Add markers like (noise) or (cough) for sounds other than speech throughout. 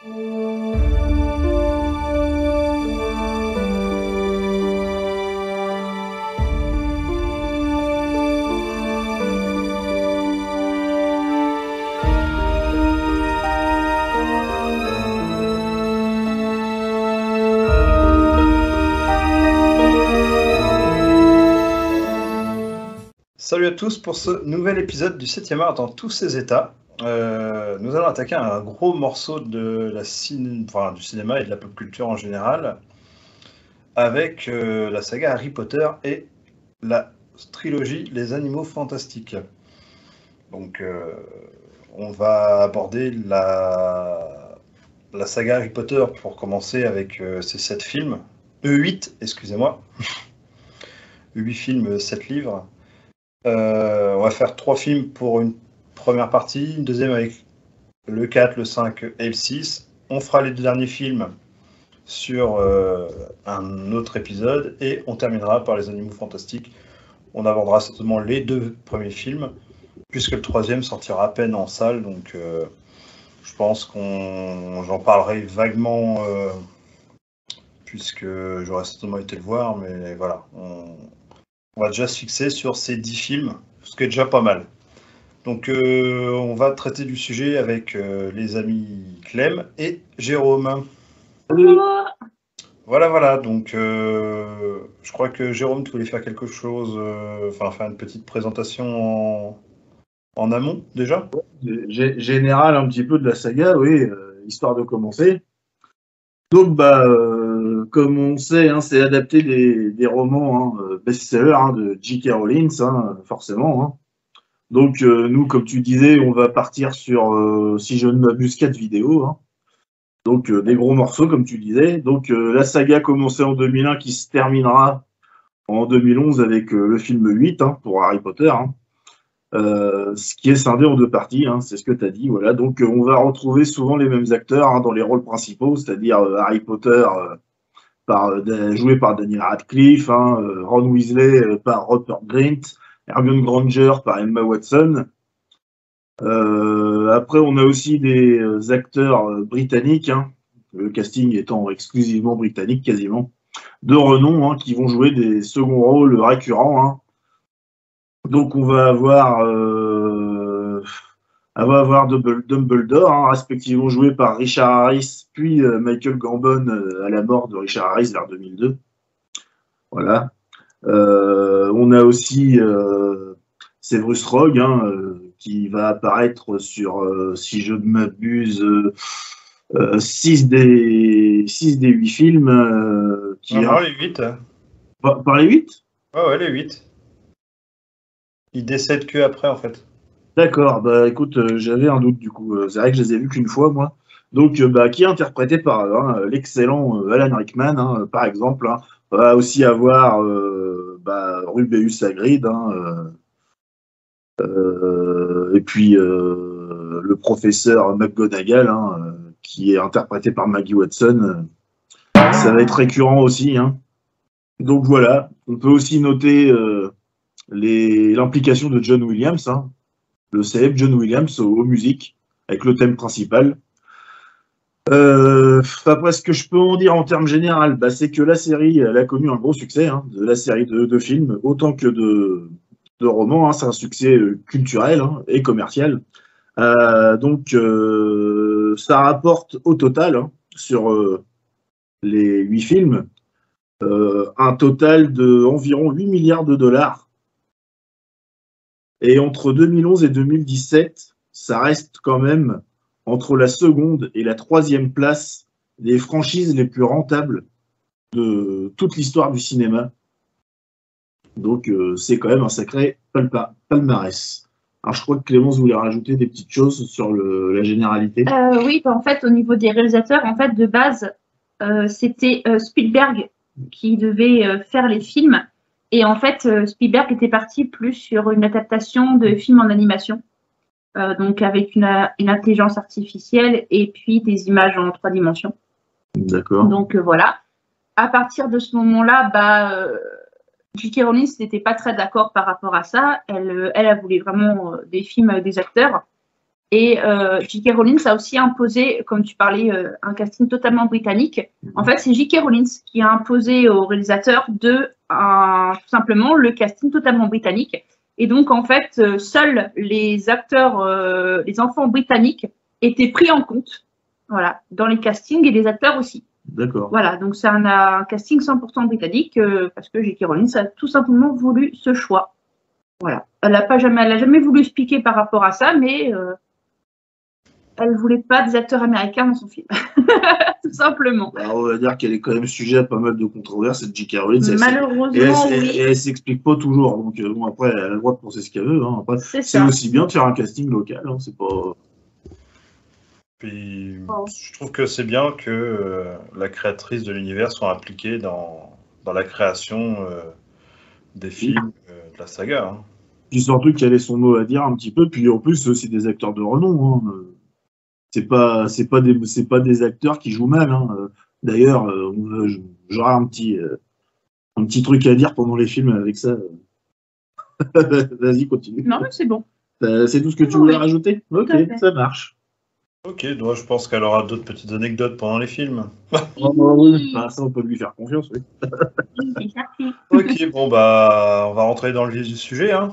Salut à tous pour ce nouvel épisode du 7e art dans tous ses états. Euh, nous allons attaquer un gros morceau de la du cinéma et de la pop culture en général avec euh, la saga Harry Potter et la trilogie Les Animaux Fantastiques. Donc euh, on va aborder la, saga Harry Potter pour commencer avec euh, ces 7 films. E8, excusez-moi. (laughs) 8 films, 7 livres. Euh, on va faire trois films pour une première partie, une deuxième avec le 4, le 5 et le 6. On fera les deux derniers films sur euh, un autre épisode et on terminera par les animaux fantastiques. On abordera certainement les deux premiers films puisque le troisième sortira à peine en salle. Donc euh, je pense qu'on j'en parlerai vaguement euh, puisque j'aurais certainement été le voir, mais voilà. On, va déjà se fixer sur ces 10 films, ce qui est déjà pas mal. Donc euh, on va traiter du sujet avec euh, les amis Clem et Jérôme. Voilà, voilà, donc euh, je crois que Jérôme, tu voulais faire quelque chose, euh, enfin faire une petite présentation en, en amont déjà? Gé- Général un petit peu de la saga, oui, euh, histoire de commencer. Donc, bah, euh, comme on sait, hein, c'est adapté des, des romans hein, best-sellers hein, de J.K. Rowling, hein, forcément. Donc, euh, nous, comme tu disais, on va partir sur, euh, si je ne m'abuse, quatre vidéos. hein. Donc, euh, des gros morceaux, comme tu disais. Donc, la saga commencée en 2001 qui se terminera en 2011 avec le film 8 hein, pour Harry Potter. hein. Ce qui est scindé en deux parties, c'est ce que tu as dit. Voilà. Donc, on va retrouver souvent les mêmes acteurs dans les rôles principaux, c'est-à-dire Harry Potter joué par Daniel Radcliffe, Ron Weasley par Rupert Grint, Hermione Granger par Emma Watson. Euh, après, on a aussi des euh, acteurs euh, britanniques, hein, le casting étant exclusivement britannique quasiment, de renom, hein, qui vont jouer des seconds rôles récurrents. hein. Donc on va avoir, on va avoir Dumble- Dumbledore, respectivement joué par Richard Harris, puis Michael Gambon à la mort de Richard Harris vers 2002. Voilà. Euh, on a aussi euh, Severus Rogue, hein, euh, qui va apparaître sur, si je ne m'abuse, 6 des, six des 8 films. qui, Non, les 8. par, par les 8 Ouais, ouais, les 8. Ils décèdent que après en fait. D'accord, bah écoute, euh, j'avais un doute du coup. Euh, c'est vrai que je les ai vus qu'une fois, moi. Donc, euh, bah, qui est interprété par hein, l'excellent Alan Rickman, hein, par exemple. hein. On va aussi avoir euh, bah, Rubeus Hagrid, hein, euh, euh, et puis euh, le professeur McGonagall, hein, qui est interprété par Maggie Watson. Ça va être récurrent aussi. hein. Donc voilà, on peut aussi noter l'implication de John Williams, le célèbre John Williams aux musiques, avec le thème principal. Euh, après, ce que je peux en dire en termes généraux, bah, c'est que la série, a connu un gros succès, hein, de la série de, films, autant que de, romans. hein, c'est un succès euh, culturel hein, et commercial. Euh, donc, euh, ça rapporte au total, sur les huit films, un total de environ 8 milliards de dollars. Et entre 2011 et 2017, ça reste quand même entre la seconde et la troisième place des franchises les plus rentables de toute l'histoire du cinéma. Donc euh, c'est quand même un sacré palmarès. Alors je crois que Clémence voulait rajouter des petites choses sur la généralité. Euh, oui, bah, en fait, au niveau des réalisateurs, en fait, de base, euh, c'était Spielberg qui devait faire les films. Et en fait, Spielberg était parti plus sur une adaptation de films en animation, euh, donc avec une, une intelligence artificielle et puis des images en trois dimensions. D'accord. Donc euh, voilà. À partir de ce moment-là, bah, euh, J.K. Rowling n'était pas très d'accord par rapport à ça. Elle, elle a voulu vraiment des films avec des acteurs. Et J.K. Rowling a aussi imposé, comme tu parlais, un casting totalement britannique. En fait, c'est J.K. Rowling qui a imposé au réalisateur de un- tout simplement le casting totalement britannique. Et donc, en fait, euh, seuls les acteurs, euh, les enfants britanniques étaient pris en compte, voilà, dans les castings et les acteurs aussi. D'accord. Voilà, donc c'est un, un casting 100% britannique euh, parce que J.K. Rowling a tout simplement voulu ce choix. Voilà, elle n'a pas jamais, elle a jamais voulu expliquer par rapport à ça, mais euh, elle voulait pas des acteurs américains dans son film, (laughs) tout simplement. Alors, on va dire qu'elle est quand même sujet à pas mal de controverses, cette J.K. Rowling. elle Malheureusement, Et elle, oui, et elle s'explique pas toujours. Donc, euh, bon, après, elle a le droit de penser ce qu'elle veut. Hein. C'est aussi bien de faire un casting local. Hein. C'est pas. Puis, Oh. je trouve que c'est bien que euh, la créatrice de l'univers soit impliquée dans, dans la création euh, des films euh, de la saga. hein. Puis surtout qu'elle ait son mot à dire un petit peu. Puis en plus, c'est aussi des acteurs de renom. Hein. C'est pas, c'est pas des, c'est pas des acteurs qui jouent mal. Hein. Euh, D'ailleurs, euh, on- j'aurai un petit, euh, un petit truc à dire pendant les films avec ça. (laughs) Vas-y, continue. Non, mais c'est bon. C'est tout ce que tu Oui. voulais rajouter? Ok, ça marche. Ok, donc je pense qu'elle aura d'autres petites anecdotes pendant les films. (laughs) Oui. Bah, ça, on peut lui faire confiance. Oui. (laughs) Ok, bon bah on va rentrer dans le vif du sujet, hein,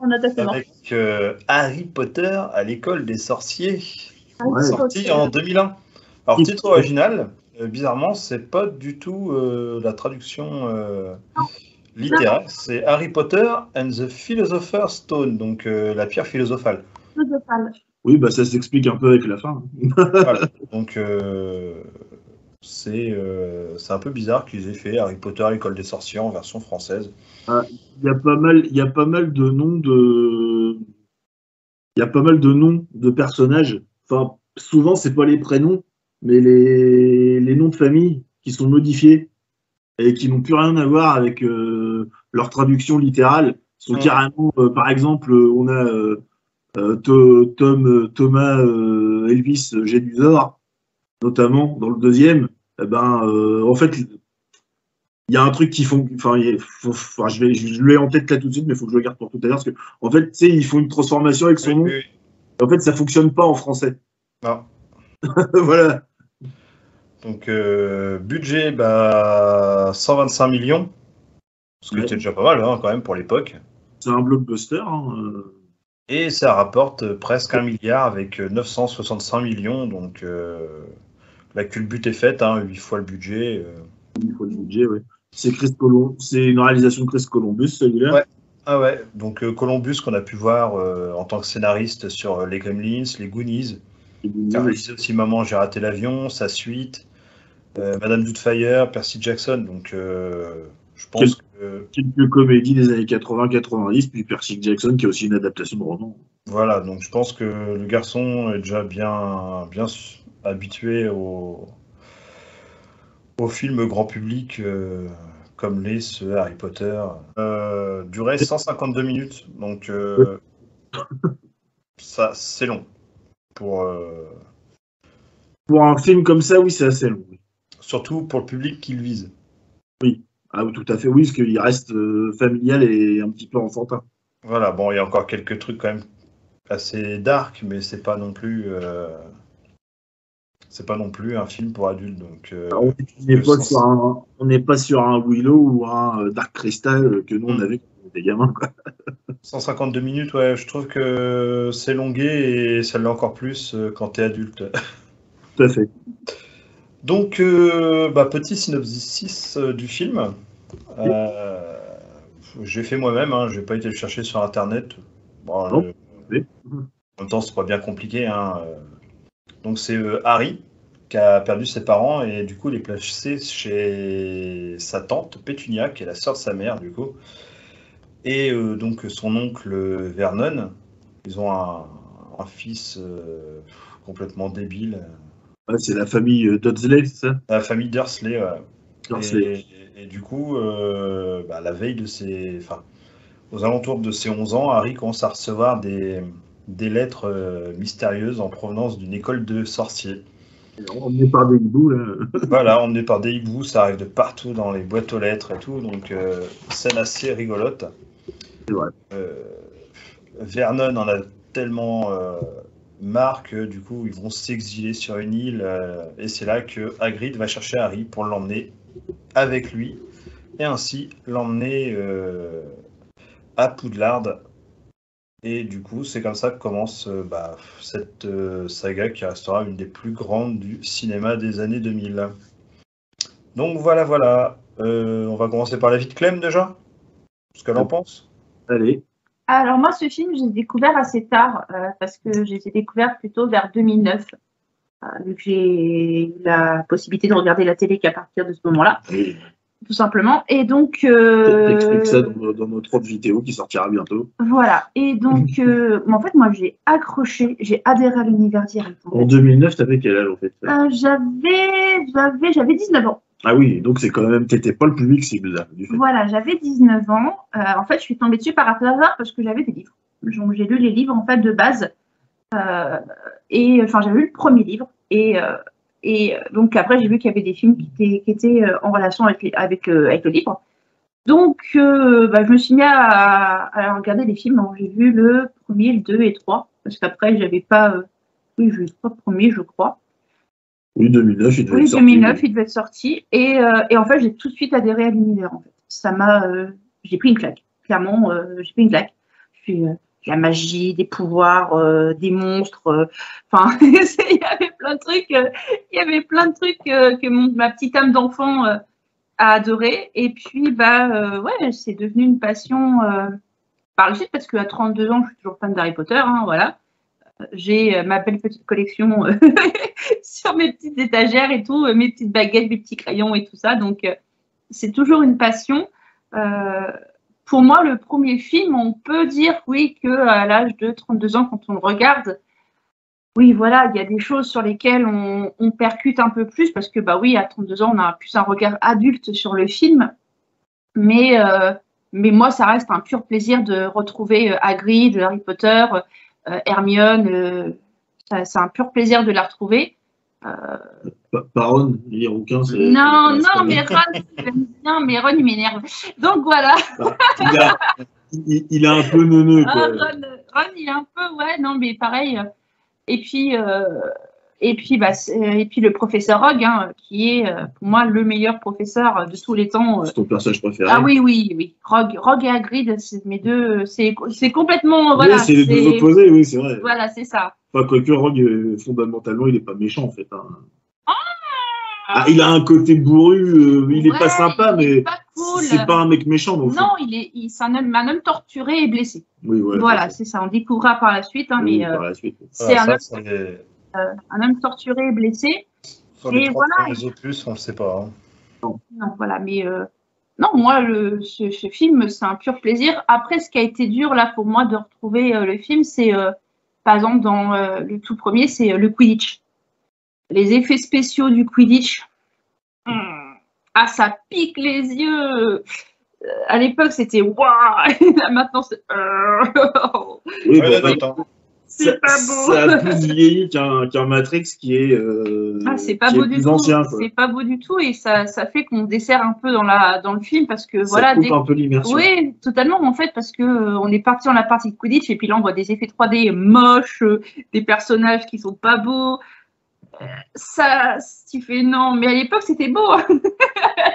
On a totalement. avec euh, Harry Potter à l'école des sorciers, Ouais. sorti en 2001. Alors Titre- original, euh, bizarrement c'est pas du tout euh, la traduction euh, littéraire, c'est Harry Potter and the Philosopher's Stone, donc euh, la pierre philosophale. Philosophale. Oui, bah ça s'explique un peu avec la fin. (laughs) Voilà. Donc euh, c'est euh, c'est un peu bizarre qu'ils aient fait Harry Potter à l'école des sorciers en version française. Il y a pas mal, il y a pas mal de noms de, il y a pas mal de noms de personnages. Enfin, souvent c'est pas les prénoms, mais les, les noms de famille qui sont modifiés et qui n'ont plus rien à voir avec euh, leur traduction littérale. Sont carrément, euh, par exemple, euh, on a euh, To- Tom, Thomas Elvis Gédusor, notamment dans le deuxième. Eh ben, en fait, il y a un truc qui font enfin, je vais je l'ai en tête là tout de suite mais il faut que je le garde pour tout à l'heure parce que en fait tu sais ils font une transformation avec son Oui, nom oui, en fait ça fonctionne pas en français Non. (laughs) voilà Donc, euh, budget, bah, 125 millions. Ce qui était déjà pas mal, hein, quand même, pour l'époque. c'est un blockbuster hein, euh. Et ça rapporte euh, presque un milliard avec euh, 965 millions. Donc, euh, la culbute est faite, hein, 8 fois le budget. euh. il faut le budget ouais. c'est Chris c'est une réalisation de Chris Columbus celui-là Ouais. Ah ouais, donc euh, Columbus qu'on a pu voir euh, en tant que scénariste sur euh, les Gremlins, les Goonies. Il a réalisé aussi Maman, j'ai raté l'avion, sa suite, Madame Doubtfire, Percy Jackson. Donc, je pense que quelques comédies des années 80-90 puis Percy Jackson qui est aussi une adaptation de roman Voilà, donc je pense que le garçon est déjà bien, bien habitué au, au film grand public comme l'est ce Harry Potter. Euh, durée 152 minutes, donc euh, ça c'est long. Pour, euh, pour un film comme ça oui c'est assez long surtout pour le public qu'il vise. ah oui, tout à fait oui parce qu'il reste euh, familial et un petit peu enfantin Voilà, bon, il y a encore quelques trucs quand même assez dark, mais c'est pas non plus. C'est pas non plus un film pour adultes, donc. euh, Alors, on n'est pas, pas sur un Willow ou un euh, Dark Crystal euh, que nous on Mm. avait quand était gamins. Quoi. 152 minutes, ouais, je trouve que c'est longué et ça l'est encore plus quand t'es adulte. Tout à fait. Donc, euh, bah, petit synopsis du film. Euh, j'ai fait moi-même, hein, j'ai pas été le chercher sur internet. Bon, Non. Oui. en même temps, c'est pas bien compliqué. hein. Donc, c'est Harry qui a perdu ses parents et du coup, il est placé chez sa tante Pétunia, qui est la sœur de sa mère, du coup. Et euh, donc, son oncle Vernon. Ils ont un, un fils euh, complètement débile. Ouais, c'est la famille euh, Dudley, c'est ça? La famille Dursley, ouais. Dursley. Et, et du coup, euh, bah, la veille de ses. Enfin, aux alentours de ses 11 ans, Harry commence à recevoir des, des lettres mystérieuses en provenance d'une école de sorciers. Emmené par des hiboux, là. (laughs) Voilà, emmené par des hiboux, ça arrive de partout dans les boîtes aux lettres et tout, donc euh, scène assez rigolote. Euh, Vernon en a tellement euh, marre que du coup ils vont s'exiler sur une île et c'est là que Hagrid va chercher Harry pour l'emmener avec lui et ainsi l'emmener à Poudlard. Et du coup, c'est comme ça que commence euh, bah, cette euh, saga qui restera une des plus grandes du cinéma des années 2000. Donc voilà, voilà. Euh, on va commencer par la vie de Clem déjà Ce qu'elle en pense Allez. Alors moi, ce film, j'ai découvert assez tard, euh, parce que j'ai découvert plutôt vers 2009, euh, vu que j'ai eu la possibilité de regarder la télé qu'à partir de ce moment-là, tout simplement. Et donc... euh, T'expliques ça dans, dans notre autre vidéo qui sortira bientôt. Voilà. Et donc, (laughs) euh, en fait, moi, j'ai accroché, j'ai adhéré à l'univers direct. en En fait. 2009, t'avais quel âge en fait Euh, j'avais, j'avais, j'avais 19 ans. Ah oui, donc c'est quand même, t'étais pas le public cible là, du fait. Voilà, j'avais 19 ans. Euh, en fait, je suis tombée dessus par hasard parce que j'avais des livres. Donc, j'ai lu les livres en fait de base. Et enfin, j'avais lu le premier livre. Et, et euh, donc après, j'ai vu qu'il y avait des films qui étaient, qui étaient euh, en relation avec, les- avec, euh, avec le livre. Donc, euh, bah, je me suis mis à, à regarder des films. J'ai vu le premier, le 2 et 3. Parce qu'après, j'avais pas. euh, oui, je pas le premier, je crois. Oui, 2009, il devait Oui, être sorti. 2009, il devait être sorti. Et, et en fait, j'ai tout de suite adhéré à l'univers. En fait. Ça m'a, j'ai pris une claque. Clairement, j'ai pris une claque. Je suis, la magie, des pouvoirs, euh, des monstres. euh, Enfin, (laughs) il y avait plein de trucs. euh, il y avait plein de trucs que ma petite âme d'enfant a adoré. Et puis, bah, ouais, c'est devenu une passion par la suite parce qu'à 32 ans, je suis toujours fan d'Harry Potter. Hein, voilà. J'ai ma belle petite collection (laughs) sur mes petites étagères et tout, mes petites baguettes, mes petits crayons et tout ça. Donc, c'est toujours une passion. Pour moi, le premier film, on peut dire, oui, qu'à l'âge de 32 ans, quand on le regarde, oui, voilà, il y a des choses sur lesquelles on, percute un peu plus, parce que, bah oui, à 32 ans, on a plus un regard adulte sur le film. Mais, euh, mais moi, ça reste un pur plaisir de retrouver euh, Hagrid, Harry Potter, euh, Hermione. euh, c'est un pur plaisir de la retrouver. Pa- Paron, les rouquins, c'est. Non, non, pas mais. Ron, j'aime bien, mais Ron, il m'énerve. Donc voilà, il, a, il, il a un peu neuneux, Ah. Ron, Ron, il est un peu, ouais, non, mais pareil. euh, Et puis, euh, et puis, bah, c'est- et puis le professeur Rogue, hein, qui est euh, pour moi le meilleur professeur de tous les temps. euh. C'est ton personnage préféré. Ah oui, oui, oui. Rogue, Rogue et Hagrid, c'est mes deux, c'est c'est complètement, voilà. oui, c'est les deux c'est- opposés, oui, c'est vrai. Voilà, c'est ça. Enfin, quoique Rogue, euh, fondamentalement, il est pas méchant, en fait. hein. Ah, il a un côté bourru, euh, il est Ouais, pas sympa, il est mais pas cool. c'est pas un mec méchant, donc. Non, il est, il, c'est un homme, un homme torturé et blessé. Oui, ouais, voilà, c'est ça. On découvrira par la suite, hein, Oui, mais euh, par la suite. c'est Voilà, un, ça, homme- c'est- un homme torturé et blessé. Sur les Et trois voilà. premiers opus, on le sait pas. hein. Non, voilà, mais euh, non, moi, le, ce, ce film, c'est un pur plaisir. Après, ce qui a été dur là pour moi de retrouver euh, le film, c'est euh, par exemple dans euh, le tout premier, c'est euh, le Quidditch. Les effets spéciaux du Quidditch. Hmm. Ah, ça pique les yeux. Euh, à l'époque, c'était waouh. (laughs) Là, maintenant, c'est. (laughs) Oui, Ouais, bon, attends. C'est pas beau. Ça a plus vieilli qu'un Matrix qui est, euh, Ah, c'est pas qui beau est du plus tout. C'est pas beau du tout et ça, ça fait qu'on dessert un peu dans la dans le film parce que Ça voilà. coupe dès- un peu l'immersion. Oui, totalement en fait parce que euh, on est parti dans la partie de Quidditch et puis là on voit des effets 3D moches, euh, des personnages qui sont pas beaux. Euh, Ça, tu fais non, mais à l'époque c'était beau. (laughs) à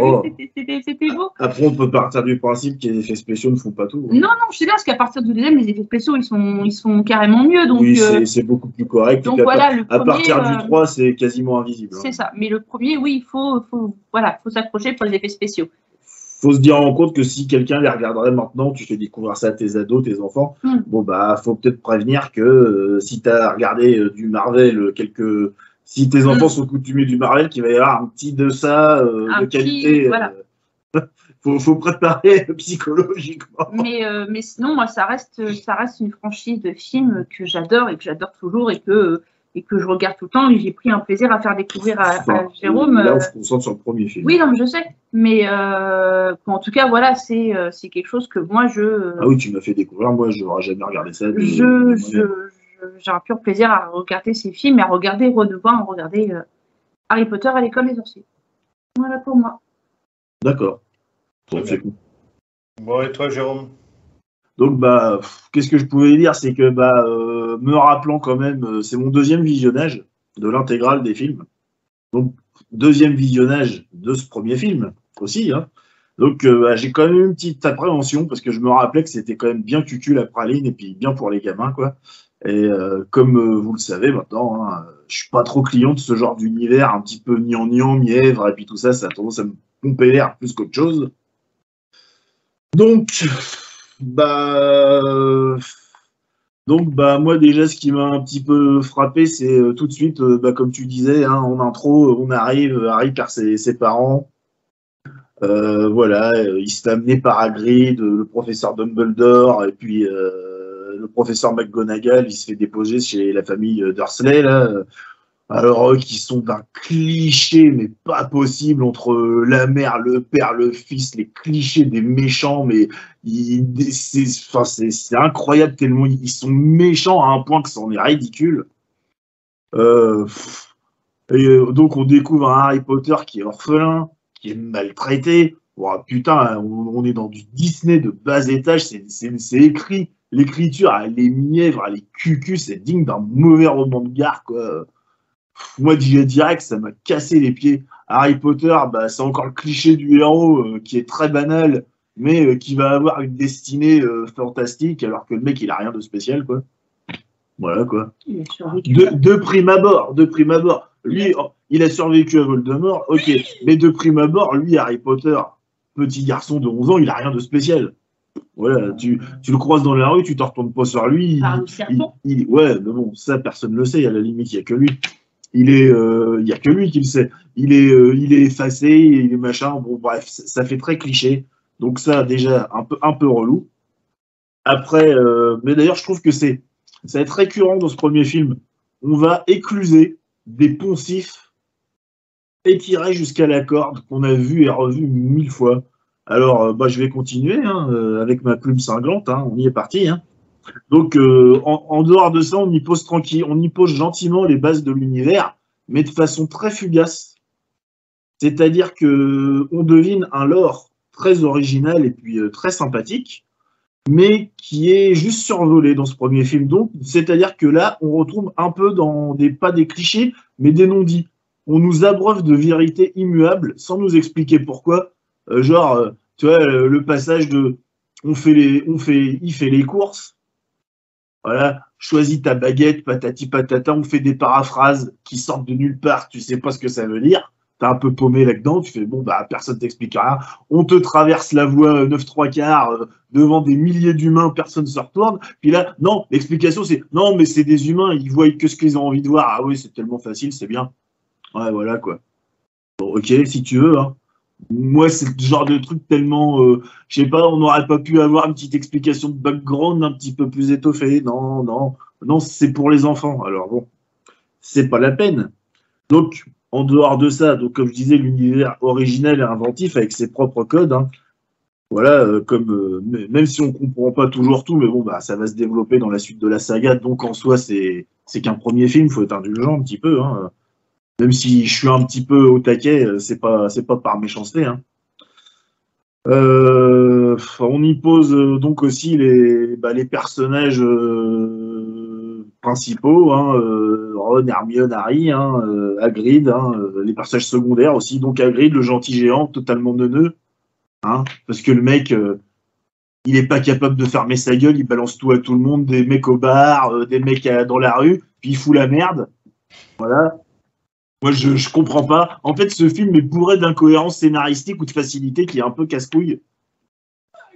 Oh. c'était- beau. Après, on peut partir du principe que les effets spéciaux ne font pas tout. hein. Non, non, je sais bien parce qu'à partir du deuxième, les effets spéciaux ils sont ils sont carrément mieux donc oui, euh, c'est- c'est beaucoup plus correct. donc puis à voilà le À premier. partir du euh, 3, c'est quasiment invisible. hein. c'est ça. Mais le premier, oui, il faut, faut voilà, faut s'accrocher pour les effets spéciaux. Faut se dire en compte que si quelqu'un les regarderait maintenant, tu fais découvrir ça à tes ados, tes enfants, Hmm. bon bah faut peut-être prévenir que euh, si tu as regardé euh, du Marvel, euh, quelques si tes enfants sont coutumiers du Marvel, qu'il va y avoir un petit de ça euh, de petit, qualité. voilà. euh, (laughs) faut, faut préparer (laughs) psychologiquement. Mais, euh, mais sinon, moi, ça reste, ça reste une franchise de films que j'adore et que j'adore toujours et que, et que je regarde tout le temps. Et j'ai pris un plaisir à faire découvrir à, Jérôme. Là, on se concentre sur le premier film. oui, non, mais je sais. Mais euh, en tout cas, voilà, c'est c'est quelque chose que moi, je, Ah oui, tu m'as fait découvrir. Moi, je n'aurais jamais regardé ça. je- j'ai un pur plaisir à regarder ces films et à regarder, redevoir, à regarder euh, Harry Potter à l'école des sorciers. Voilà pour moi. D'accord. Bon, c'est cool. Bon, et toi, Jérôme? Donc, bah, qu'est-ce que je pouvais dire? C'est que, bah, euh, me rappelant quand même, euh, c'est mon deuxième visionnage de l'intégrale des films. Donc, deuxième visionnage de ce premier film aussi. Hein. Donc, euh, bah, j'ai quand même une petite appréhension parce que je me rappelais que c'était quand même bien cucu la praline et puis bien pour les gamins, quoi. Et comme vous le savez maintenant, hein, je suis pas trop client de ce genre d'univers un petit peu gnangnan, mièvre et puis tout ça, ça a tendance à me pomper l'air plus qu'autre chose. Donc, bah, donc bah moi déjà ce qui m'a un petit peu frappé c'est euh, tout de suite euh, bah, comme tu disais hein, en intro on arrive Harry perd ses, ses parents euh, voilà il se fait amener par Hagrid le professeur Dumbledore et puis le professeur McGonagall il se fait déposer chez la famille Dursley là alors qui sont d'un cliché mais pas possible entre la mère, le père, le fils, les clichés des méchants, mais c'est incroyable tellement ils sont méchants à un point que c'en est ridicule. Euh, euh, donc on découvre un Harry Potter qui est orphelin, qui est maltraité. putain, on, est dans du Disney de bas étage, c'est écrit. L'écriture, elle est mièvre, elle est cucu, c'est digne d'un mauvais roman de gare, quoi moi direct, ça m'a cassé les pieds. Harry Potter, bah, c'est encore le cliché du héros euh, qui est très banal, mais euh, qui va avoir une destinée euh, fantastique, alors que le mec, il a rien de spécial, quoi. Voilà, quoi. De, de, prime abord, de prime abord. Lui, oh, il a survécu à Voldemort, ok, mais de prime abord, lui, Harry Potter, petit garçon de 11 ans, il a rien de spécial. Voilà, tu, tu le croises dans la rue, tu t'en retournes pas sur lui. Il, ouais, mais bon, ça, personne ne le sait, à la limite, il n'y a que lui il est, euh, il y a que lui qui le sait. Il est, euh, il est effacé, il est machin. Bon, bref, ça fait très cliché. Donc ça, déjà, un peu, un peu relou. Après, euh, mais d'ailleurs, je trouve que c'est, ça va être récurrent dans ce premier film. On va écluser des poncifs étirés jusqu'à la corde qu'on a vu et revu mille fois. Alors, bah, je vais continuer hein, avec ma plume cinglante. Hein, on y est parti. Hein. Donc, euh, en, dehors de ça, on y pose tranquille, on y pose gentiment les bases de l'univers, mais de façon très fugace. C'est-à-dire que on devine un lore très original et puis euh, très sympathique, mais qui est juste survolé dans ce premier film. Donc, c'est-à-dire que là, on retrouve un peu dans des pas des clichés, mais des non-dits. On nous abreuve de vérités immuables sans nous expliquer pourquoi. Euh, genre, tu vois, le passage de on fait les, on fait, il fait les courses, voilà, choisis ta baguette, patati patata, on fait des paraphrases qui sortent de nulle part, tu sais pas ce que ça veut dire. T'es un peu paumé là-dedans, tu fais bon bah personne t'explique rien. On te traverse la voie 9 3 quarts euh, devant des milliers d'humains, personne se retourne. Puis là, non, l'explication c'est non mais c'est des humains, ils voient que ce qu'ils ont envie de voir. Ah oui, c'est tellement facile, c'est bien. Ouais, voilà quoi. Bon, ok, si tu veux, hein moi, c'est le genre de truc tellement, euh, je sais pas, on n'aurait pas pu avoir une petite explication de background un petit peu plus étoffée. Non, non, non, c'est pour les enfants. Alors bon, c'est pas la peine. Donc, en dehors de ça, comme je disais, l'univers originel et inventif avec ses propres codes. Hein. voilà, euh, comme euh, même si on comprend pas toujours tout, mais bon, bah ça va se développer dans la suite de la saga. Donc en soi, c'est c'est qu'un premier film, faut être indulgent un petit peu. Hein même si je suis un petit peu au taquet, euh, c'est pas pas par méchanceté. Hein. Euh, on y pose euh, donc aussi les, bah, personnages principaux, hein, Ron, Hermione, Harry, hein, hein, les personnages secondaires aussi. Donc Hagrid, le gentil géant, totalement neuneux, parce que le mec, il est pas capable de fermer sa gueule, il balance tout à tout le monde, des mecs au bar, des mecs dans la rue, puis il fout la merde. Voilà. Moi, je, je comprends pas. En fait, ce film est bourré d'incohérences scénaristiques ou de facilité qui est un peu casse-couille.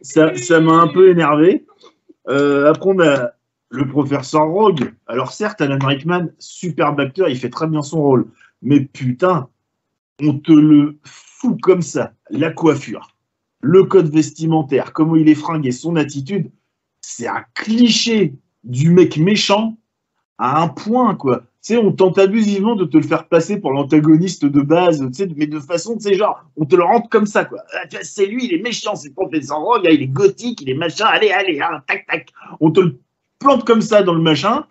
Ça, m'a un peu énervé. Euh, après, on a le professeur Rogue. Alors, certes, Alan Rickman, superbe acteur, il fait très bien son rôle. Mais putain, on te le fout comme ça. La coiffure, le code vestimentaire, comment il est fringué, son attitude, c'est un cliché du mec méchant à un point, quoi sais, on tente abusivement de te le faire passer pour l'antagoniste de base, tu sais, mais de façon, tu sais, genre, on te le rentre comme ça, quoi. Ah, c'est lui, il est méchant, c'est le professeur Rogue, il est gothique, il est machin, allez, allez, hein, tac, tac. On te le plante comme ça dans le machin.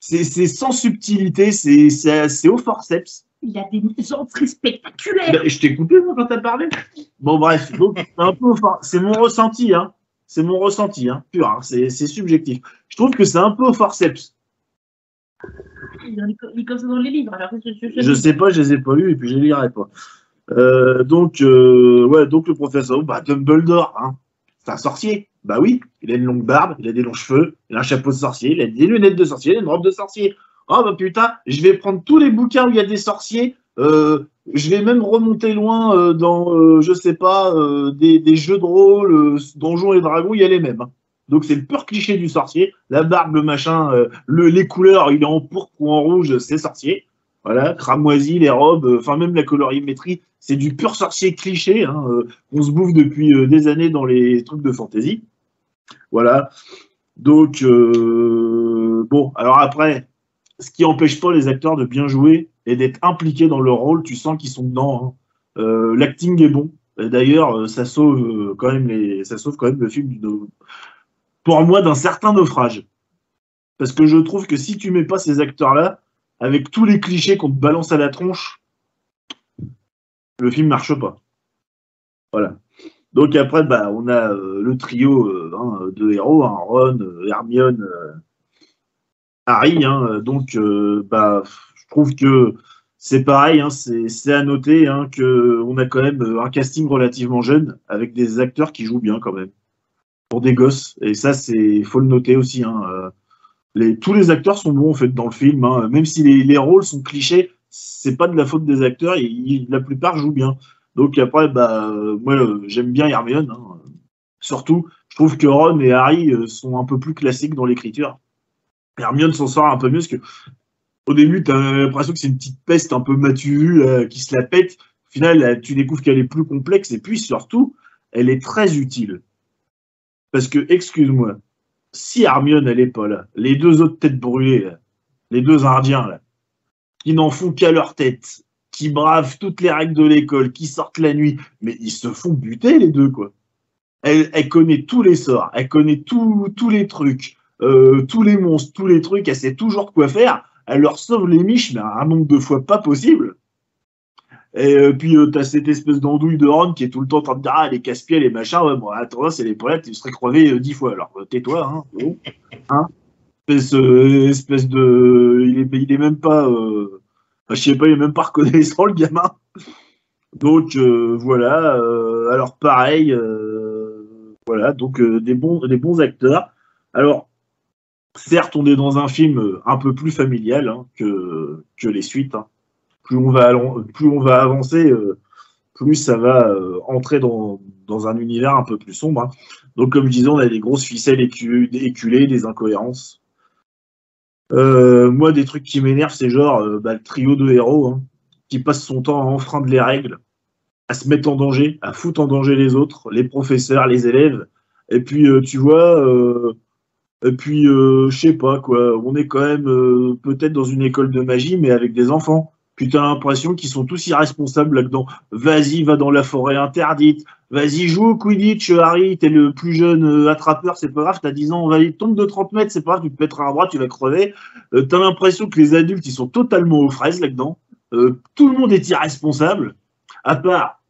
C'est sans subtilité, c'est au forceps. Il a des entrées spectaculaires. Bah, je t'ai coupé, moi, quand t'as parlé. Bon, bref, c'est mon ressenti, hein. c'est mon ressenti, hein, pur, hein, c'est subjectif. Je trouve que c'est un peu au forceps. Il comme ça dans les livres. Alors, je, je- je- sais pas, je les ai pas lus et puis je les lirai pas. Euh, donc, euh, ouais, donc le professeur, bah, Dumbledore, hein, c'est un sorcier. Bah oui, il a une longue barbe, il a des longs cheveux, il a un chapeau de sorcier, il a des lunettes de sorcier, il a une robe de sorcier. Oh bah putain, je vais prendre tous les bouquins où il y a des sorciers. euh, je vais même remonter loin dans, je sais pas, des, jeux de rôle, Donjons et Dragons, il y a les mêmes. hein. Donc c'est le pur cliché du sorcier. La barbe, le machin, euh, le, les couleurs, il est en pourpre ou en rouge, c'est sorcier. Voilà, cramoisi, les robes, euh, enfin même la colorimétrie, c'est du pur sorcier cliché hein, euh, qu'on se bouffe depuis des années dans les trucs de fantasy. Voilà. Donc bon, alors après, ce qui empêche pas les acteurs de bien jouer et d'être impliqués dans leur rôle, tu sens qu'ils sont dedans. hein. L'acting est bon. D'ailleurs, ça sauve quand même ça sauve quand même le film pour moi d'un certain naufrage. Parce que je trouve que si tu mets pas ces acteurs-là, avec tous les clichés qu'on te balance à la tronche, le film marche pas. Voilà. Donc après, bah, on a euh, le trio euh, hein, de héros, hein, Ron, euh, Hermione, Harry. hein, donc, bah, je trouve que c'est pareil, hein, c'est à noter hein, que on a quand même un casting relativement jeune avec des acteurs qui jouent bien quand même pour des gosses. Et ça, c'est faut le noter aussi. Hein, euh, tous les acteurs sont bons en fait dans le film, hein, même si les, les rôles sont clichés, c'est pas de la faute des acteurs. la plupart jouent bien. Donc après, bah, euh, moi, euh, j'aime bien Hermione. hein. Surtout, je trouve que Ron et Harry sont un peu plus classiques dans l'écriture. Hermione s'en sort un peu mieux parce que au début, tu as l'impression que c'est une petite peste un peu matue qui se la pète. Au final, tu découvres qu'elle est plus complexe et puis surtout, elle est très utile. Parce que, excuse-moi, si Hermione, elle est pas là, les deux autres têtes brûlées, là, les deux Indiens, là, qui n'en font qu'à leur tête, qui bravent toutes les règles de l'école, qui sortent la nuit, mais ils se font buter, les deux, quoi. Elle, connaît tous les sorts, elle connaît tous les trucs, euh, tous les monstres, tous les trucs, elle sait toujours quoi faire, elle leur sauve les miches, mais un nombre de fois pas possible. Et euh, puis, euh, t'as cette espèce d'andouille de Ron qui est tout le temps en train de dire Ah, les casse-pieds, les machins. Ouais, bon, attends, c'est les poètes, tu serais crevé euh, dix fois. Alors, euh, tais-toi, hein. hein? Espèce, espèce de. Il est, il est même pas. je sais pas, il est même pas reconnaissant, le gamin. Donc, voilà. alors, pareil. voilà, donc, des, bons, des bons acteurs. Alors, certes, on est dans un film un peu plus familial hein, que, que les suites. hein plus on va, plus on va avancer, euh, plus ça va euh, entrer dans, dans un univers un peu plus sombre. hein. Donc, comme je disais, on a des grosses ficelles écu- éculées, des incohérences. Euh, moi, des trucs qui m'énervent, c'est genre bah, le trio de héros hein, qui passe son temps à enfreindre les règles, à se mettre en danger, à foutre en danger les autres, les professeurs, les élèves. Et puis, tu vois, et puis, je sais pas quoi, on est quand même peut-être dans une école de magie, mais avec des enfants. Puis t'as l'impression qu'ils sont tous irresponsables là-dedans. Vas-y, va dans la forêt interdite. Vas-y, joue au Quidditch, Harry. T'es le plus jeune euh, attrapeur, c'est pas grave. T'as 10 ans, vas-y, tombe de 30 mètres, c'est pas grave, tu te pèteras un bras, tu vas crever. Euh, t'as l'impression que les adultes, ils sont totalement aux fraises là-dedans. Euh, tout le monde est irresponsable, à part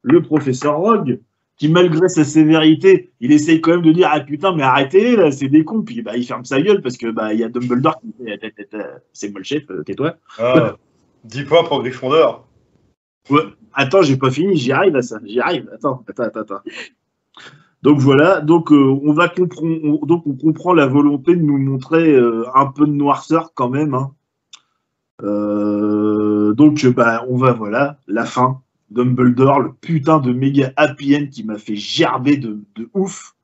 le professeur Rogue, qui malgré sa sévérité, il essaye quand même de dire ah putain mais arrêtez là, c'est des cons. Puis bah il ferme sa gueule parce que bah il y a Dumbledore qui dit c'est moi le chef, tais-toi. Ah, 10 points pour Gryffondor. Attends, j'ai pas fini, j'y arrive à ça, j'y arrive. Attends, attends, attends, attends. Donc voilà, donc euh, on va donc on comprend la volonté de nous montrer euh, un peu de noirceur quand même. hein. Euh, donc bah on va voilà la fin. Dumbledore, le putain de méga happy end qui m'a fait gerber de, ouf,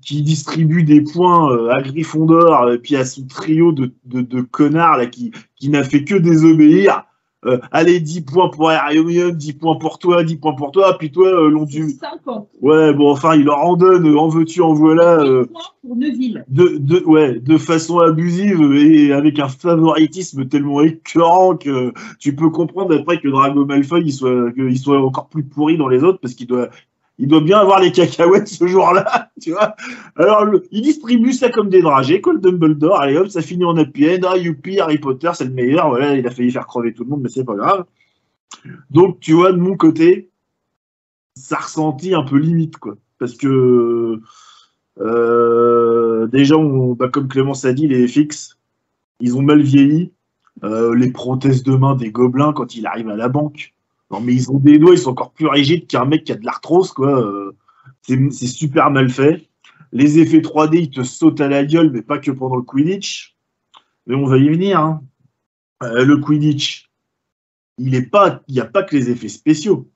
qui distribue des points à Gryffondor et puis à son trio de, de, de connards là qui, qui n'a fait que désobéir. Euh, allez, 10 points pour Hermione, 10 points pour toi, 10 points pour toi, puis toi, euh, l'on du... 50 Ouais, bon, enfin, il leur en donne, euh, en veux-tu, en voilà, euh, points pour Neuville. de, de, ouais, de façon abusive et avec un favoritisme tellement écœurant que tu peux comprendre après que Drago Malfoy, il soit, qu'il soit encore plus pourri dans les autres parce qu'il doit, il doit bien avoir les cacahuètes ce jour-là, (laughs) tu vois. Alors, il distribue ça comme des dragées, quoi, le Dumbledore. Allez hop, ça finit en happy. Ah, youpi, Harry Potter, c'est le meilleur. Voilà, il a failli faire crever tout le monde, mais c'est pas grave. Donc, tu vois, de mon côté, ça ressentit un peu limite, quoi. parce que euh, déjà, bah, comme Clémence a dit, les FX, ils ont mal vieilli. Euh, les prothèses de main des gobelins quand il arrive à la banque. Non, mais ils ont des doigts, ils sont encore plus rigides qu'un mec qui a de l'arthrose, quoi. Euh, c'est super mal fait. Les effets 3D, ils te sautent à la gueule, mais pas que pendant le Quidditch. Mais on va y venir. hein. Euh, le Quidditch, il n'y a pas que les effets spéciaux.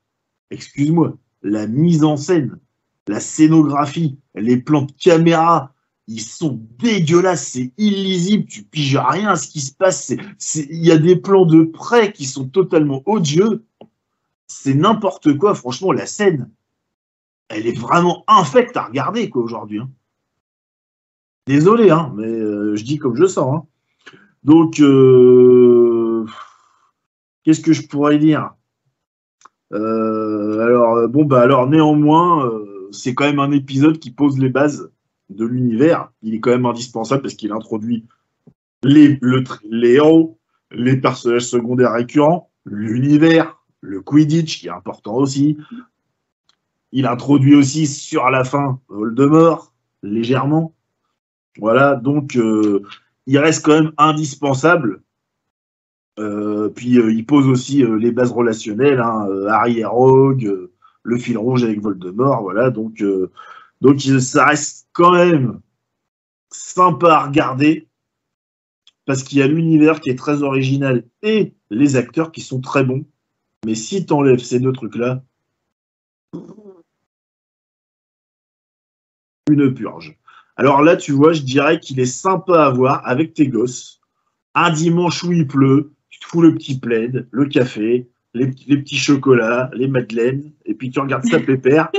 Excuse-moi. La mise en scène, la scénographie, les plans de caméra, ils sont dégueulasses, c'est illisible, tu piges rien à ce qui se passe. Il y a des plans de près qui sont totalement odieux. C'est n'importe quoi, franchement, la scène, elle est vraiment infecte à regarder quoi aujourd'hui. hein. Désolé, hein, mais euh, je dis comme je sens. hein. Donc, euh, qu'est-ce que je pourrais dire? Euh, Alors, bon, bah alors néanmoins, c'est quand même un épisode qui pose les bases de l'univers. Il est quand même indispensable parce qu'il introduit les, le les héros, les personnages secondaires récurrents, l'univers, le Quidditch qui est important aussi. Il introduit aussi sur la fin Voldemort, légèrement. Voilà, donc euh, il reste quand même indispensable. Euh, puis euh, il pose aussi les bases relationnelles, hein, Harry et Rogue, le fil rouge avec Voldemort, voilà. Donc, donc ça reste quand même sympa à regarder parce qu'il y a l'univers qui est très original et les acteurs qui sont très bons. Mais si tu enlèves ces deux trucs-là, une purge. Alors là, tu vois, je dirais qu'il est sympa à voir avec tes gosses. Un dimanche où il pleut, tu te fous le petit plaid, le café, les, les petits chocolats, les madeleines, et puis tu regardes ça (laughs) pépère.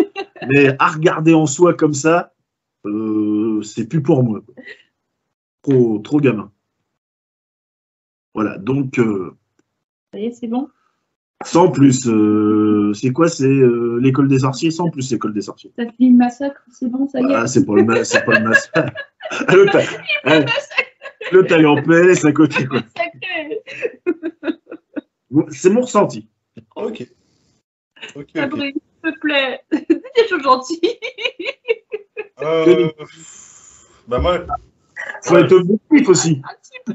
Mais à regarder en soi comme ça, euh, c'est plus pour moi. Trop, trop gamin. Voilà, donc euh, Ça y est, c'est bon? Sans plus, euh, c'est quoi C'est euh, l'école des sorciers Sans plus l'école des sorciers. T'as fini le massacre, c'est bon, ça y est. Ah, c'est pas le ma- c'est pas le massacre. (laughs) L'autre, a- ah, l'autre, elle est en PLS à côté. quoi. (laughs) C'est mon ressenti. Ok. Ok, ok. Sabrine, s'il te plaît. (laughs) Dis des choses gentilles. Euh, bah moi, Faut être objectif aussi. Un petit peu.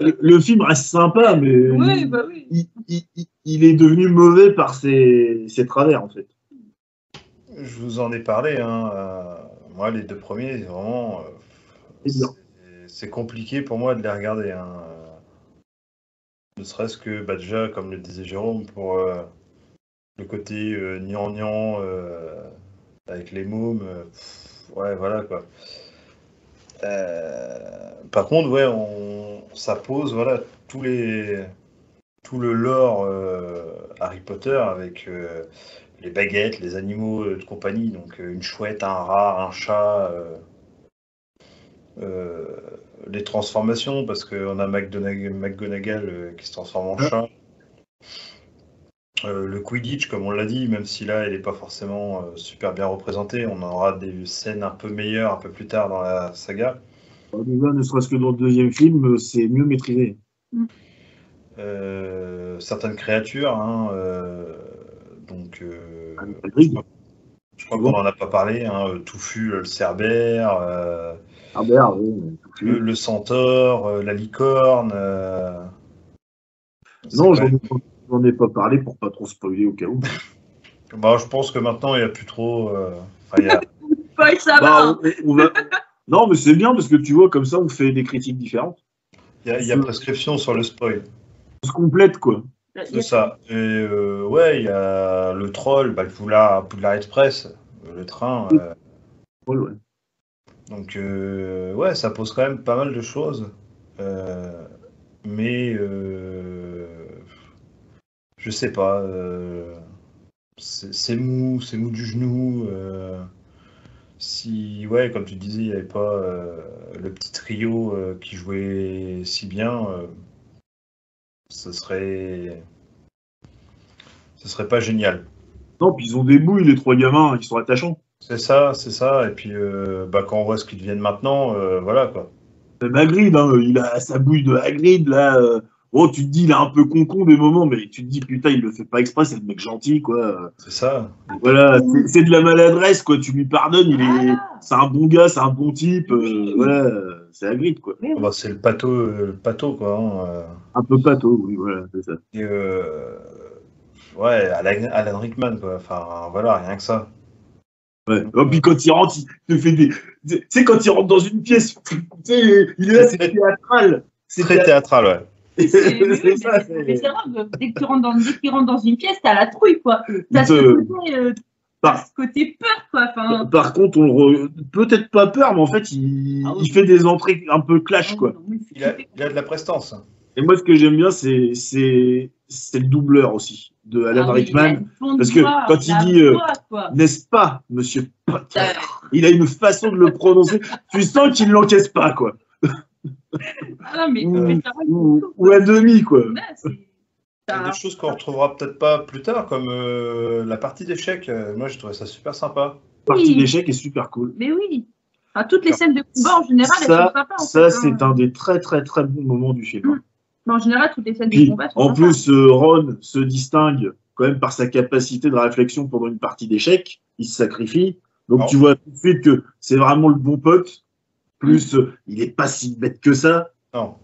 Le, le film reste sympa, mais Oui, bah oui. il, il- il- il est devenu mauvais par ses, ses travers, en fait. je vous en ai parlé. Hein, euh, moi, les deux premiers, vraiment, euh, C'est compliqué pour moi de les regarder. Hein. Ne serait-ce que, bah, déjà, comme le disait Jérôme, pour euh, le côté euh, gnangnan euh, avec les mômes. pff, ouais, voilà quoi. Euh, par contre, ouais, on, ça pose voilà tous les tout le lore euh, Harry Potter avec euh, les baguettes, les animaux de compagnie, donc une chouette, un rat, un chat, euh, euh, les transformations, parce qu'on a McGonagall qui se transforme en chat. Euh, le Quidditch, comme on l'a dit, même si là, elle n'est pas forcément euh, super bien représentée, on aura des scènes un peu meilleures un peu plus tard dans la saga. Déjà, ne serait-ce que dans le deuxième film, euh, c'est mieux maîtrisé. Euh, certaines créatures, hein, euh, donc euh, Hagrid. je crois, qu'on n'en a pas parlé, hein, Touffu, le cerbère, euh, oui. le, le centaure, euh, la licorne. euh, Non, j'en même- ai, pas- j'en ai pas parlé pour pas trop spoiler au cas où. (laughs) bah, je pense que maintenant il n'y a plus trop. euh, enfin, il y a- (laughs) Paul, ça va. Bah, on- on va- Non, mais c'est bien parce que tu vois, comme ça, on fait des critiques différentes. il y a- il y a prescription sur le spoil. On se complète, quoi. C'est ça. Et euh, ouais, il y a le troll, bah, le Poudlard, Poudlard Express, le train. euh, ouais. donc euh, ouais, ça pose quand même pas mal de choses. Euh, mais euh, je sais pas. euh, c'est mou, c'est mou du genou. euh, si, ouais, comme tu disais, il n'y avait pas euh, le petit trio qui jouait si bien, ce serait. Ce serait pas génial. Non, puis ils ont des bouilles, les trois gamins, ils sont attachants. C'est ça, c'est ça. Et puis, bah, quand on voit ce qu'ils deviennent maintenant, voilà quoi. Même Hagrid, hein, il a sa bouille de Hagrid, là. Bon, tu te dis, il est un peu con-con des moments, mais tu te dis, putain, il le fait pas exprès, c'est le mec gentil, quoi. C'est ça. Voilà, c'est- de la maladresse, quoi. Tu lui pardonnes, il est, c'est un bon gars, c'est un bon type. euh, voilà, c'est la grille, quoi. Oui, oui. Bah, c'est le pato, le pato quoi. hein, euh. Un peu pato, oui, voilà, c'est ça. Et, euh, ouais, Alan, Alan Rickman, quoi. Enfin, voilà, rien que ça. Ouais. Et puis quand il rentre, il te fait des. Tu sais, quand il rentre dans une pièce, tu sais, il est là, c'est théâtral. C'est Très théâtral, ouais. C'est ça. grave. Dès que tu rentres dans, dès qu'il rentre dans une pièce, t'as la trouille, quoi. T'as Il ce côté, euh, Par- t'as ce côté peur, quoi. Enfin, Par contre, on le re- peut-être pas peur, mais en fait, il, Ah oui. il fait des entrées un peu clash, quoi. non, oui, Il a, il a de la prestance. Et moi, ce que j'aime bien, c'est c'est c'est le doubleur aussi de Alan Ah Rickman. parce que voix, quand il dit, euh, voix, quoi. N'est-ce pas, Monsieur Potter? Il a une façon de le prononcer. tu sens qu'il l'encaisse pas, quoi. Ah non, mais, Ou- mais Ou, ou à demi, quoi. Il y a des choses qu'on retrouvera peut-être pas plus tard, comme euh, la partie d'échecs. Euh, Moi, j'ai trouvé ça super sympa. La partie Oui. d'échecs est super cool. Mais oui. Enfin, toutes les scènes de combat, en général, elles Ça, sont sympas. en ça fait, c'est hein. un des très très très bons moments du film. hein. Mais En général, toutes les scènes de combat sont en sympas. plus, euh, Ron se distingue quand même par sa capacité de réflexion pendant une partie d'échecs. Il se sacrifie. Donc tu vois tout de suite que c'est vraiment le bon pote. Plus, euh, il est pas si bête que ça. Non.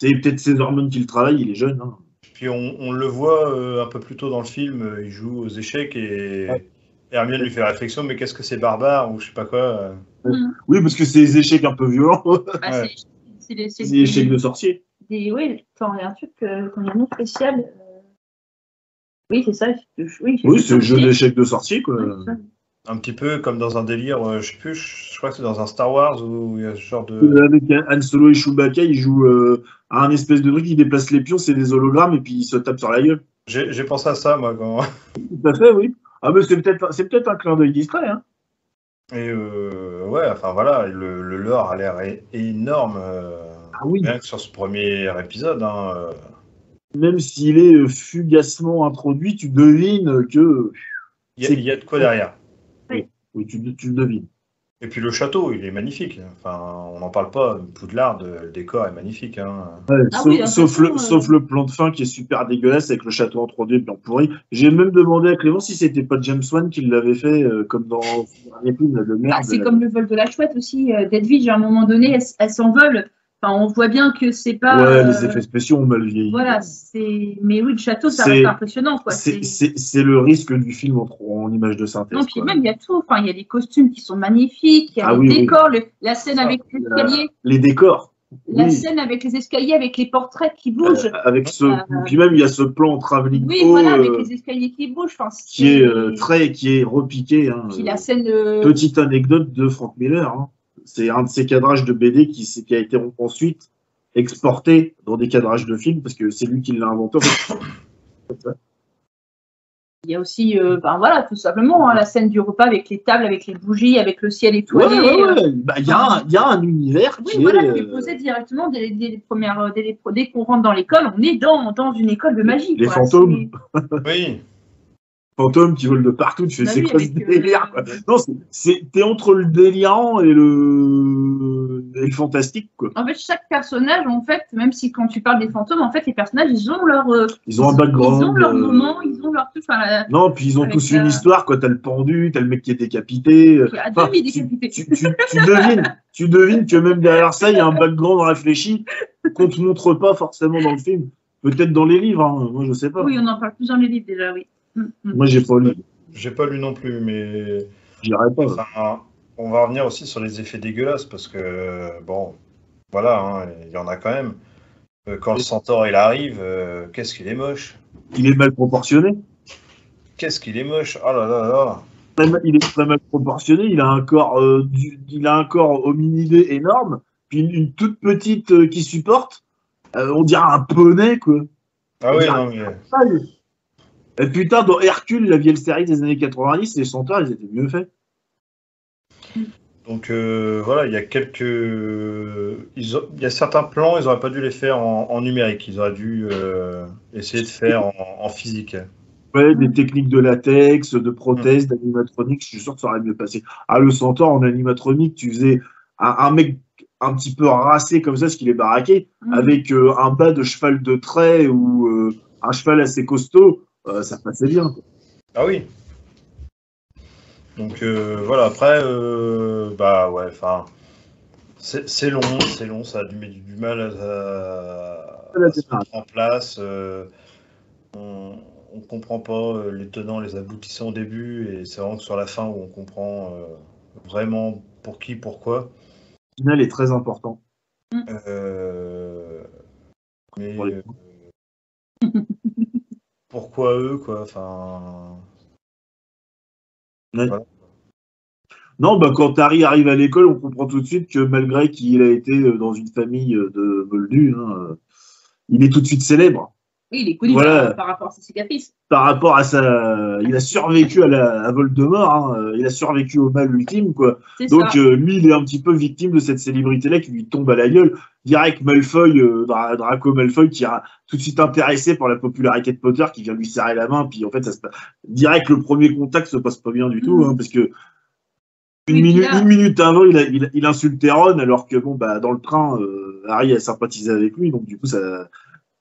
C'est peut-être ses hormones qui le travaillent, il est jeune. hein. Puis on, on le voit euh, un peu plus tôt dans le film, euh, il joue aux échecs et Hermione lui fait réflexion, mais qu'est-ce que c'est barbare ou je sais pas quoi. euh. Oui, parce que c'est des échecs un peu violents. Bah, Ouais. c'est- des- échecs de sorcier. des- Oui, quand il y a un truc, euh, quand il y a un nom spécial. euh, Oui, c'est ça. Oui, Oui, c'est le jeu d'échecs de sorcier, quoi. Un petit peu comme dans un délire, euh, je sais plus, je crois que c'est dans un Star Wars où il y a ce genre de. Avec Han Solo et Chewbacca, ils jouent euh, à un espèce de truc, ils déplacent les pions, c'est des hologrammes, et puis ils se tapent sur la gueule. J'ai pensé à ça, moi, quand. Tout à fait, oui. Ah, mais c'est peut-être peut-être un clin d'œil distrait, hein. Et euh, ouais, enfin voilà, le, le lore a l'air énorme. euh, Ah oui. Rien que sur ce premier épisode. Hein, euh. Même s'il est euh, fugacement introduit, tu devines que. Y, il y a de quoi derrière. Oui, tu, tu le devines. Et puis le château, il est magnifique. Enfin, on n'en parle pas. Poudlard, le décor est magnifique. Hein. Ouais, Ah sauf, oui, de toute sauf façon, le, euh, sauf le plan de fin qui est super dégueulasse avec le château en 3D bien pourri. J'ai même demandé à Clément si c'était pas James Wan qui l'avait fait, euh, comme dans le merde. Ah, c'est comme le vol de la chouette aussi. euh, Deadwitch, à un moment donné, elle s'envole. Enfin, on voit bien que c'est pas. Ouais, euh, les effets spéciaux ont mal vieilli. Voilà, c'est. Mais oui, le château, ça reste impressionnant, quoi. C'est- le risque du film en, en image de synthèse. Non, puis quoi. même, il y a tout. Enfin, il y a des costumes qui sont magnifiques, il y a Ah les oui, oui. décors, le- la scène Ça, avec les escaliers, Les décors. la oui. scène avec les escaliers, avec les portraits qui bougent. Euh, avec ce, Euh, puis même il y a ce plan en travelling oui, voilà, avec euh, les escaliers qui bougent. Enfin, qui est euh, très, qui est repiqué. Hein, Puis euh, la scène. Petite anecdote de Frank Miller. hein. C'est un de ses cadrages de BD qui, qui a été ensuite exporté dans des cadrages de films parce que c'est lui qui l'a inventé. Il y a aussi, euh, ben voilà, tout simplement, hein, la scène du repas avec les tables, avec les bougies, avec le ciel Ouais, étoilé. ouais, euh, ouais. Bah, Il y, a un- il y a un univers Oui, qui voilà, est. qui est euh, posé directement dès, dès les premières, euh, dès, qu'on rentre dans l'école, on est dans, dans une école de magie. Les quoi. fantômes. Oui. Fantômes qui volent de partout. Tu fais, Bah c'est quoi ce euh, délire quoi? Non, c'est- t'es entre le délirant et le, et le fantastique quoi. En fait, chaque personnage, en fait, même si quand tu parles des fantômes, en fait, les personnages, ils ont leur, euh, Ils ont un background. ils ont leur euh, moment, ils ont leur truc. Enfin, la- Non, puis ils ont Avec tous la- une histoire, quoi. T'as le pendu, t'as le mec qui est décapité. enfin, tu, décapité. tu, tu, tu devines, tu devines que même derrière ça, il y a un background réfléchi qu'on te montre pas forcément dans le film. Peut-être dans les livres, hein. moi je sais pas. Oui, on en parle plus dans les livres déjà, oui. Mm, mm. Moi j'ai pas lu, J'ai pas lu non plus, mais j'irai pas. enfin, on va revenir aussi sur les effets dégueulasses parce que bon, voilà, hein, il y en a quand même. Euh, Quand le centaure il arrive, euh, qu'est-ce qu'il est moche Il est mal proportionné. Qu'est-ce qu'il est moche Oh là là là Il est très mal proportionné. Il a un corps, euh, du- il a un corps hominidé énorme, puis une, une toute petite euh, qui supporte. Euh, on dirait un poney, quoi. Ah oui, non, mais Et putain, dans Hercule, la vieille série des années 90, les chanteurs, ils étaient mieux faits. Donc euh, voilà, il y a quelques. ils ont- Il y a certains plans, ils n'auraient pas dû les faire en, en numérique, ils auraient dû euh, essayer de faire en, en physique. Ouais, des techniques de latex, de prothèses, d'animatronique, je suis sûr que ça aurait mieux passé. Ah, le centaure en animatronique, tu faisais un, un mec un petit peu racé comme ça, ce qu'il est baraqué, Mm. avec euh, un bas de cheval de trait ou euh, un cheval assez costaud, euh, ça passait bien. Ah oui. Donc euh, voilà, après, euh, bah ouais, enfin, c'est c'est long, c'est long, ça a du, du, du mal à, à- à se mettre en place. euh, on, on comprend pas euh, les tenants, les aboutissants au début, et c'est vraiment que sur la fin où on comprend euh, vraiment pour qui, pourquoi. Le final est très important. Euh, mais Pour les- euh, (laughs) pourquoi eux, quoi, enfin. Non, bah, quand Harry arrive à l'école, on comprend tout de suite que malgré qu'il a été euh, dans une famille euh, de moldus, hein, euh, il est tout de suite célèbre. Oui, il est connu Voilà. par, rapport à ses cicatrices. Par rapport à sa. Il a survécu à, la... à Voldemort, hein, il a survécu au mal ultime, quoi. Donc euh, lui, il est un petit peu victime de cette célébrité-là qui lui tombe à la gueule. Direct Malfoy, euh, Dra- Draco Malfoy, qui a tout de suite intéressé par la popularité de Potter, qui vient lui serrer la main, puis en fait, ça se passe... direct le premier contact se passe pas bien du tout, Mhm. hein, parce que une, minute, là- une minute avant, il, a- il, il insultait Ron, alors que bon, bah dans le train, euh, Harry a sympathisé avec lui, donc du coup, ça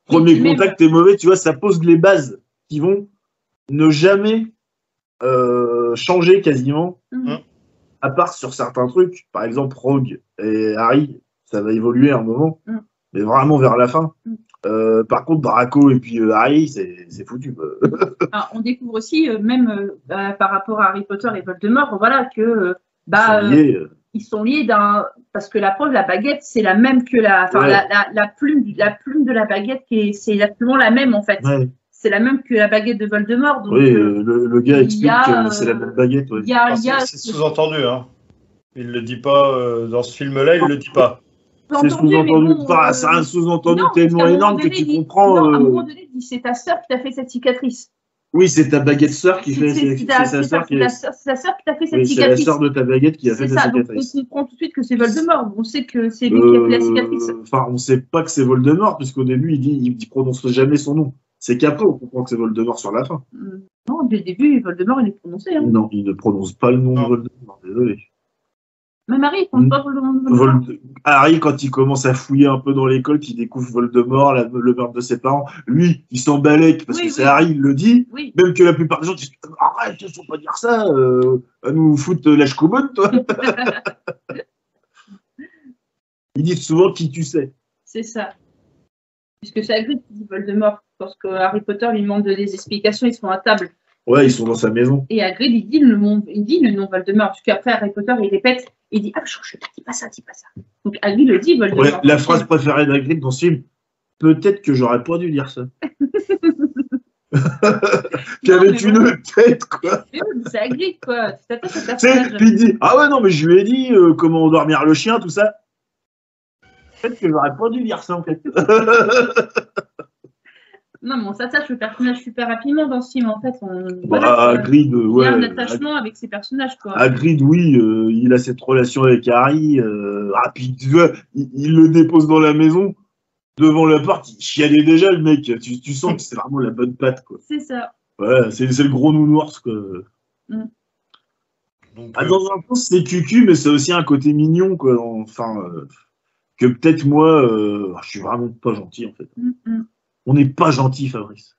premier contact est mauvais, tu vois, ça pose les bases qui vont ne jamais euh, changer quasiment Mhm. à part sur certains trucs, par exemple Rogue et Harry, ça va évoluer un moment, Mm. mais vraiment vers la fin. Mm. Euh, par contre, Draco et puis euh, Harry, c'est foutu. (laughs) Ah, on découvre aussi, même euh, par rapport à Harry Potter et Voldemort, voilà que bah, euh, euh, ils sont liés d'un parce que la preuve, la baguette, c'est la même que la, enfin Ouais. la, la, la plume, du- la plume de la baguette, qui c'est exactement la même en fait. ouais. C'est la même que la baguette de Voldemort. Donc, Oui, euh, euh, le, le gars explique a, que c'est la euh, même baguette. ouais. il y a, Ah, il y a c'est sous-entendu, hein. Il le dit pas euh, dans ce film-là, il le dit pas. C'est sous-entendu. bon, euh, c'est un sous-entendu tellement énorme que tu il- comprends. Non, à un euh, moment donné, il dit c'est ta sœur qui t'a fait cette cicatrice. Oui, c'est ta baguette sœur qui fait. C'est sa sœur qui ta fait cette Oui, c'est la cicatrice. sœur de ta baguette qui a fait C'est ta ça, donc cicatrice. on comprend tout de suite que c'est Voldemort. On sait que c'est lui qui a fait la cicatrice. Euh, Enfin, on sait pas que c'est Voldemort, puisqu'au début, il dit, il prononce jamais son nom. C'est qu'après, on comprend que c'est Voldemort sur la fin. Hum, Non, dès le début, Voldemort, il est prononcé. Hein. Non, il ne prononce pas le nom Non. de Voldemort, désolé. Même Harry, il Mm. pas Voldemort. Voldemort. Vold- Harry, quand il commence à fouiller un peu dans l'école, qu'il découvre Voldemort, la- le meurtre de ses parents, lui, il s'en balèque, parce Oui, que c'est. Harry, il le dit. Oui, Même que la plupart des gens disent Arrête, il faut pas dire ça, euh, à nous foutre la commune, toi. (laughs) Ils disent souvent qui tu sais. c'est ça. Puisque c'est Hagrid qui dit Voldemort. Lorsque Harry Potter lui demande des explications, ils sont à table. Ouais, ils sont dans sa maison. Et Hagrid, il dit le nom, il dit le nom Voldemort. Jusqu'après, Harry Potter, il répète. Il dit Ah, je, je dis pas ça, dis pas ça. Donc Hagrid le dit Voldemort. Ouais, la phrase préférée d'Hagrid dans ce film, peut-être que j'aurais pas dû dire ça. (laughs) Qu'avait une tête, quoi? C'est Hagrid, quoi. Tu t'attaches il dit Ah ouais, non, mais je lui ai dit euh, comment endormir le chien, tout ça. Peut-être que j'aurais pas dû dire ça, en fait. (laughs) Non, mais on s'attache au personnage super rapidement dans ce film. En fait, on. bah, voilà. Hagrid, euh, il y ouais. a un attachement avec ces personnages, quoi. Hagrid, oui, euh, il a cette relation avec Harry. Euh, ah, puis tu vois, il, il le dépose dans la maison, devant la porte, il chialait déjà, le mec. Tu, tu sens que c'est vraiment la bonne patte, quoi. C'est ça. Ouais, c'est c'est le gros nounours, quoi. Donc, Ah, euh, dans un sens, c'est cucu, mais c'est aussi un côté mignon, quoi. Enfin, euh, que peut-être moi, euh, je suis vraiment pas gentil, en fait. Mm, mm. On n'est pas gentil, Fabrice.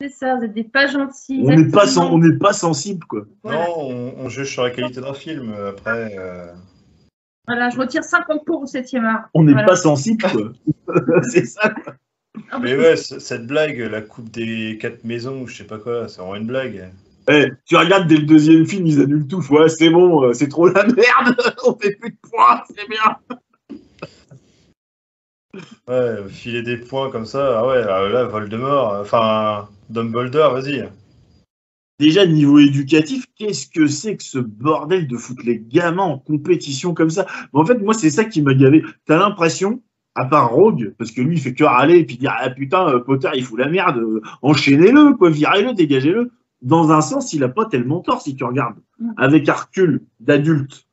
C'est ça, vous êtes des pas gentils. On n'est pas, sen- exactement. on n'est pas sensible, quoi. Voilà. Non, on, on juge sur la qualité d'un film. Après, euh, Voilà, je retire 50 pour au 7 art. On n'est Voilà. pas sensible, quoi. (laughs) c'est ça, quoi. Ah, mais ouais, c- cette blague, la coupe des quatre maisons, je sais pas quoi, c'est vraiment une blague. Eh, tu regardes dès le deuxième film, ils annulent tout. Ouais, c'est bon, euh, c'est trop la merde. (laughs) on fait plus de points, c'est bien. Ouais, filer des points comme ça, ah ouais, ah, là, Voldemort, enfin, Dumbledore, vas-y. Déjà, niveau éducatif, qu'est-ce que c'est que ce bordel de foutre les gamins en compétition comme ça? Mais En fait, moi, c'est ça qui m'a gavé. T'as l'impression, à part Rogue, parce que lui, il fait que râler et puis dire Ah putain, euh, Potter, il fout la merde, euh, enchaînez-le, quoi, virez-le, dégagez-le. Dans un sens, il a pas tellement tort si tu regardes. Mm. Avec Hercule, d'adulte,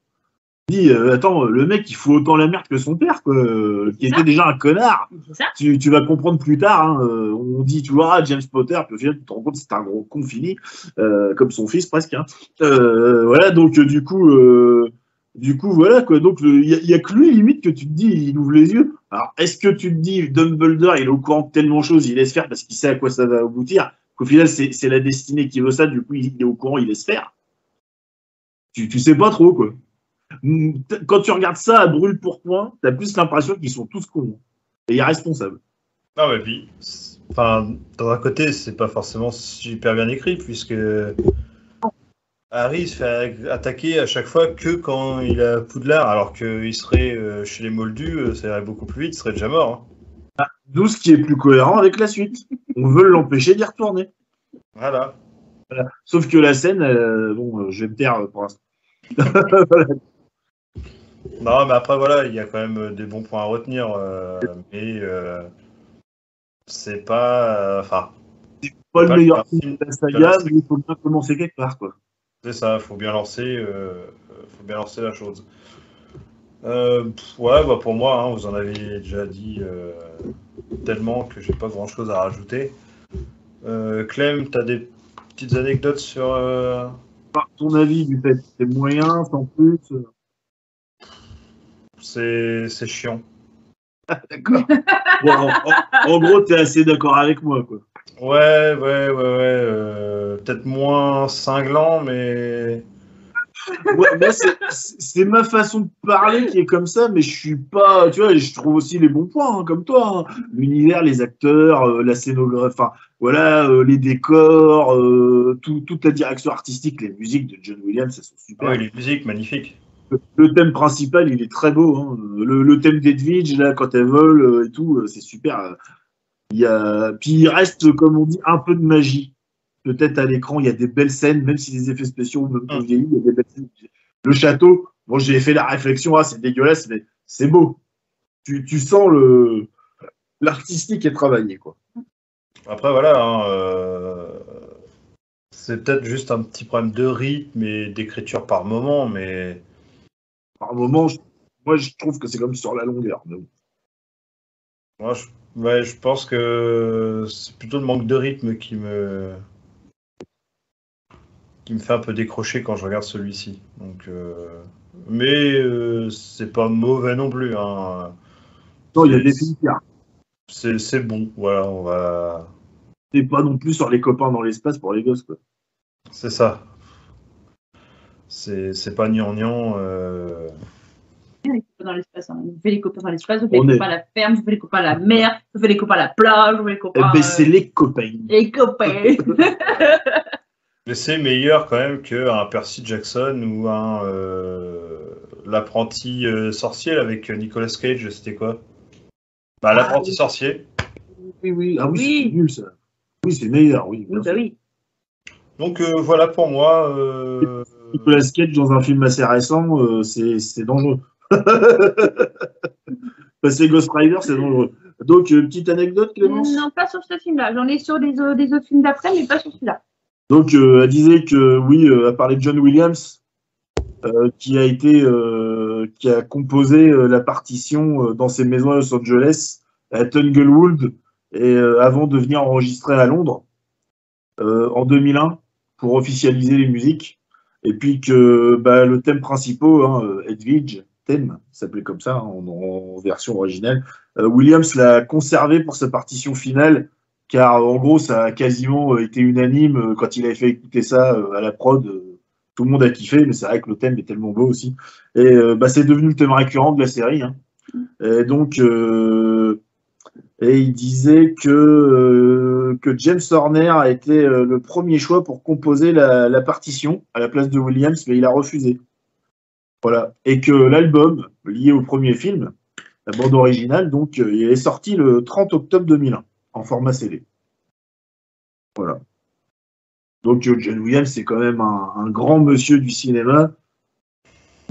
il dit euh, Attends, le mec, il fout autant la merde que son père, quoi, euh, qui était déjà un connard. Ça Tu, tu vas comprendre plus tard. hein, euh, on dit, tu vois, ah, James Potter, puis au final, tu te rends compte que c'est un gros con fini, euh, comme son fils presque. hein. Euh, voilà, donc du coup, Du coup, voilà quoi. Donc, il n'y a, que lui, limite, que tu te dis, il ouvre les yeux. Alors, est-ce que tu te dis, Dumbledore, il est au courant de tellement de choses, il laisse faire parce qu'il sait à quoi ça va aboutir Qu'au final, c'est la destinée qui veut ça, du coup, il est au courant, il laisse faire? Tu, tu sais pas trop, quoi. Quand tu regardes ça à brûle pour point, tu as plus l'impression qu'ils sont tous cons et irresponsables. Non, mais puis, enfin, dans un côté, c'est pas forcément super bien écrit, puisque Harry se fait attaquer à chaque fois que quand il a Poudlard, alors qu'il serait euh, chez les Moldus, euh, ça irait beaucoup plus vite, il serait déjà mort. Hein. Ah, d'où ce qui est plus cohérent avec la suite. On veut l'empêcher d'y retourner. Voilà. Sauf que la scène, euh, bon, je vais me taire pour l'instant. (laughs) non, mais après, voilà, il y a quand même des bons points à retenir. mais c'est pas. Enfin. c'est pas le meilleur film de la saga, mais il faut bien commencer quelque part, quoi. C'est ça, faut bien lancer, euh, faut bien lancer la chose. Euh, ouais, bah pour moi, hein, vous en avez déjà dit euh, tellement que j'ai pas grand chose à rajouter. Clem, tu as des petites anecdotes sur. Par ton avis, du fait, c'est moyen, sans plus C'est chiant. (laughs) d'accord. en, gros, tu es assez d'accord avec moi, quoi. Ouais, ouais, ouais, ouais. Peut-être moins cinglant, mais. ouais, c'est ma façon de parler qui est comme ça, mais je suis pas. Tu vois, je trouve aussi les bons points, hein, comme toi. Hein. L'univers, les acteurs, euh, la scénographie, enfin, voilà, euh, les décors, euh, toute la direction artistique, les musiques de John Williams, elles sont super. Ouais, les musiques, magnifiques. Le, thème principal, il est très beau. Hein. Le, thème d'Edwidge, là, quand elle vole et tout, c'est super. Il y a... Puis il reste, comme on dit, un peu de magie. Peut-être à l'écran, il y a des belles scènes, même si les effets spéciaux même pas vieillis, il y a des belles scènes. Le château, bon, j'ai fait la réflexion, ah, c'est dégueulasse, mais c'est beau. Tu, tu sens le l'artistique est travaillé, quoi. Après, voilà, hein, euh, c'est peut-être juste un petit problème de rythme et d'écriture par moment, mais. Par moment, moi, je trouve que c'est comme sur la longueur. Moi, je Ouais, je pense que c'est plutôt le manque de rythme qui me qui me fait un peu décrocher quand je regarde celui-ci. Donc, euh, mais euh, c'est pas mauvais non plus. Hein. Non, il y a des films C'est bon, voilà, on va. C'est pas non plus sur les copains dans l'espace pour les gosses, quoi. C'est ça. C'est pas gnangnan. Euh les copains dans l'espace. Hein. Je fais les copains dans l'espace, je fais les copains à la ferme, je fais les copains à la mer, je fais les copains à la plage, je fais les copains. Eh ben, c'est les copains. Les copains. (laughs) Mais c'est meilleur quand même qu'un Percy Jackson ou un euh, l'apprenti euh, sorcier avec Nicolas Cage, c'était quoi? Bah l'apprenti ah, sorcier. Oui, oui, ah oui, c'est nul ça. Oui, c'est meilleur, oui. Oui, bah oui. Donc euh, voilà pour moi. Nicolas Cage dans un film assez récent, c'est dangereux. (laughs) Parce que Ghost Rider, c'est dangereux. Donc, euh, petite anecdote, Clémence Non, pas sur ce film-là. J'en ai sur des, des, autres films d'après, mais pas sur celui-là. Donc, euh, elle disait que, oui, euh, elle parlait de John Williams, qui a été, qui a composé la partition dans ses maisons à Los Angeles, à Tunglewood, et avant de venir enregistrer à Londres en 2001 pour officialiser les musiques. Et puis que bah, le thème principal, hein, Edwidge, thème, s'appelait comme ça hein, en, version originale. Euh, Williams l'a conservé pour sa partition finale, car en gros, ça a quasiment euh, été unanime euh, quand il avait fait écouter ça à la prod. tout le monde a kiffé, mais c'est vrai que le thème est tellement beau aussi. Et bah, c'est devenu le thème récurrent de la série. Hein. Et donc, et il disait que, que James Horner a été le premier choix pour composer la, partition à la place de Williams, mais il a refusé. Voilà. Et que l'album, lié au premier film, la bande originale, donc, euh, il est sorti le 30 octobre 2001, en format CD. Voilà. Donc, euh, John Williams, c'est quand même un, grand monsieur du cinéma.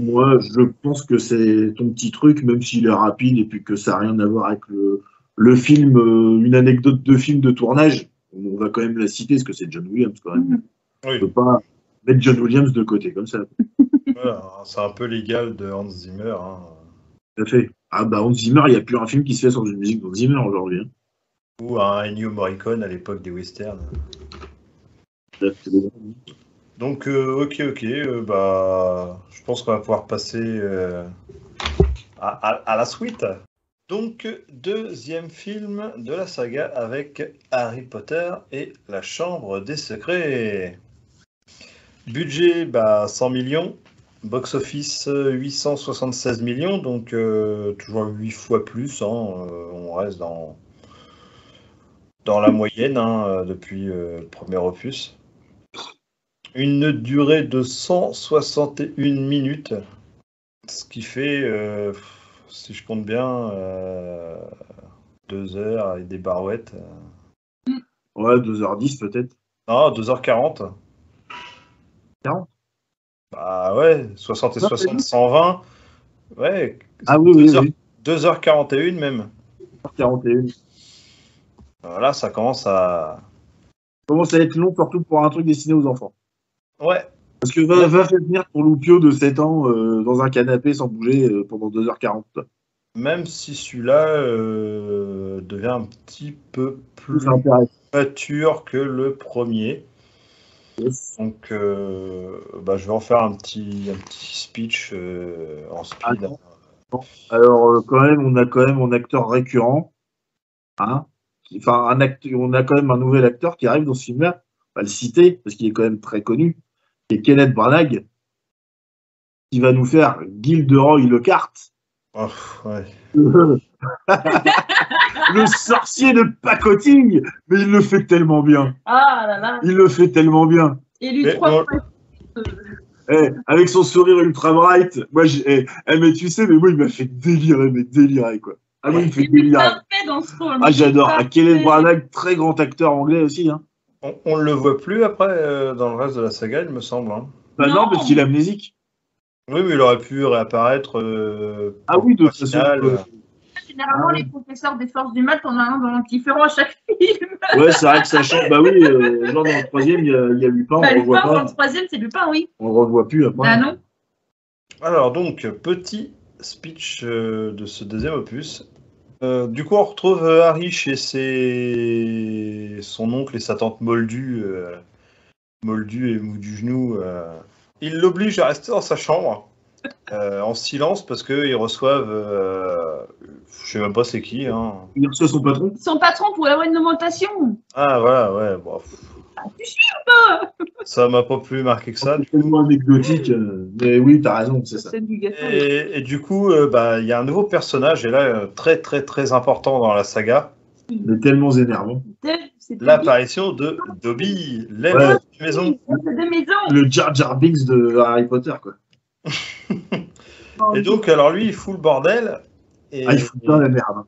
Moi, je pense que c'est ton petit truc, même s'il est rapide et puis que ça n'a rien à voir avec le, film, euh, une anecdote de film de tournage. On va quand même la citer, parce que c'est John Williams quand même. On ne peut pas mettre John Williams de côté comme ça. c'est un peu l'égal de Hans Zimmer. Hein. Tout à fait. Ah bah Hans Zimmer, il n'y a plus un film qui se fait sans une musique d'Hans Zimmer aujourd'hui. Hein. Ou un Ennio Morricone à l'époque des westerns. Donc, euh, ok, ok, euh, bah, je pense qu'on va pouvoir passer à, à- à la suite. Donc, deuxième film de la saga avec Harry Potter et la Chambre des Secrets. Budget, bah, 100 millions. Box-office, euh, 876 millions, donc euh, toujours 8 fois plus. hein, euh, on reste dans, dans la moyenne hein, euh, depuis le premier opus. Une durée de 161 minutes, ce qui fait, si je compte bien, 2 heures et des barouettes. Ouais, 2h10 peut-être. Non, 2h40. 40? Bah ouais, 60 et Non, 60, c'est 120. Ouais, Ah oui, oui, 2h- oui. 2h41 même. 41. Voilà, ça commence à. Commence à être long, surtout pour un truc destiné aux enfants. Ouais, Parce que va, va faire venir ton loupio de 7 ans euh, dans un canapé sans bouger euh, pendant 2h40. quoi. même si celui-là euh, devient un petit peu plus mature que le premier. Yes. Donc, bah, je vais en faire un petit, un petit speech en speed. Attends. Alors, quand même, on a quand même un acteur récurrent. Hein qui- Enfin, un acteur, on a quand même un nouvel acteur qui arrive dans ce film-là. On va le citer, parce qu'il est quand même très connu. Est Kenneth Branagh, qui va nous faire Gilderoy Lockhart, Oh, ouais. (laughs) le sorcier de pacotille. Mais il le fait tellement bien. Ah là là. Il le fait tellement bien. Élu Mais trois. Euh, Eh, avec son sourire ultra bright. Moi, j'ai, eh, eh, mais tu sais, mais moi, il m'a fait délirer, mais délirer, quoi. Ah oui, il me fait Il est délirer. parfait dans ce rôle. Ah, j'adore. Ah. Kenneth Branagh, très grand acteur anglais aussi. Hein. On, on le voit plus après euh, dans le reste de la saga, il me semble. hein. Bah non, Non. parce qu'il est amnésique. Oui, mais il aurait pu réapparaître. euh, Ah oui, de façon. euh, Généralement, Ah les professeurs des forces du mal, on en a un dans différent à chaque (laughs) film. Ouais, c'est vrai que ça change. Bah oui, euh, genre dans le troisième, il y a, il y a Lupin, on Bah, le revoit Lupin, dans pas. le troisième, c'est Lupin, oui. On le revoit plus après. Bah non. Alors donc, petit speech euh, de ce deuxième opus. Euh, du coup, on retrouve euh, Harry chez ses... son oncle et sa tante Moldu, euh, Moldu et mou du genou. euh. Il l'oblige à rester dans sa chambre, euh, en silence, parce qu'ils reçoivent... euh, je sais même pas c'est qui. Hein. Il reçoit son patron. Son patron pourrait avoir une augmentation. Ah voilà, ouais. Bon, pff, Tu suis pas? Ça m'a pas plus marqué que ça. C'est tellement anecdotique. euh, mais oui, t'as raison, c'est ça. C'est du gâteau. Et, et du coup, euh, bah, il y a un nouveau personnage, et là, euh, très très très important dans la saga, Il est tellement énervant. L'apparition de Dobby, l'élève Ouais. de maison. de maison. Le Jar Jar Binks de Harry Potter, quoi. (laughs) Et donc, alors lui, il fout le bordel. Et, Ah, il fout bien la merde.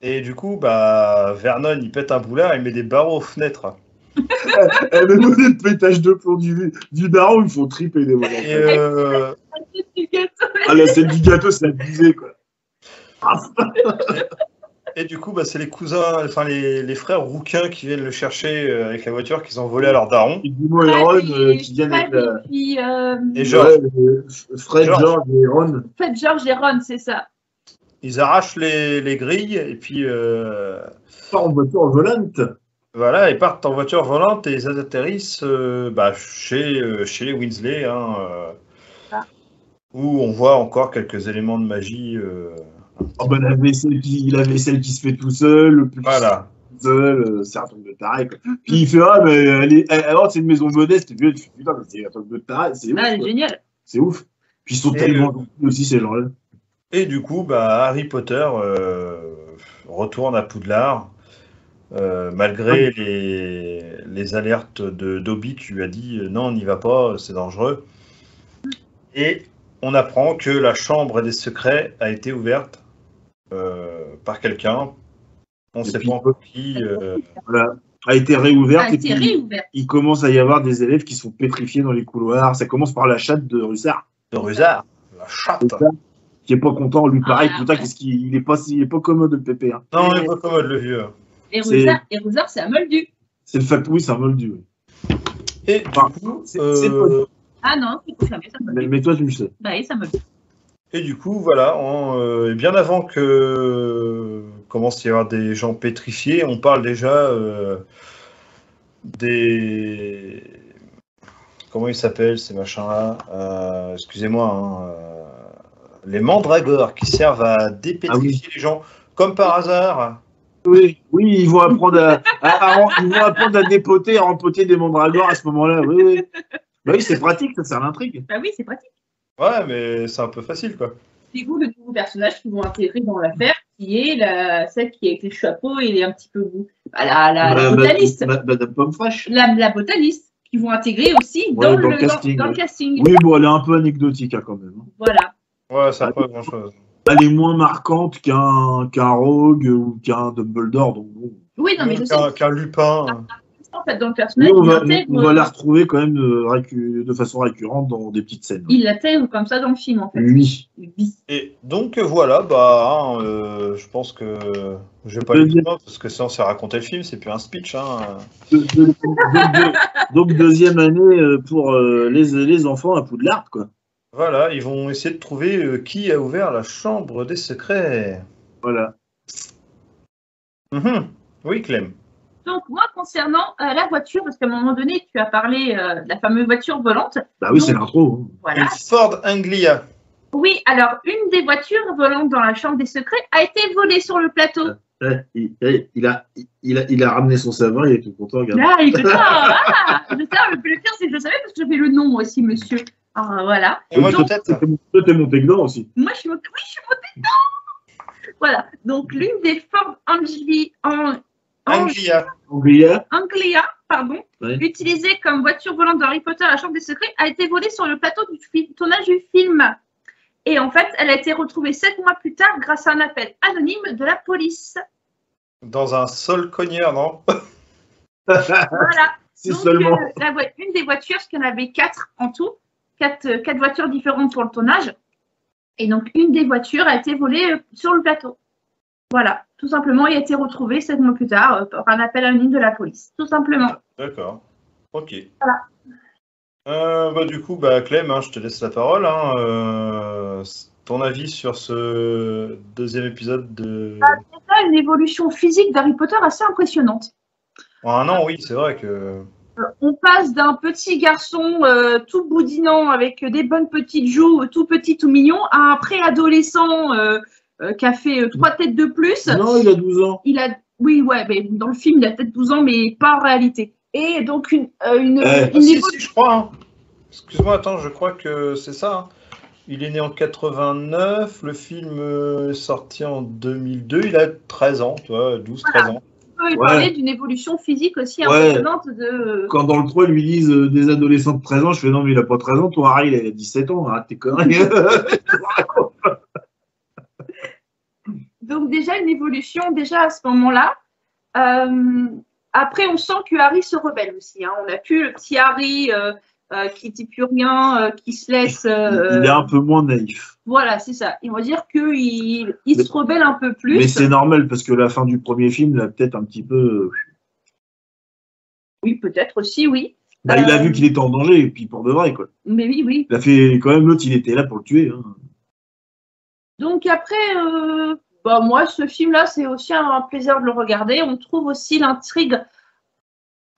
et du coup, bah, Vernon, il pète un boulard, il met des barreaux aux fenêtres. Eh, même les pétages de plomb du, du daron, ils font triper des moments. Euh, C'est du gâteau. Ah, la scène du gâteau, c'est abusé, quoi. (laughs) Et du coup, bah, c'est les cousins, enfin les, les frères rouquins qui viennent le chercher euh, avec la voiture qu'ils ont volé à leur daron. Et Dimo et Ron euh, qui viennent avec la. Et puis, euh, Et George. Ouais, Fred, George. George et Ron. Faites George et Ron, c'est ça. Ils arrachent les, les grilles et puis euh, Pas en voiture volante. Voilà, ils partent en voiture volante et ils atterrissent euh, bah, chez, euh, chez les Winsley, hein, euh, Ah. où on voit encore quelques éléments de magie. euh, Oh, bah, la vaisselle qui, la vaisselle qui se fait tout seul, le plus voilà. tout seul, euh, c'est un truc de taré. Quoi. Puis il fait Ah, mais elle est, elle- alors c'est une maison modeste. Et puis tu Putain, mais c'est un truc de taré, c'est ouf. Ah, quoi. génial. C'est ouf. Puis ils sont Et tellement gentils aussi, ces gens-là. Et du coup, bah, Harry Potter euh, retourne à Poudlard. Euh, malgré les, les alertes de Dobby qui lui a dit euh, non, on n'y va pas, c'est dangereux. Et on apprend que la chambre des secrets a été ouverte euh, par quelqu'un. On ne sait puis- pas encore qui. euh, Voilà. A été réouverte. Et il commence à y avoir des élèves qui sont pétrifiés dans les couloirs. Ça commence par la chatte de Russard. de Rusard, la chatte. Qui est pas content, lui pareil, Ah, putain, ouais. qu'est-ce qu'il il est pas, il est pas commode le pépé. Hein. Non, il est pas commode le vieux. Et C'est- Rousard, un moldu. C'est le fait, oui, c'est un moldu. oui. Et Enfin, coup, c'est- euh, Ah non, c'est confirmé, un Mais, mais toi, tu le sais. Bah oui, un moldu. Et du coup, voilà, euh, bien avant que euh, commence à y avoir des gens pétrifiés, on parle déjà euh, des comment ils s'appellent ces machins-là Euh, Excusez-moi. hein, euh, les mandragores qui servent à dépétrifier les gens, comme par hasard. Oui, oui, ils vont apprendre à, à- à- ils vont apprendre à dépoter, à rempoter des mandragores à ce moment-là. Oui, oui. Bah oui, c'est pratique, ça sert à l'intrigue. Bah oui, c'est pratique. Ouais, mais c'est un peu facile, quoi. C'est vous le nouveau personnage qu'ils vont intégrer dans l'affaire, qui est la, celle qui est avec les chapeaux et les un petit peu. Bah, la, la, la Euh, botaniste. ma- ma- Madame Pomme Fraîche. La, la botaniste, qui vont intégrer aussi Ouais, dans, dans le, le casting, dans, dans le ouais. casting. Oui, bon, elle est un peu anecdotique hein, quand même. hein. Voilà. Ouais, ça n'a pas grand-chose. Elle est moins marquante qu'un qu'un Rogue ou qu'un Dumbledore. Donc bon. Oui, non, mais je sais. Qu'un lupin. En fait, dans le personnage, on, va, on la retrouver quand même de, récu- de façon récurrente dans des petites scènes. il l'intègre comme ça dans le film, en fait. Oui. Oui. Et donc euh, voilà, bah, hein, euh, je pense que je vais pas plus loin parce que sinon c'est raconter le film, c'est plus un speech. Hein. De- de- donc, de- donc, deuxième année euh, pour euh, les, les enfants à Poudlard, quoi. Voilà, ils vont essayer de trouver euh, qui a ouvert la chambre des secrets. Voilà. Mhm. Oui, Clem. Donc, moi, concernant euh, la voiture, parce qu'à un moment donné, tu as parlé euh, de la fameuse voiture volante. Bah oui, Donc- c'est l'intro. hein. Voilà. Une Ford Anglia. Oui, alors, une des voitures volantes dans la chambre des secrets a été volée sur le plateau. Eh, il, eh, il a, il, a, il a ramené son savon, il est tout content, regarde. Là, il était (laughs) ah, je sais, le le pire, c'est que je savais parce que j'avais le nom, moi aussi, monsieur. Ah, voilà. Et moi, peut-être. T'es monté dedans aussi. Moi, je suis montée, oui, je suis montée dedans. Voilà. Donc, l'une des Ford Angli, en, en- Anglia. Anglia. Anglia, pardon, Ouais. utilisée comme voiture volante dans Harry Potter à la Chambre des Secrets, a été volée sur le plateau du tournage du film. Et en fait, elle a été retrouvée sept mois plus tard grâce à un appel anonyme de la police. Dans un sol cogneur, non (laughs) Voilà. (laughs) Donc, seulement. euh, la une des voitures, parce qu'il y en avait quatre en tout, quatre, euh, quatre voitures différentes pour le tournage. Et donc, une des voitures a été volée euh, sur le plateau. Voilà, tout simplement, il a été retrouvé sept mois plus tard euh, par un appel anonyme de la police. Tout simplement. D'accord. Ok. Voilà. Euh, bah, du coup, bah, Clem, hein, je te laisse la parole. hein. Euh, ton avis sur ce deuxième épisode de. Déjà, une évolution physique d'Harry Potter assez impressionnante. En un an, oui, c'est vrai que. Euh, On passe d'un petit garçon euh, tout boudinant avec des bonnes petites joues, euh, tout petit, tout mignon, à un préadolescent euh, euh, qui a fait trois têtes de plus. Non, il a 12 ans. il a, oui, ouais, mais dans le film, il a peut-être 12 ans, mais pas en réalité. Et donc, une, une, Eh, une Ah, si, si, je crois. hein. Excuse-moi, attends, je crois que c'est ça. hein. Il est né en 89, le film est sorti en 2002, il a 13 ans, tu vois, 12-13 ans. Peut Ouais. parler d'une évolution physique aussi Ouais. impressionnante de. Quand dans le 3, ils lui disent euh, des adolescents de 13 ans, je fais non, mais il a pas 13 ans, toi, Harry, il a 17 ans, arrête tes conneries. (laughs) (laughs) Donc, déjà, une évolution, déjà à ce moment-là. Euh, après, on sent que Harry se rebelle aussi. hein. On a plus le petit Harry euh, euh, qui dit plus rien, euh, qui se laisse. euh, il est un peu moins naïf. Voilà, c'est ça. Et on va dire qu'il il, Mais- se rebelle un peu plus. Mais c'est normal parce que la fin du premier film l'a peut-être un petit peu. euh, Oui, peut-être aussi, oui. Bah, il a Euh, vu qu'il était en danger, et puis pour de vrai, quoi. Mais oui, oui. Il a fait quand même l'autre, il était là pour le tuer. hein. Donc après, euh, bah, moi, ce film-là, c'est aussi un plaisir de le regarder. On trouve aussi l'intrigue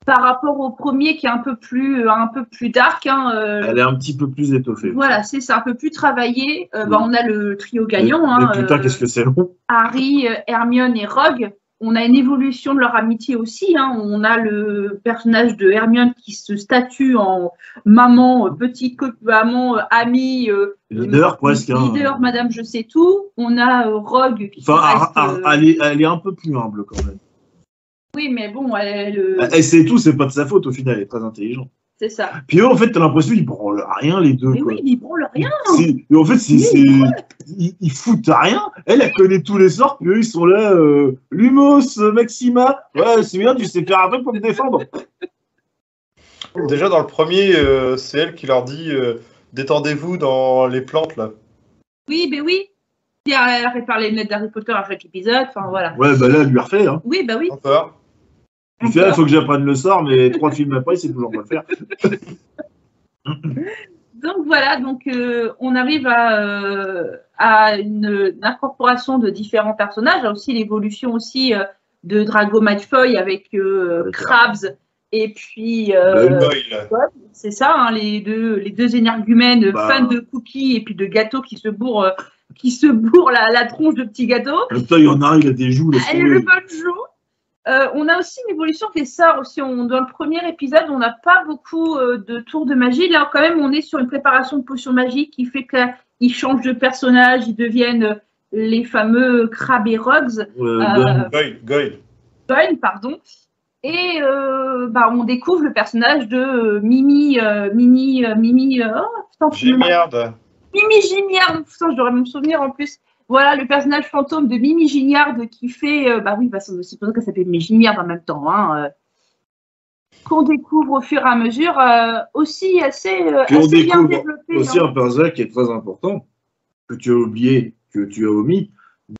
par rapport au premier qui est un peu plus, un peu plus dark. hein, euh, Elle est un petit peu plus étoffée. Voilà, c'est ça, un peu plus travaillé. Euh, Oui. bah, on a le trio gagnant, Mais hein, putain, euh, qu'est-ce que c'est long. Harry, euh, Hermione et Rogue. On a une évolution de leur amitié aussi. hein. On a le personnage de Hermione qui se statue en maman, euh, petite maman, euh, amie, euh, Leader, euh, presque. hein. leader, Madame je sais tout. On a euh, Rogue qui Enfin, reste, euh, elle, est, elle est un peu plus humble quand même. Oui, mais bon, elle, euh, Elle sait tout, c'est pas de sa faute au final, elle est très intelligente. c'est ça. Puis eux, en fait, t'as l'impression qu'ils branlent rien les deux. Mais quoi. oui, ils branlent rien. Et en fait, c'est, Oui, c'est- ils, ils foutent à rien. Elle, elle connaît tous les sorts, puis eux, ils sont là. Euh, Lumos, Maxima. Ouais, c'est bien, tu sais faire un truc pour me défendre. Déjà, dans le premier, euh, c'est elle qui leur dit euh, détendez-vous dans les plantes, là. Oui, mais oui. Elle répare les lunettes d'Harry Potter à chaque épisode. Enfin, voilà. Ouais, bah là, elle lui refait. Hein. Oui, bah oui. Encore. Il fait, il faut que j'apprenne le sort, mais trois films après, c'est toujours pas le faire. Donc voilà, donc euh, on arrive à, euh, à une, une incorporation de différents personnages, aussi l'évolution aussi euh, de Drago Malfoy avec euh, Krabs et puis euh, Boyle. c'est ça, hein, les deux les deux énergumènes Bah. fans de cookies et puis de gâteaux qui se bourrent euh, qui se bourrent la, la tronche de petits gâteaux. Putain, il y en a un, il a des joues. tomber. le bonne joue. Euh, on a aussi une évolution qui sort aussi. On, dans le premier épisode, on n'a pas beaucoup euh, de tours de magie. Là, quand même, on est sur une préparation de potions magiques qui fait qu'ils changent de personnage, ils deviennent euh, les fameux Crab et Rogs. Euh. Goyle, pardon. Et bah, on découvre le personnage de Mimi, Mimi, Mimi, oh, putain, merde. Mimi Gignard, putain, je devrais me souvenir en plus. Voilà, le personnage fantôme de Mimi Gignard qui fait, euh, bah oui, bah, c'est pour ça qu'elle s'appelle Mimi Gignard en même temps, hein, euh, qu'on découvre au fur et à mesure, euh, aussi assez, on bien développé. Aussi hein. un personnage qui est très important, que tu as oublié, que tu as omis,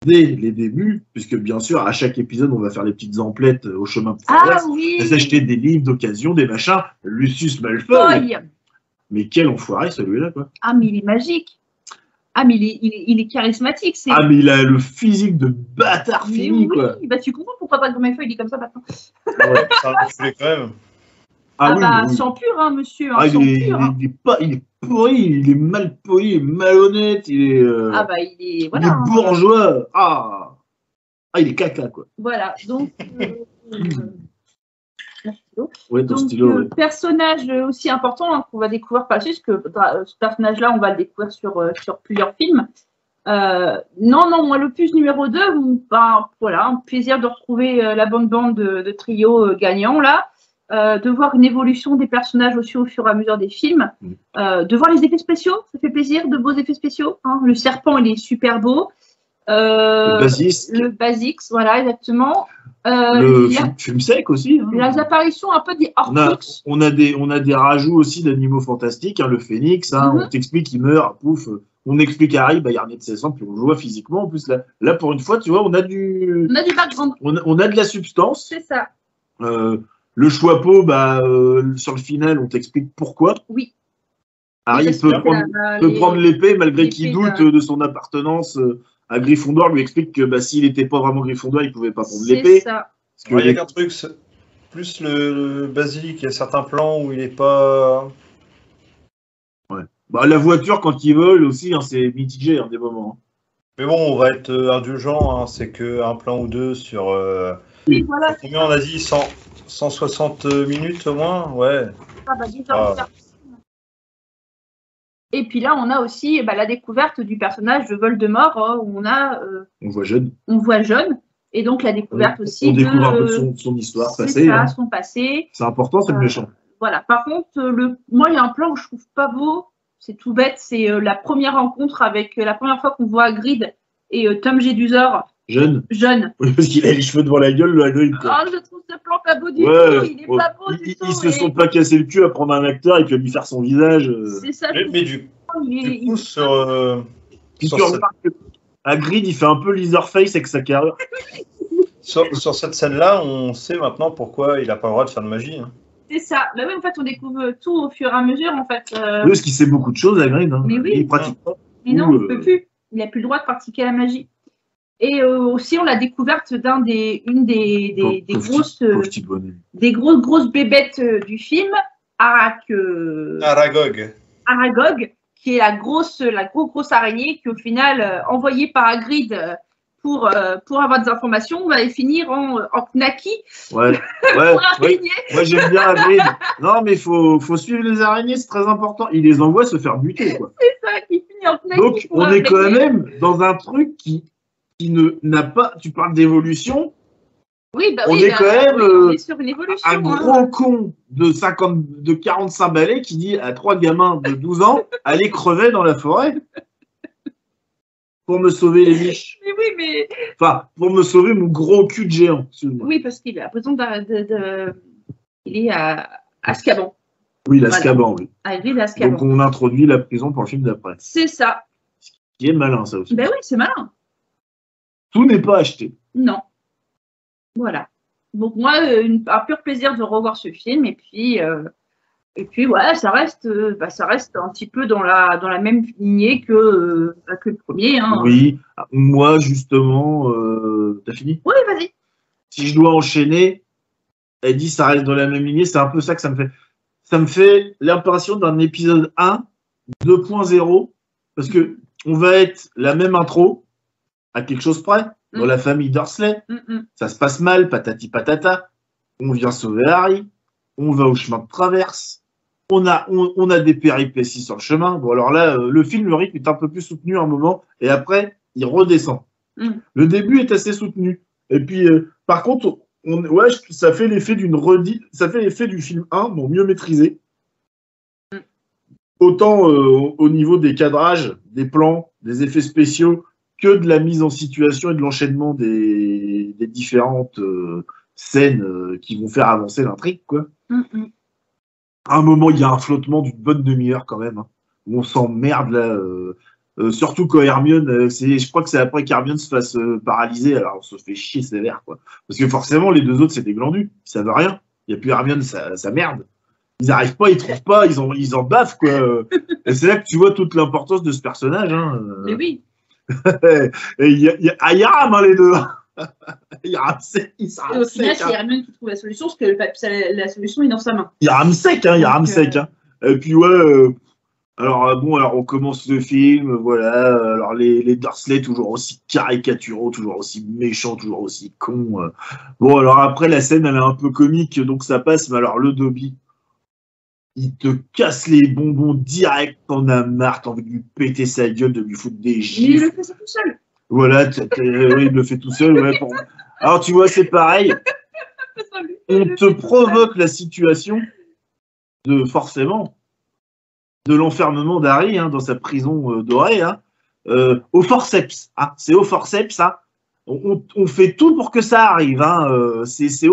dès les débuts, puisque bien sûr, à chaque épisode, on va faire les petites emplettes au chemin de Ah oui, s'acheter des livres d'occasion, des machins. Lucius Malfoy. Boy. Mais quel enfoiré celui-là, quoi. Ah, mais il est magique. Ah, mais il est, il est, il est charismatique. C'est... Ah, mais il a le physique de bâtard fini, oui, quoi. bah, tu comprends pourquoi Dragon Malfoy il est comme ça maintenant. Ouais, enculé quand même. Ah, oui, bah, oui. sans pur, hein, monsieur. hein, Ah, sans il, est, pur, il, est, hein. il est pas, il est pourri, il est mal poli, il est malhonnête, il est, euh, Ah, bah, il est. il Voilà. est hein. bourgeois. Ah. ah, il est caca, quoi. Voilà, donc. euh, (laughs) ton donc, stylo, euh, ouais. personnage aussi important hein, qu'on va découvrir par la suite, parce que euh, ce personnage-là, on va le découvrir sur, euh, sur plusieurs films. Euh, non, non, moi, l'opus numéro 2, où, ben, voilà, un plaisir de retrouver la bonne bande de, de trio gagnant, là. De voir une évolution des personnages aussi au fur et à mesure des films, Mm. De voir les effets spéciaux, ça fait plaisir, de beaux effets spéciaux. hein. Le serpent, il est super beau. Le basiste, le Basics, voilà, exactement. Euh, le a fume, sec aussi. hein. les apparitions un peu des On a, on, a des, on a des rajouts aussi d'animaux fantastiques, hein, le phénix, hein, Mhm. on t'explique, il meurt, pouf, on explique Harry, bah, il renaît de ses cendres, puis on le voit physiquement. En plus, là, là, pour une fois, tu vois, on a du, On a du background, on a, on a de la substance. c'est ça. Euh, le choix-peau, bah, euh, sur le final, on t'explique pourquoi. Oui. Harry peut prendre, l'épée malgré qu'il doute de son appartenance euh, à Gryffondor, lui explique que bah, s'il n'était pas vraiment Gryffondor, il pouvait pas prendre C'est l'épée. ça. Ouais, Il y a qu'un truc, plus le, le basilic, il y a certains plans où il est pas. bah, la voiture, quand il vole aussi, hein, c'est mitigé hein, des moments. hein. Mais bon, on va être euh, indulgent, hein, c'est que un plan ou deux sur. euh, Oui, voilà. Combien on a dit 100 160 minutes au moins Ouais. Ah, bah, Ah. Et puis là, on a aussi bah, la découverte du personnage de Voldemort, hein, où on a, euh, On voit jeune. on voit jeune, et donc la découverte aussi on découvre de un peu de son, son histoire passée. ça, hein. son passé. C'est important, c'est le Euh, méchant. Voilà. Par contre, euh, le, moi, il y a un plan où je trouve pas beau. C'est tout bête. C'est la première rencontre avec la première fois qu'on voit Grid et Tom Jedusor Jeune. jeune. Oui, parce qu'il a les cheveux devant la gueule, le Hagrid. quoi. Ah, je pas beau du Ouais, tout. Il est ouais. pas beau du ils- tout. ils se et sont pas cassé le cul à prendre un acteur et puis à lui faire son visage. euh. C'est ça. Mais, je mais du, il du il- coup, sur. euh, sur cette- Hagrid, il fait un peu Leatherface avec sa carrure. Sur, sur cette scène-là, on sait maintenant pourquoi il n'a pas le droit de faire de magie. hein. C'est ça. Bah oui, en fait, on découvre tout au fur et à mesure, en fait. euh, Oui, parce qu'il sait beaucoup de choses, Hagrid. Hein. Mais oui. Il pratique pas. Mais non, il euh, peut plus. Il n'a plus le droit de pratiquer la magie. Et euh, aussi, on a découverte d'un des, une des, grosses, euh, des grosses, grosses bébêtes euh, du film, Arak, euh, Aragog. Aragog, qui est la grosse, la grosse, grosse araignée qui, au final, euh, envoyée par Hagrid pour, euh, pour avoir des informations, va finir en, en Knaki Ouais, (laughs) ouais, pour ouais. Moi, j'aime bien Hagrid. Non, mais faut, faut suivre les araignées, c'est très important. Il les envoie se faire buter, quoi. C'est ça, qui finit en Knaki. Donc, pour on est quand même dans un truc qui, qui ne n'a pas. Tu parles d'évolution. Oui, bah on oui, est bah, quand même, euh, est. Un hein. gros con de 50, de 45 balais qui dit à trois gamins de 12 ans (laughs) allez crever dans la forêt pour me sauver les miches. (laughs) Mais oui, mais Enfin, pour me sauver mon gros cul de géant. Oui, parce qu'il a l'impression de, de, de- Il est à Azkaban. Oui. À Grid Azkaban. Donc, on introduit la prison pour le film d'après. C'est ça. Qui est malin, ça aussi. Ben oui, c'est malin. Tout n'est pas acheté. Non. Voilà. Donc moi, une- un pur plaisir de revoir ce film. Et puis, euh, et puis voilà, ça reste, euh, bah, ça reste un petit peu dans la, dans la même lignée que, euh, que le premier. Hein. Oui, moi, justement, euh, t'as fini? Oui, vas-y. Si je dois enchaîner, elle dit ça reste dans la même lignée. C'est un peu ça que ça me fait. Ça me fait l'impression d'un épisode 1, 2.0, parce que on va être la même intro, à quelque chose près, dans Mm. la famille Dursley. Mm, mm. Ça se passe mal, patati patata. On vient sauver Harry. On va au chemin de traverse. On a, on, on a des péripéties sur le chemin. Bon, alors là, euh, le film, le rythme est un peu plus soutenu à un moment, et après, il redescend. Le début est assez soutenu. Et puis, euh, par contre, on, ouais, ça fait l'effet d'une redite, ça fait l'effet du film 1, bon, mieux maîtrisé. Autant euh, au niveau des cadrages, des plans, des effets spéciaux, que de la mise en situation et de l'enchaînement des, des différentes euh, scènes euh, qui vont faire avancer l'intrigue, quoi. Mm. À un moment, il y a un flottement d'une bonne demi-heure quand même. hein, où on s'emmerde là. euh, surtout quand Hermione, c'est, je crois que c'est après qu'Hermione se fasse paralyser, alors on se fait chier sévère, quoi. Parce que forcément, les deux autres, c'est des glandus, ils savent rien. Il n'y a plus Hermione, ça, ça merde. Ils n'arrivent pas, ils trouvent pas, ils en, ils en baffent, quoi. (laughs) Et c'est là que tu vois toute l'importance de ce personnage. Hein. Mais oui. Et il y a, il y a, ah, (laughs) il y a Ram, hein, les deux. Il y a Ram sec, il Et au final, c'est Hermione qui trouve la solution, parce que le papier- la, solution est dans sa main. Il y a Ram sec, hein, il y a Donc, euh, sec. Hein. Et puis ouais, euh, alors euh, bon, alors on commence le film, voilà. Alors les, les Dursley toujours aussi caricaturaux, toujours aussi méchants, toujours aussi cons. Bon, alors après la scène, elle est un peu comique, donc ça passe. Mais alors le Dobby, il te casse les bonbons direct, t'en as marre, t'as envie de lui péter sa gueule, de lui foutre des Mais il gifs. le fait ça tout seul. Voilà, t- t- oui, il le fait tout seul. Ouais, pour- Alors tu vois, c'est pareil. (laughs) on te provoque la situation de forcément de l'enfermement d'Harry hein, dans sa prison euh, dorée hein, euh, au forceps. hein. c'est au forceps. hein. On, on- on fait tout pour que ça arrive. hein, euh, c'est, c'est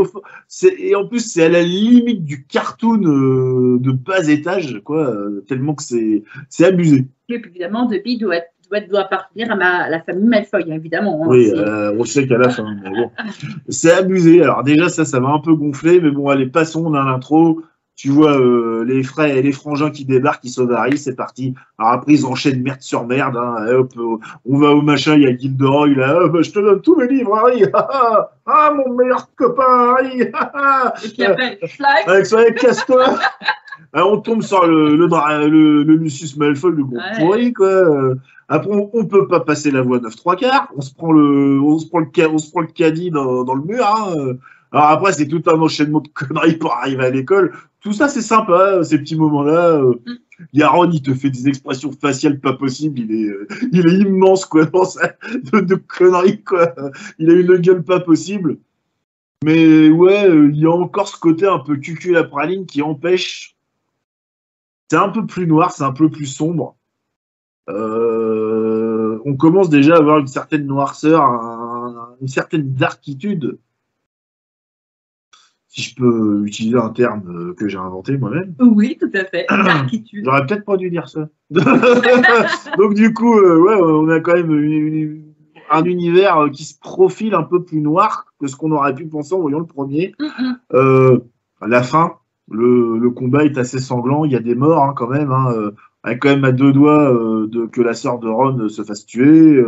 et en plus, c'est à la limite du cartoon euh, de bas étage, quoi, euh, tellement que c'est, c'est abusé. Et puis évidemment, Dobby doit, doit, doit appartenir à, ma- à la famille Malfoy, évidemment. hein. Oui, euh, on sait qu'à la fin, bon. C'est abusé. Alors déjà, ça, ça m'a un peu gonflé, mais bon, allez, passons dans l'intro. Tu vois euh, les frères et les frangins qui débarquent, qui sauvent Harry, c'est parti. Alors après, ils enchaînent merde sur merde. Hein. Allez, hop, on va au machin, il y a Gilderoy, là, Ah, bah, je te donne tous mes livres, Harry. (laughs) Ah, ah, ah, mon meilleur copain, Harry. (laughs) Et puis après, flag. Avec casse-toi. (laughs) On tombe sur le, le, le, le Lucius Malfoy, le gros Ouais. pourri, quoi. Après, on, on peut pas passer la voie 9 3 quarts. On se prend le, on se prend le, on se prend le caddie dans, dans le mur. Hein. Alors après, c'est tout un enchaînement de conneries pour arriver à l'école. Tout ça, c'est sympa, ces petits moments-là. Euh, Mm. Il y a Ron, il te fait des expressions faciales pas possibles. Il est, euh, il est immense, quoi, dans sa, de, de conneries, quoi. Il a une gueule pas possible. Mais ouais, euh, il y a encore ce côté un peu cucul la praline qui empêche. C'est un peu plus noir, c'est un peu plus sombre. Euh, on commence déjà à avoir une certaine noirceur, un- une certaine darkitude. Si je peux utiliser un terme euh, que j'ai inventé moi-même. Oui, tout à fait. (clears throat) J'aurais peut-être pas dû dire ça. (laughs) Donc du coup, euh, ouais, on a quand même une- une- un univers euh, qui se profile un peu plus noir que ce qu'on aurait pu penser en voyant le premier. Mm, mm. Euh, à la fin, le, le combat est assez sanglant. Il y a des morts hein, quand même. Hein, euh, avec quand même à deux doigts de, que la sœur de Ron se fasse tuer.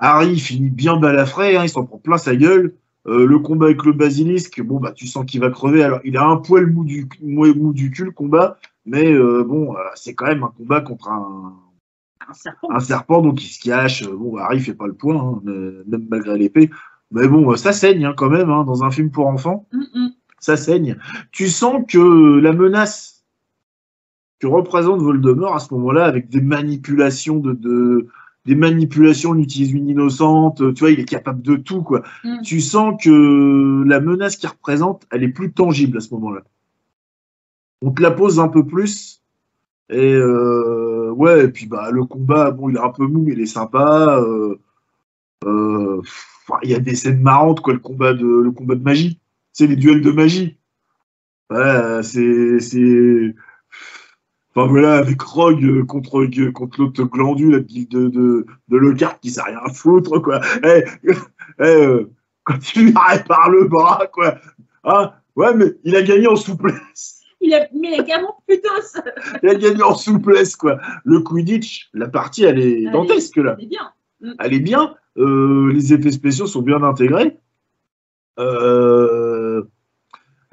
Harry finit bien balafré, hein, il s'en prend plein sa gueule. Euh, le combat avec le basilisque, bon bah tu sens qu'il va crever. Alors il a un poil mou du, mou, mou du cul le combat, mais euh, bon euh, c'est quand même un combat contre un, Un serpent. un serpent donc il se cache. Bon Harry fait pas le point, hein, même malgré l'épée. Mais bon ça saigne hein, quand même hein, dans un film pour enfants Mm, mm. ça saigne. Tu sens que la menace que représente Voldemort à ce moment-là, avec des manipulations de, de- des manipulations, on utilise une innocente, tu vois, il est capable de tout, quoi. Mm. Tu sens que la menace qu'il représente, elle est plus tangible à ce moment-là. On te la pose un peu plus. Et euh, ouais, et puis bah le combat, bon, il est un peu mou, mais il est sympa. Euh, euh, il y a des scènes marrantes, quoi, le combat de, le combat de magie c'est les duels de magie. Ouais, c'est, enfin voilà, avec Rogue euh, contre, euh, contre l'autre glandu, la bille de, de, de Lockhart qui sait rien foutre, quoi. Eh, (laughs) eh, euh, quand il lui arrête par le bras, quoi. Ah, ouais, mais il a gagné en souplesse. (laughs) Il a mis la gamme plutôt. ça. Il a gagné en souplesse, quoi. Le Quidditch, la partie, elle est Elle dantesque, là. C'est bien. elle est bien. Euh, les effets spéciaux sont bien intégrés. Euh,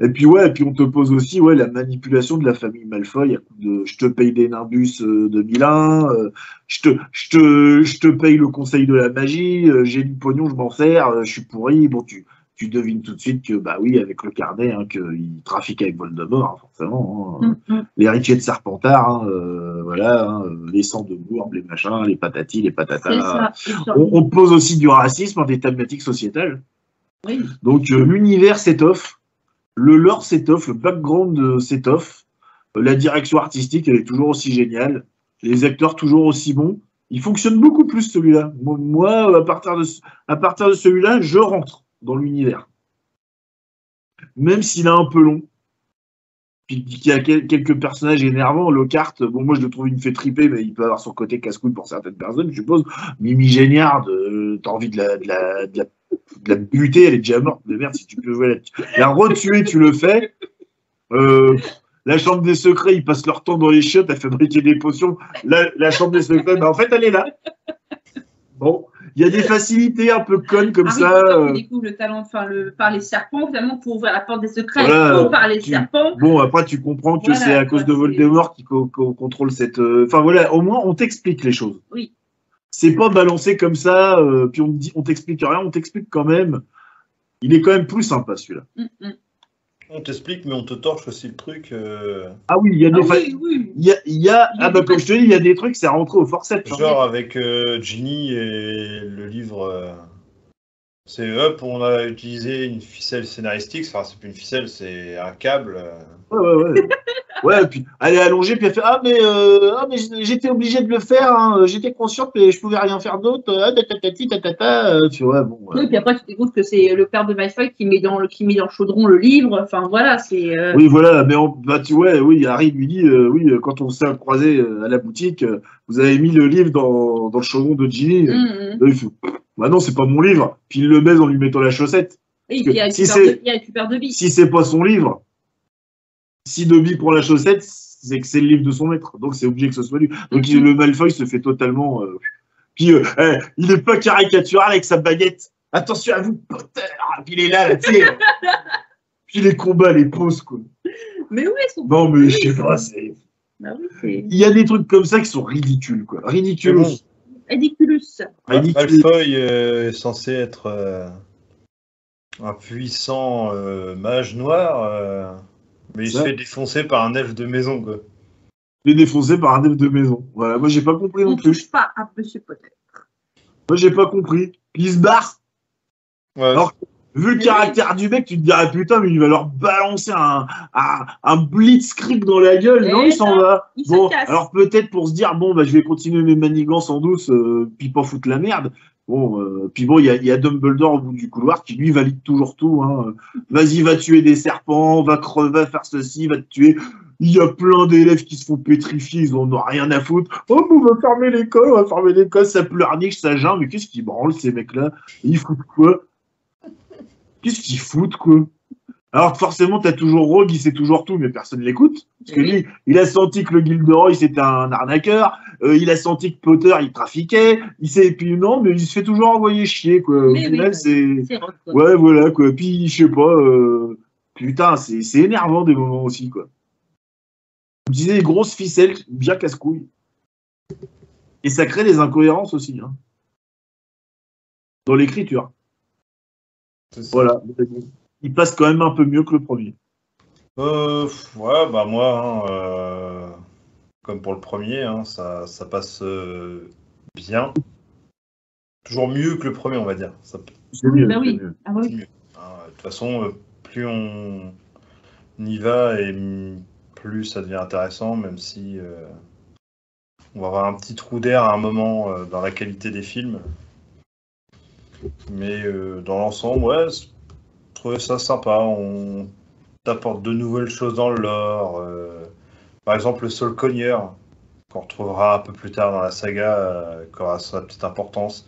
Et puis ouais, et puis on te pose aussi ouais la manipulation de la famille Malfoy de je te paye des Nimbus euh, 2001, euh, je te je te je te paye le conseil de la magie, euh, j'ai du pognon, je m'en sers, je suis pourri. Bon tu tu devines tout de suite que bah oui avec le carnet hein, qu'il trafique avec Voldemort hein, forcément. hein. Mm, mm. L'héritier de Serpentard, hein, euh, voilà, hein, les sangs de bourbe, les machins, les patatis, les patatas. On, on pose aussi du racisme, des thématiques sociétales. Oui. Donc euh, l'univers s'étoffe, le lore s'étoffe, le background s'étoffe, la direction artistique elle est toujours aussi géniale, les acteurs toujours aussi bons. Il fonctionne beaucoup plus celui-là. Moi, à partir de, celui-là, je rentre dans l'univers. Même s'il est un peu long, puis qu'il y a quel- quelques personnages énervants, Lockhart, bon moi je le trouve me fait triper, mais il peut avoir son côté casse-couille pour certaines personnes, je suppose. Mimi Géniard, euh, t'as envie de la, la buter, elle est déjà morte, de merde, si tu peux jouer la, la retuer, tu le fais. Euh, la chambre des secrets, ils passent leur temps dans les chiottes à fabriquer des potions. La, la chambre des secrets, ben, en fait, elle est là. Bon, il y a des facilités un peu connes comme Harry ça. Potter euh, qui découvre le talent, enfin, le, par les serpents, finalement, pour ouvrir la porte des secrets, Voilà, par les tu- serpents. Bon, après, tu comprends que Voilà, c'est à cause de Voldemort qui co- co- contrôle cette. euh, Enfin, voilà, au moins, on t'explique les choses. Oui. C'est pas balancé comme ça, euh, puis on dit, on t'explique rien, on t'explique quand même. Il est quand même plus sympa, celui-là. Mm, mm. On t'explique, mais on te torche aussi le truc. euh, Ah oui, il y a Ah des. fa- oui, oui. Il y a, il y a- Il y a ah bah comme je te dis, il y a des trucs, c'est rentré au forceps. hein. Genre avec euh, Ginny et le livre. euh, c'est hop, on a utilisé une ficelle scénaristique. Enfin, c'est plus une ficelle, c'est un câble. Ouais, ouais, ouais. Ouais, et puis elle est allongée, puis elle fait Ah, mais, euh, ah, mais j'étais obligé de le faire, hein. j'étais consciente, mais je pouvais rien faire d'autre. Ah, tatatati, tatata. Euh, Tu vois, bon. Oui, puis après, tu découvres que c'est le père de Malfoy qui met dans le, qui met dans le chaudron le livre. Enfin, voilà, c'est. euh, Oui, voilà, mais on, bah, tu vois, oui, Harry lui dit euh, Oui, quand on s'est croisé à la boutique, vous avez mis le livre dans, dans le chaudron de Ginny. mm, mm. Là, il fait Bah non, c'est pas mon livre. Puis il le baise en lui mettant la chaussette. Et que puis, il y a si récupère de- de vie. Si c'est pas son livre, si Dobby prend la chaussette, c'est que c'est le livre de son maître. Donc c'est obligé que ce soit lui. Donc il- le Malfoy se fait totalement. euh, Puis euh, eh, il est pas caricatural avec sa baguette. Attention à vous, Potter Puis il est là, là, tu sais. (laughs) Puis les combats, les pauses, quoi. Mais oui, ils sont. Non, mais je sais pas, c'est. Bah oui, c'est Il y a des trucs comme ça qui sont ridicules, quoi. Bon. ridiculous. Ridicules. Malfoy euh, est censé être euh, un puissant euh, mage noir, euh, mais il se fait défoncer par un elfe de maison. Quoi. Il est défoncé par un elfe de maison. Voilà, moi j'ai pas compris On non plus. touche pas à Monsieur Potter. Moi j'ai pas compris. Il se barre. Ouais, Alors, Vu le caractère du mec, tu te dirais putain, mais il va leur balancer un, un, un blitzkrieg dans la gueule. Eh non, il s'en non, va. il se Bon, casse. alors peut-être pour se dire, bon, bah, je vais continuer mes manigances en douce, euh, puis pas foutre la merde. Bon, euh, puis bon, il y a, Dumbledore au bout du couloir qui lui valide toujours tout. Hein. Vas-y, va tuer des serpents, va crever, faire ceci, va te tuer. Il y a plein d'élèves qui se font pétrifier, ils en ont rien à foutre. Oh, on va fermer l'école, on va fermer l'école, ça pleurniche, ça gêne. Mais qu'est-ce qu'ils branlent ces mecs-là? Ils foutent quoi? Qu'est-ce qu'ils foutent, quoi? Alors forcément, t'as toujours Rogue, il sait toujours tout, mais personne l'écoute. Parce que lui, il a senti que le Gilderoy, c'était un arnaqueur. euh, il a senti que Potter, il trafiquait. Il sait, et puis non, mais il se fait toujours envoyer chier, quoi. Mais final, bah, c'est... C'est rock, quoi. Ouais, voilà, quoi. Puis, je sais pas, euh, putain, c'est c'est énervant des moments aussi, quoi. Je me disais, grosses ficelles, bien casse-couilles. Et ça crée des incohérences aussi, hein. Dans l'écriture. Voilà. Il passe quand même un peu mieux que le premier. Euh, ouais, bah moi, hein, euh, comme pour le premier, hein, ça, ça passe euh, bien. Toujours mieux que le premier, on va dire. Ça, C'est mieux, bah c'est oui. mieux. Ah oui. c'est mieux. hein. De toute façon, euh, plus on y va et plus ça devient intéressant, même si euh, on va avoir un petit trou d'air à un moment euh, dans la qualité des films. Mais euh, dans l'ensemble, ouais, ça sympa. On t'apporte de nouvelles choses dans le lore. euh, par exemple, le Sol Cogneur, qu'on retrouvera un peu plus tard dans la saga, euh, qui aura sa petite importance.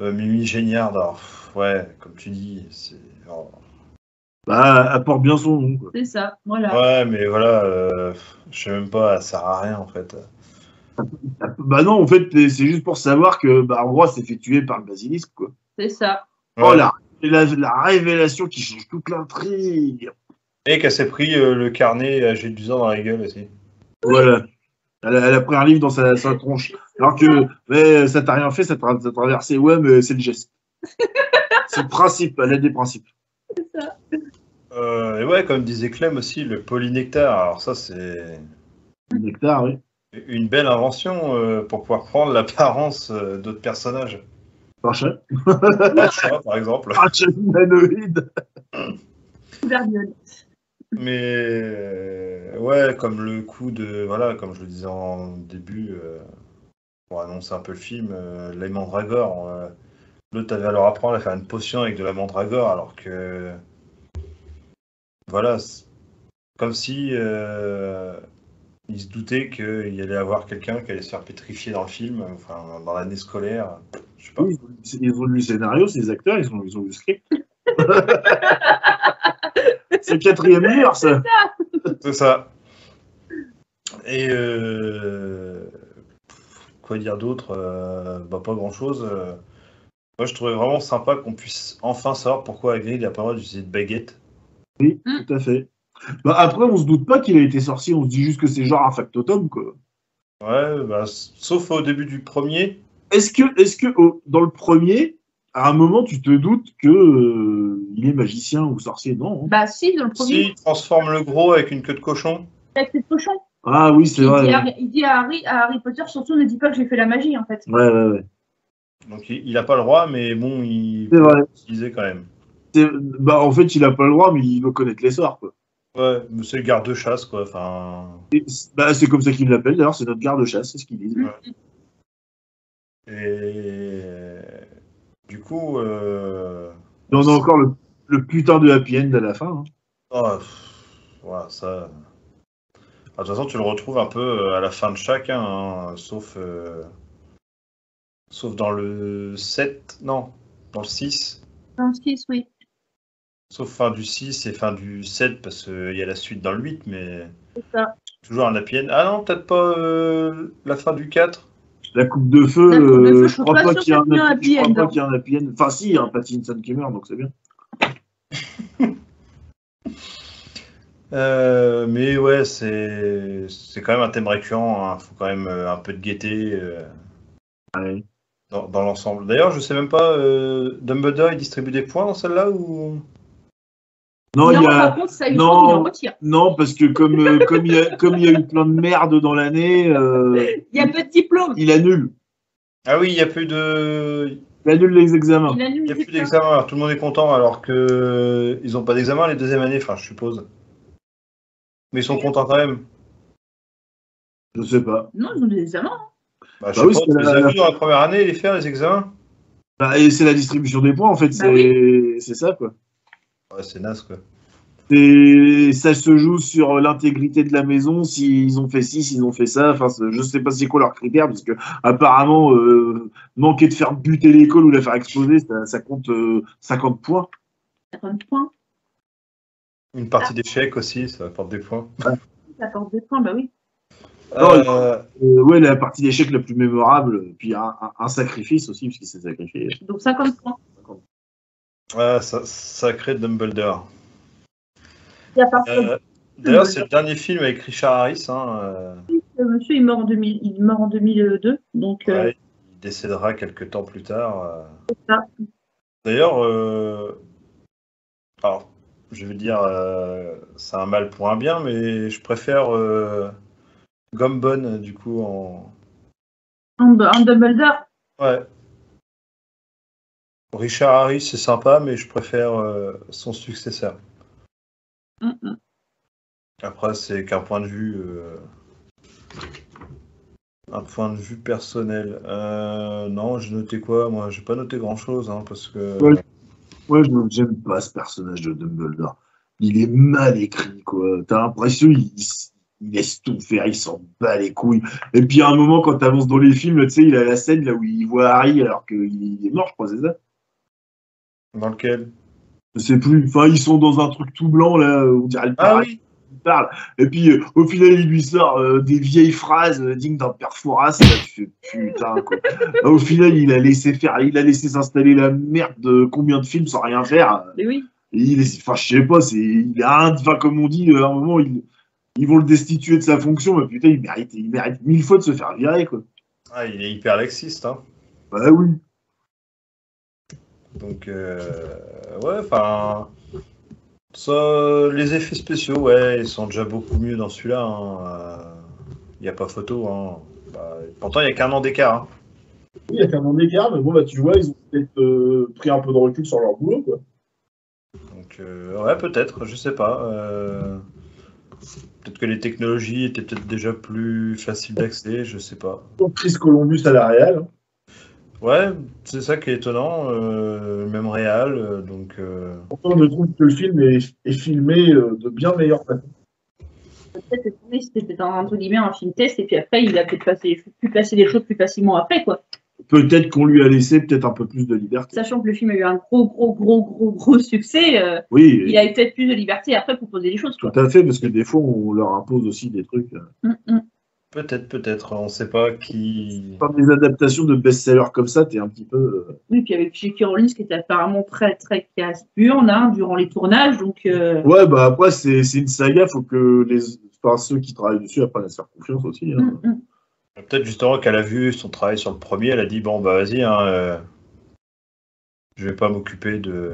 Euh, Mimi Géniard, alors, pff, ouais, comme tu dis, c'est. oh. Bah, apporte bien son nom. C'est ça, voilà. Ouais, mais voilà, euh, je sais même pas, ça sert à rien en fait. Bah non, en fait, c'est juste pour savoir que bah, Roi s'est fait tuer par le basilisque, quoi. C'est ça. Ouais. La, la, la révélation qui change toute l'intrigue. Et qu'elle s'est pris euh, le carnet à du dans la gueule aussi. Voilà. Elle a, elle a pris un livre dans sa, sa tronche. Alors que mais ça t'a rien fait, ça t'a ça traversé. Ouais, mais c'est le geste. (laughs) c'est le principe, elle a des principes. Euh, et ouais, comme disait Clem aussi, le polynectar. Alors ça, c'est Le nectar, oui. une belle invention euh, pour pouvoir prendre l'apparence euh, d'autres personnages. Par exemple. (laughs) Un chat humanoïde. Mais ouais, comme le coup de voilà, comme je le disais en début, euh, pour annoncer un peu le film, euh, les mandragores. euh, L'autre avait à leur apprendre à faire une potion avec de la mandragore, alors que voilà, comme si euh, ils se doutaient qu'il y allait avoir quelqu'un qui allait se faire pétrifier dans le film, enfin dans l'année scolaire. Je sais pas. Oui, ils ont- ils ont lu le scénario, c'est les acteurs, ils ont, ils ont lu le script. (laughs) c'est le quatrième mur, ça. C'est ça. Et euh, quoi dire d'autre Euh, bah, Pas grand chose. Moi, je trouvais vraiment sympa qu'on puisse enfin savoir pourquoi Hagrid n'a pas le droit d'utiliser de baguette. Oui, tout à fait. Bah, après, on se doute pas qu'il a été sorcier, on se dit juste que c'est genre un factotum, quoi. Ouais, bah, sauf au début du premier. Est-ce que, est-ce que dans le premier, à un moment, tu te doutes que euh, il est magicien ou sorcier? Non. hein. Bah si, dans le premier, S'il transforme le gros avec une queue de cochon. avec les cochons. Ah oui, c'est Il, vrai. dit Ouais, il dit à Harry, à Harry Potter, surtout ne dis pas que j'ai fait la magie en fait. ouais, ouais. Donc il n'a pas le droit, mais bon, il C'est peut l'utiliser quand même. C'est- Bah, en fait, il a pas le droit, mais il doit connaître les sorts, quoi. Ouais, mais c'est le garde-chasse, quoi. Enfin, Bah, c'est comme ça qu'il l'appelle, d'ailleurs, c'est notre garde-chasse, c'est ce qu'il dit. Et du coup, euh, Et on a encore le, le putain de happy end à la fin. hein. Oh, pff, voilà, ça. Ah, De toute façon, tu le retrouves un peu euh, à la fin de chacun, hein, sauf, euh, sauf dans le 7, non, dans le 6, Dans le 6, oui. sauf fin du 6 et fin du 7, parce qu'il y a la suite dans le 8, mais C'est ça. toujours un happy end. Ah non, peut-être pas euh, la fin du 4. La coupe de feu, La coupe de euh, feu, je crois pas pas qu'il y a qu'il y ait un un happy je crois end, pas hein. qu'il y a un happy end. Enfin, si, il y a un Pattinson qui meurt, donc c'est bien. (laughs) Euh, mais ouais, c'est c'est quand même un thème récurrent, il faut quand même euh, un peu de gaieté. euh, Ouais. dans, dans l'ensemble. D'ailleurs, je sais même pas, euh, Dumbledore, il distribue des points dans celle-là ou? Non, il y a... par contre, ça il non. faut qu'il en retire. non, parce que comme, euh, (laughs) comme, il y a, comme il y a eu plein de merde dans l'année, euh, Il y a peu de diplôme. il annule. Ah oui, il n'y a plus de, Il annule les examens. Il annule il y a plus examens. d'examen. Alors, Tout le monde est content, alors que euh, ils ont pas d'examen les deuxième année, enfin, je suppose. Mais ils sont contents quand même. Je sais pas. Non, ils ont des examens. Bah, je Bah oui, pas, tu la- les as vus dans la première année les faire les examens? Bah, et c'est la distribution des points, en fait. Bah c'est c'est ça, quoi. Ouais, c'est naze quoi. Et ça se joue sur l'intégrité de la maison, s'ils ont fait ci, s'ils ont fait ça. Enfin, je sais pas c'est quoi leurs critères, parce que apparemment, euh, manquer de faire buter l'école ou la faire exploser, ça, ça compte euh, 50 points. 50 points. Une partie d'échecs aussi, ça apporte des points. Ça apporte des points, bah oui. Non, Euh, Euh, ouais, la partie d'échec la plus mémorable, puis un, un- un sacrifice aussi, parce qu'il s'est sacrifié. Donc 50 points. Ça, sacré Dumbledore. Euh, D'ailleurs, c'est le dernier film avec Richard Harris. Hein, euh, monsieur, il meurt en, 2000, il meurt en 2002. Donc, euh, ouais, il décédera quelques temps plus tard. euh. D'ailleurs, euh, alors, je veux dire, euh, c'est un mal pour un bien, mais je préfère euh, Gambon, du coup, en. en, en Dumbledore. Ouais. Richard Harris, c'est sympa, mais je préfère euh, son successeur. Mm, mm. Après, c'est qu'un point de vue. euh, Un point de vue personnel. Euh, non, j'ai noté quoi? Moi, j'ai pas noté grand chose, parce que. Ouais. Moi, je j'aime pas ce personnage de Dumbledore. Il est mal écrit, quoi. T'as l'impression il, il laisse tout faire, il s'en bat les couilles. Et puis à un moment, quand t'avances dans les films, tu sais, il a la scène là où il voit Harry alors qu'il est mort, je crois, c'est ça? Dans lequel? Je sais plus. Enfin, ils sont dans un truc tout blanc là, on dirait le Ah oui il parle. Et puis euh, au final, il lui sort euh, des vieilles phrases euh, dignes d'un père Fouras. Et là, tu fais putain quoi. (laughs) au final, il a laissé faire, il a laissé s'installer la merde de combien de films sans rien faire. Mais oui. il enfin, je sais pas, c'est, il a un, enfin, comme on dit, à un moment, ils, ils vont le destituer de sa fonction, mais putain, il mérite, il mérite mille fois de se faire virer, quoi. Ah, il est hyper laxiste, hein. Bah oui. Donc, euh, ouais, enfin. Ça, les effets spéciaux, ouais, ils sont déjà beaucoup mieux dans celui-là. Il n'y a pas photo. Hein. Bah, pourtant, il n'y a qu'un an d'écart. hein. Oui, il y a qu'un an d'écart, mais bon, bah, tu vois, ils ont peut-être euh, pris un peu de recul sur leur boulot, quoi. Donc, euh, ouais, peut-être, je sais pas. euh, Peut-être que les technologies étaient peut-être déjà plus faciles d'accès, je sais pas. Donc, Chris Columbus à la Real. Ouais, c'est ça qui est étonnant. euh, même réal, euh, donc. euh, Pourtant, je trouve que le film est, est filmé euh, de bien meilleure façon. Peut-être que oui, c'était entre guillemets un film test, et puis après, il a peut-être passé- pu passer les choses plus facilement après, quoi. Peut-être qu'on lui a laissé peut-être un peu plus de liberté. Sachant que le film a eu un gros, gros, gros, gros, gros succès, euh, Oui, il a eu peut-être plus de liberté après pour poser les choses, tout quoi. à fait, parce que des fois, on leur impose aussi des trucs. euh. Mm, mm. Peut-être, peut-être. On sait pas qui. Par des adaptations de best-sellers comme ça, t'es un petit peu. euh, Oui, puis avec J.K. Rowling, qui était apparemment très, très casse-burne hein, durant les tournages, donc. euh, Ouais, bah après, c'est c'est une saga, faut que les... enfin, ceux qui travaillent dessus apprennent à se faire confiance aussi. hein. mm, mm. Peut-être justement qu'elle a vu son travail sur le premier, elle a dit bon bah vas-y, hein, euh, je vais pas m'occuper de.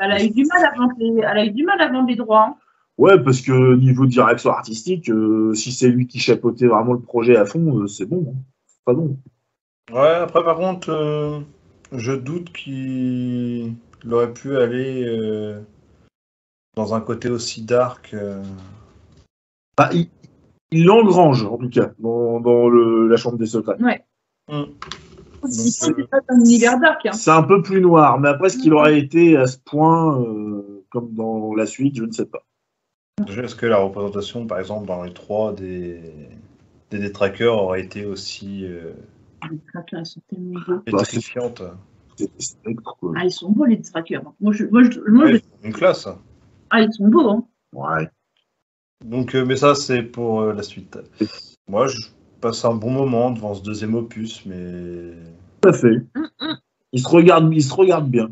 Elle a eu du mal à vendre les, elle a eu du mal à vendre les droits. Ouais, parce que niveau direction artistique, euh, si c'est lui qui chapeautait vraiment le projet à fond, euh, c'est bon. hein. C'est pas bon. Ouais, après par contre, euh, je doute qu'il aurait pu aller euh, dans un côté aussi dark. euh. Bah, il il l'engrange, en tout cas, dans, dans le- la chambre des secrets. C'est pas un univers dark. Hein. C'est un peu plus noir, mais après, ce qu'il aurait été à ce point, euh, comme dans la suite, je ne sais pas. Déjà, Est-ce que la représentation, par exemple, dans les trois des, des détraqueurs aurait été aussi euh, Les trackers, ils sont tellement beaux. Bah. Ah, ils sont beaux, les trackers. Moi, je, moi, je, moi, je- Ouais, Une classe. Ah, ils sont beaux. Hein. Ouais. Donc, euh, mais ça, c'est pour euh, la suite. Moi, je passe un bon moment devant ce deuxième opus, mais Tout à fait. Hum, hum. Il se regarde, il se regarde bien.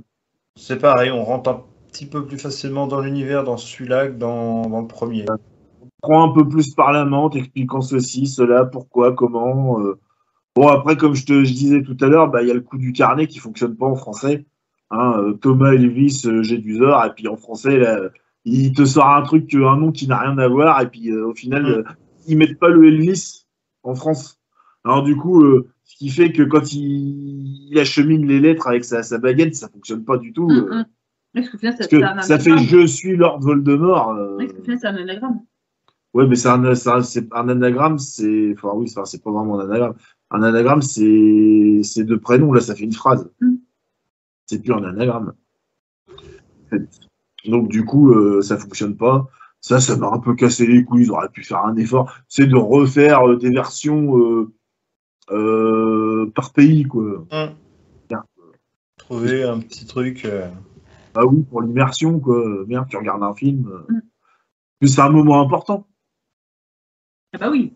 c'est pareil, on rentre un petit peu plus facilement dans l'univers dans celui-là que dans, dans le premier. Prends un peu plus par la main, t'expliquant ceci, cela, pourquoi, comment. euh. Bon, après, comme je te je disais tout à l'heure, bah, il y a le coup du carnet qui fonctionne pas en français. Hein, euh, Thomas Elvis, euh, Gédusor, et puis en français, là, il te sort un truc, un nom qui n'a rien à voir, et puis euh, au final, Mm. euh, ils mettent pas le Elvis en France. Alors du coup, euh, ce qui fait que quand il, il achemine les lettres avec sa, sa baguette, ça fonctionne pas du tout. euh, Parce que Parce c'est ça fait anagramme. je suis Lord Voldemort. euh, Oui, que finalement, c'est un anagramme? Ouais, mais c'est un, c'est un, c'est un anagramme, c'est. Enfin, oui, enfin, c'est pas vraiment un anagramme. Un anagramme, c'est c'est deux prénoms, là, ça fait une phrase. Mm. C'est plus un anagramme. Donc, du coup, euh, ça fonctionne pas. Ça, ça m'a un peu cassé les couilles. Ils auraient pu faire un effort. C'est de refaire euh, des versions euh, euh, par pays, quoi. Bien. Trouver un petit truc. Euh, Ah oui, pour l'immersion, quoi. Merde, tu regardes un film. Mm. que c'est un moment important. Ah bah oui.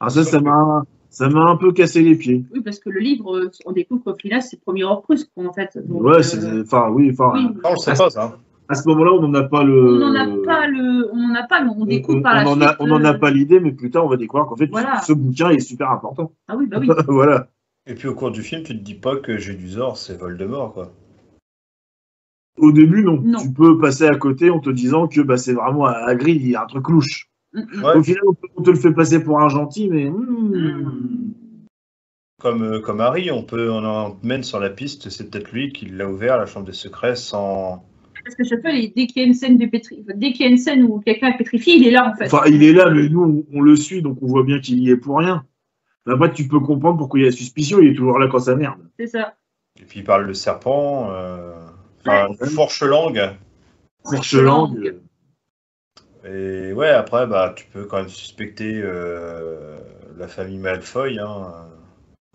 Alors ça, ça m'a ça m'a un peu cassé les pieds. Oui, parce que le livre, euh, on découvre qu'au final, c'est premier hors Prusse, en fait. Donc, Ouais, euh. Enfin, oui, enfin. oui. Ah, on le sait pas, ça. À ce moment-là, on n'en a pas le. On n'en a pas le, on n'en a pas, on on- découvre on- par la on en suite. a, on n'en a euh, pas l'idée, mais plus tard, on va découvrir qu'en fait, Voilà. ce bouquin est super important. Ah oui, bah oui. (laughs) voilà. Et puis au cours du film, tu te dis pas que Gédusor, c'est Voldemort, quoi. Au début, non. Non. Tu peux passer à côté en te disant que bah, c'est vraiment à Hagrid, il y a un truc louche. Hum. Ouais. Au final, on te, on te le fait passer pour un gentil, mais. Hum. Comme, euh, comme Harry, on peut, on en mène sur la piste, c'est peut-être lui qui l'a ouvert, la chambre des secrets, sans. Parce que chaque fois, dès qu'il y a une scène de pétri... dès qu'il y a une scène où quelqu'un est pétrifié, il est là, en fait. Enfin, il est là, mais nous, on, on le suit, donc on voit bien qu'il y est pour rien. Mais après, tu peux comprendre pourquoi il y a suspicion, il est toujours là quand ça merde. C'est ça. Et puis il parle de serpent, euh... enfin, Ouais. fourche-langue. Fourche-langue. Et ouais, après, bah, tu peux quand même suspecter euh, la famille Malfoy. Hein.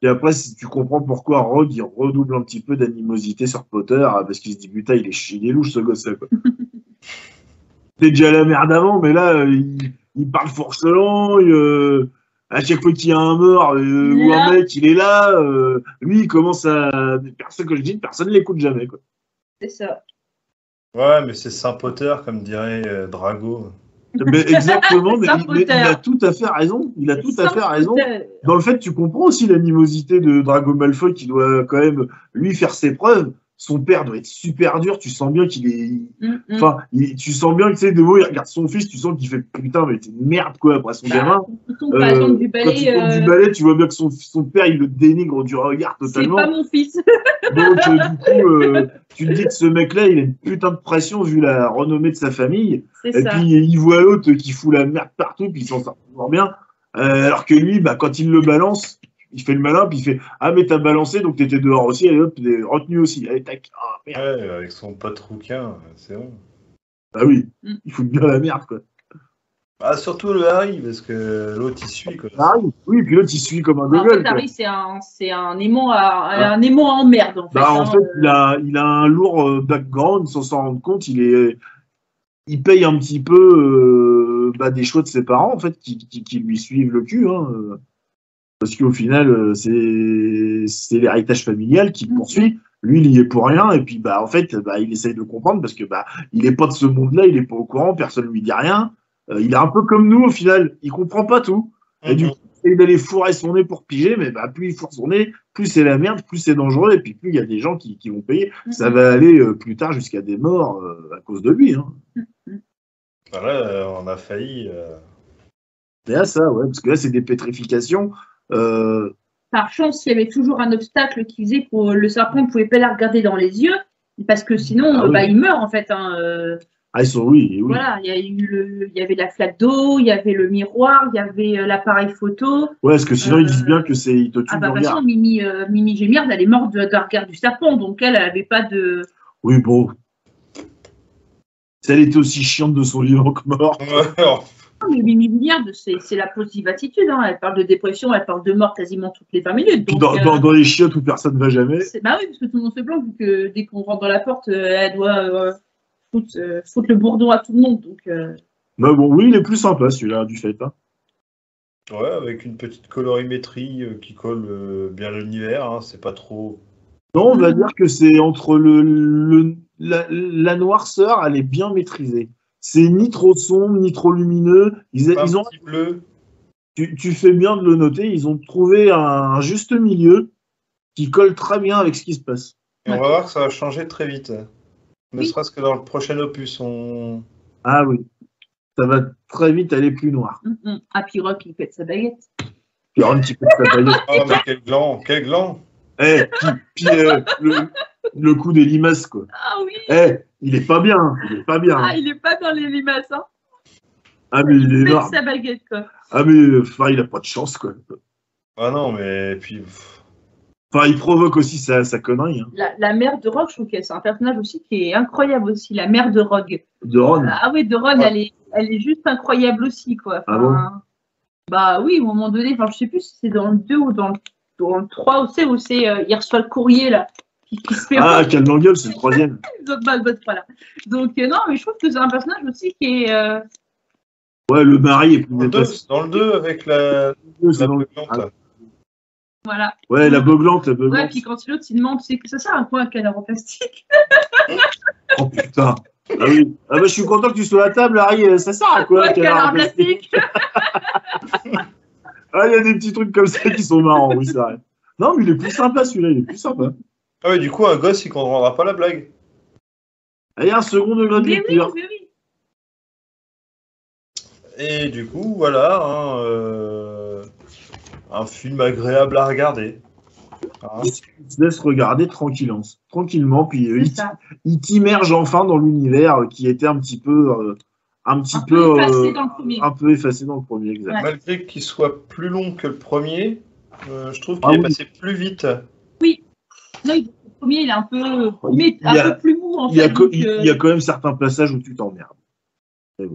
Et après, si tu comprends pourquoi Rogue, il redouble un petit peu d'animosité sur Potter, ah, parce qu'il se dit, putain, il est, chi- il est louche, ce gosse-là, quoi. (laughs) T'es déjà la merde avant, mais là, il, il parle forcelant, euh, à chaque fois qu'il y a un mort, euh, Il est ou un là. mec, il est là, euh, lui, il commence à, personne que je dis, personne ne l'écoute jamais, quoi. C'est ça. Ouais, mais c'est Saint-Potter, comme dirait euh, Drago. Mais exactement, (laughs) mais Saint il, mais il a Potter. tout à fait raison. Il a tout à fait raison. Dans le fait, tu comprends aussi l'animosité de Drago Malfoy qui doit quand même lui faire ses preuves. Son père doit être super dur. Tu sens bien qu'il est. mm, mm. Enfin, il- tu sens bien que tu sais, de mots, il regarde son fils, tu sens qu'il fait putain, mais t'es merde quoi après son Bah, gamin. quand par Euh, exemple, du Quand balai, tombe du euh, balai, tu vois bien que son, son père il le dénigre du regard c'est totalement. pas mon fils. (laughs) Donc, euh, du coup, euh, tu te dis que ce mec-là, il a une putain de pression vu la renommée de sa famille. C'est Et ça. puis, il voit l'autre qui fout la merde partout, puis il s'en sort bien. Euh, alors que lui, bah, quand il le balance, il fait le malin, puis il fait Ah, mais t'as balancé, donc t'étais dehors aussi, et hop, t'es retenu aussi. Allez, tac. Ah, merde. Ouais, avec son pote rouquin, c'est bon. Bah oui, Mm. il fout bien la merde, quoi. Ah, surtout le Harry, parce que l'autre il suit. Quoi. Ah oui, puis l'autre, il suit comme un En gogol. fait, quoi. Harry, c'est un, c'est un aimant à, un aimant en merde, en fait. Bah, en hein. fait, il a, il a un lourd euh, background, sans s'en rendre compte. Il est, il paye un petit peu euh, bah, des choix de ses parents, en fait, qui, qui, qui lui suivent le cul. Hein, euh. Parce qu'au final, euh, c'est, c'est l'héritage familial qui le Mhm. poursuit. Lui, il y est pour rien. Et puis, bah, en fait, bah, il essaye de comprendre parce que bah, il est pas de ce monde-là, il est pas au courant, personne lui dit rien. Euh, il est un peu comme nous, au final. Il comprend pas tout. Et du Mhm. coup, il essaye d'aller fourrer son nez pour piger, mais bah, plus il fourre son nez, plus c'est la merde, plus c'est dangereux, et puis plus il y a des gens qui, qui vont payer. Mhm. Ça va aller euh, plus tard jusqu'à des morts euh, à cause de lui. Hein. Bah là, euh, on a failli. euh, C'est à ça, ouais, parce que là, c'est des pétrifications. Euh, Par chance, il y avait toujours un obstacle qui faisait que le serpent ne pouvait pas la regarder dans les yeux, parce que sinon, Ah oui. bah, il meurt, en fait. hein, euh, Ah, ils sont, oui, oui. Voilà, il y, a eu le, il y avait la flaque d'eau, il y avait le miroir, il y avait euh, l'appareil photo. Ouais, parce que sinon, Euh, ils disent bien que c'est, ils te tuent Ah bah, de façon, Mimi, euh, Mimi Gémiard, elle est morte de- d'un regard du serpent, donc elle, elle n'avait pas de. Oui, bon. Si elle était aussi chiante de son vivant que mort. Mais Gémiard, c'est c'est la positive attitude. hein. Elle parle de dépression, elle parle de mort quasiment toutes les 20 minutes. Puis Donc, dans, euh, dans, dans les chiottes où personne ne va jamais. bah oui, parce que tout le monde se plaint, vu que dès qu'on rentre dans la porte, euh, elle doit euh, foutre, euh, foutre le bourdon à tout le monde. Donc, euh, bon, oui, il est plus sympa celui-là, du fait. Hein. ouais, avec une petite colorimétrie euh, qui colle euh, bien l'univers, hein, c'est pas trop. Non, on va dire que c'est entre le, le la, la noirceur, elle est bien maîtrisée. C'est ni trop sombre, ni trop lumineux. Ils, Pas ils un ont, petit bleu. tu, tu fais bien de le noter, ils ont trouvé un juste milieu qui colle très bien avec ce qui se passe. Et on va voir que ça va changer très vite. Ne Oui. serait-ce que dans le prochain opus, on. Ah oui, ça va très vite aller plus noir. hum, hum. Ah, puis Rock, il pète sa baguette. Il y aura un petit peu de paillettes. Oh, mais quel gland, quel gland Eh, puis, puis, euh, le, le coup des limaces, quoi. Ah oui Eh, il est pas bien, il est pas bien. Ah, il est pas dans les limaces, hein. Ah, mais il est Il pète sa baguette, quoi. Ah, mais enfin, il a pas de chance, quoi. Ah non, mais puis. Enfin, il provoque aussi sa, sa connerie. Hein. La, la mère de Rogue, je trouve que c'est un personnage aussi qui est incroyable aussi, la mère de Rogue. De Ron. Ah oui, de Ron, Ouais. elle, est, elle est juste incroyable aussi, quoi. Ah Enfin, Bah oui, au moment donné, enfin, je sais plus si c'est dans le 2 ou dans le, dans le 3, où c'est, où c'est, euh, il reçoit le courrier, là, qui, qui se fait Ah, quelle gueule, c'est le troisième. Donc, bah, bah, voilà. Donc, euh, non, mais je trouve que c'est un personnage aussi qui est... euh, Ouais, le mari est plus Dans le 2, dépassé. dans le 2 avec la, la dans voilà. Ouais, la beuglante, la Ouais, beuglante. puis quand l'autre, il demande, c'est que ça sert à quoi un canard en plastique? (laughs) Oh putain. Ah oui. Ah bah, je suis content que tu sois à table, Harry. Euh, Ça sert à quoi, Ouais, un canard canard en en plastique? plastique (laughs) Ah, il y a des petits trucs comme ça qui sont marrants, oui, c'est vrai. Non, mais il est plus sympa celui-là, il est plus sympa. Ah ouais, du coup, un gosse, il comprendra pas la blague. Ah, Il y a un second degré de oui, lecture. oui. Et du coup, voilà, hein, euh, un film agréable à regarder. Hein. Il se laisse regarder tranquillement, tranquillement, puis euh, il, t'immerge enfin dans l'univers euh, qui était un petit peu, euh, un petit Un peu, peu effacé euh, dans le premier. un peu effacé dans le premier, exact. Ouais. Malgré qu'il soit plus long que le premier, euh, je trouve qu'il Ah est oui. passé plus vite. Non, il- le premier, il est un peu, Il- mais il un a- peu plus mou, en Il y, a fait. co- donc, il- euh, il y a quand même certains passages où tu t'emmerdes. Ouais,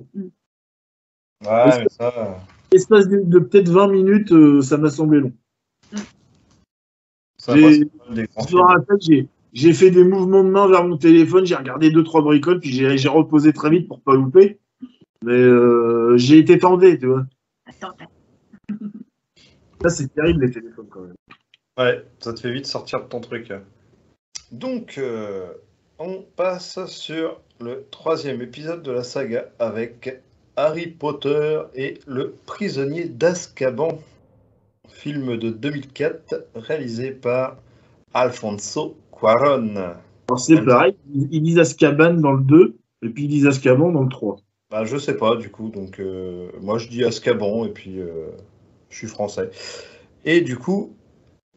Est-ce mais ça. L'espace de, de peut-être 20 minutes, euh, ça m'a semblé long. ça J'ai- fait des mouvements de main vers mon téléphone, j'ai regardé deux trois bricoles, puis j'ai j'ai reposé très vite pour pas louper. Mais euh, j'ai été tendé, tu vois. Attends, Ça, c'est terrible les téléphones quand même. Ouais, ça te fait vite sortir de ton truc. Donc, euh, on passe sur le troisième épisode de la saga avec Harry Potter et le prisonnier d'Azkaban, film de 2004 réalisé par Alfonso Cuaron. Alors c'est pareil, ils ils disent Azkaban dans le 2, et puis ils disent Azkaban dans le 3. Bah, je sais pas du coup, donc euh, moi je dis Azkaban et puis euh, je suis français. Et du coup,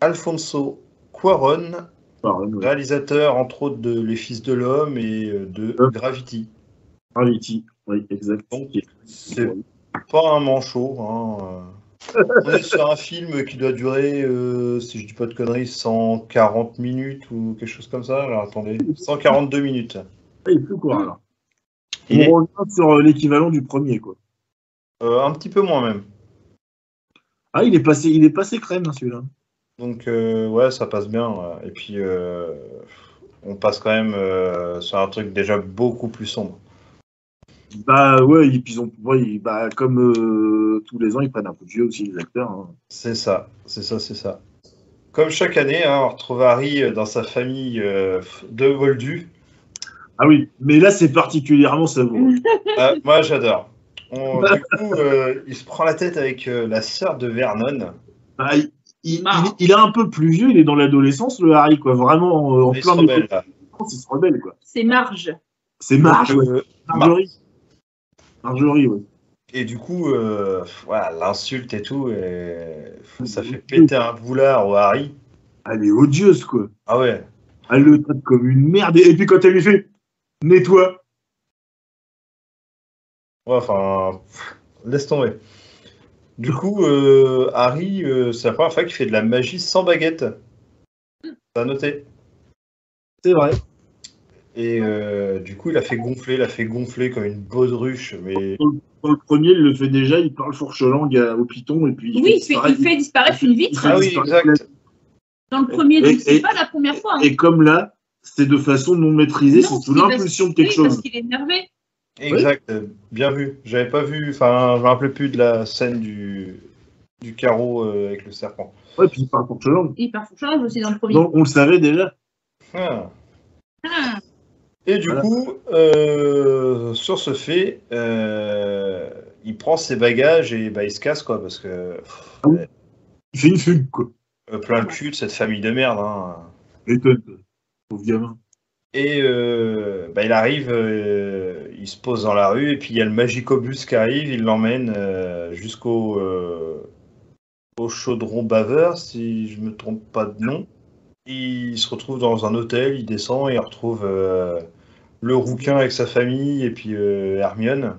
Alfonso Cuaron, réalisateur entre autres de Les Fils de l'Homme et euh, de. Gravity. Gravity, oui, exact. Donc, C'est pas un manchot. Hein. On est sur un film qui doit durer, si je dis pas de conneries, 140 minutes ou quelque chose comme ça. Alors attendez, 142 minutes. Il est plus court, alors. Il est- On revient sur euh, l'équivalent du premier, quoi. Euh, un petit peu moins même. Ah, il est passé, il est passé crème, hein, celui-là. Donc euh, ouais, ça passe bien. ouais. Et puis euh, on passe quand même sur un truc déjà beaucoup plus sombre. Bah ouais, et puis ils ont, ouais, bah, comme tous les ans, ils prennent un peu de jeu aussi, les acteurs. hein. C'est ça, c'est ça, c'est ça. Comme chaque année, hein, on retrouve Harry dans sa famille de Voldu. Ah oui, mais là, c'est particulièrement savoureux. Ah, (laughs) moi, j'adore. On- (laughs) Du coup, euh, il se prend la tête avec euh, la sœur de Vernon. Bah, il, il- Marrant. il- il est un peu plus vieux, il est dans l'adolescence, le Harry, quoi. Vraiment, euh, en Il se plein rebelle, là. il se rebelle, quoi. C'est Marge. C'est Marge, ouais. Euh, Marjorie. Marjorie, ouais. Et du coup, euh, voilà, l'insulte et tout, et ça fait péter un boulard au Harry. Elle est odieuse, quoi. Ah ouais. Elle le traite comme une merde. Et puis quand elle lui fait nettoie, Ouais, enfin, laisse tomber. Du coup, euh, Harry, euh, c'est la première fois qu'il fait de la magie sans baguette. T'as noté. c'est vrai. Et euh, du coup, il a fait gonfler, il a fait gonfler comme une baudruche, mais Dans le premier, il le fait déjà, il parle fourche-langue à- au python et puis il Oui, il fait disparaître- il fait disparaître une vitre ah oui, exact. dans le premier, donc c'est pas la première fois. hein. Et comme là, c'est de façon non maîtrisée, Non, c'est sous l'impulsion de quelque oui, parce chose. qu'il est énervé. Exact, bien vu. J'avais pas vu, enfin, je me rappelais plus de la scène du, du carreau euh, avec le serpent. Ouais, puis il parle fourche-langue. Il part change aussi dans le premier. Donc on le savait déjà. Ah. Ah, Et du Voilà. coup, euh, sur ce fait, euh, il prend ses bagages et bah, il se casse, quoi, parce que pff, Ah oui. Il fait une fugue, quoi. plein le cul de cette famille de merde. Hein. Étonne. Pauvre gamin. Et euh, bah, il arrive, euh, il se pose dans la rue, et puis il y a le Magicobus qui arrive, il l'emmène euh, jusqu'au au chaudron baveur, si je me trompe pas de nom. Il se retrouve dans un hôtel, il descend et il retrouve le rouquin avec sa famille, et puis Hermione.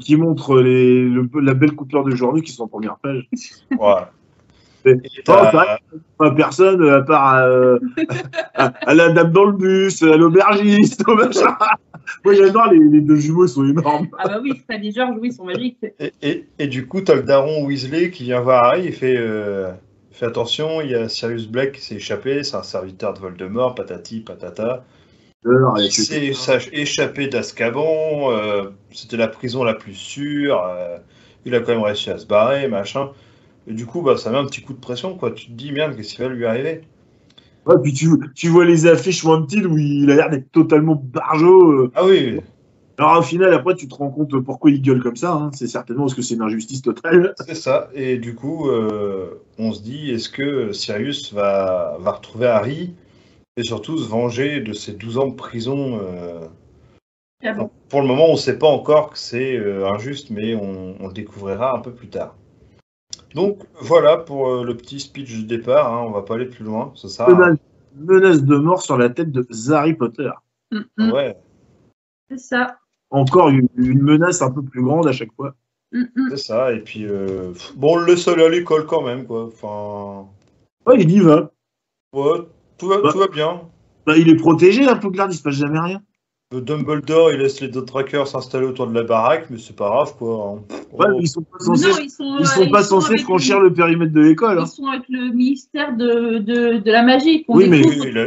Qui montre les, le- la belle couleur de journée qui sont en première page. Voilà. Pas personne à part euh, (laughs) à, à la dame dans le bus, à l'aubergiste, au machin. (laughs) Moi j'adore les, les deux jumeaux, ils sont énormes. ah bah oui, Fred et George, oui, ils sont magiques. Et, et- et du coup, t'as le daron Weasley qui vient voir Harry et fait, euh, fait attention, il y a Sirius Black qui s'est échappé, c'est un serviteur de Voldemort, patati patata. Alors, Il s'est échappé d'Azkaban, euh, c'était la prison la plus sûre, euh, il a quand même réussi à se barrer, machin. Et du coup, bah, ça met un petit coup de pression, quoi. Tu te dis, merde, qu'est-ce qui va lui arriver? Ouais, puis tu, tu vois les affiches Wanted où il a l'air d'être totalement barjot. euh. Ah oui, Alors au final, après, tu te rends compte pourquoi il gueule comme ça. hein. C'est certainement parce que c'est une injustice totale. (laughs) c'est ça. Et du coup, euh, on se dit, est-ce que Sirius va, va retrouver Harry et surtout se venger de ses 12 ans de prison euh, Ah bon. Pour le moment, on ne sait pas encore que c'est euh, injuste, mais on, on le découvrira un peu plus tard. Donc voilà pour euh, le petit speech de départ, hein, on va pas aller plus loin, ça sert à rien. Menace, menace de mort sur la tête de Harry Potter. Mm, mm, Ouais, C'est ça. Encore une, une menace un peu plus grande à chaque fois. Mm, mm. c'est ça, et puis euh, bon, on le aller à l'école quand même, quoi. Enfin, Ouais, il y va. ouais, tout va, Bah. tout va bien. Bah, il est protégé, un peu il se passe jamais rien. Le Dumbledore, il laisse les deux trackers s'installer autour de la baraque, mais c'est pas grave, quoi. hein. Ouais, Oh. ils sont pas censés, Non, ils sont, ils sont euh, pas sont censés franchir le... le périmètre de l'école. hein. Ils sont avec le ministère de, de, de la magie. qu'on Oui, mais-. Oui, a,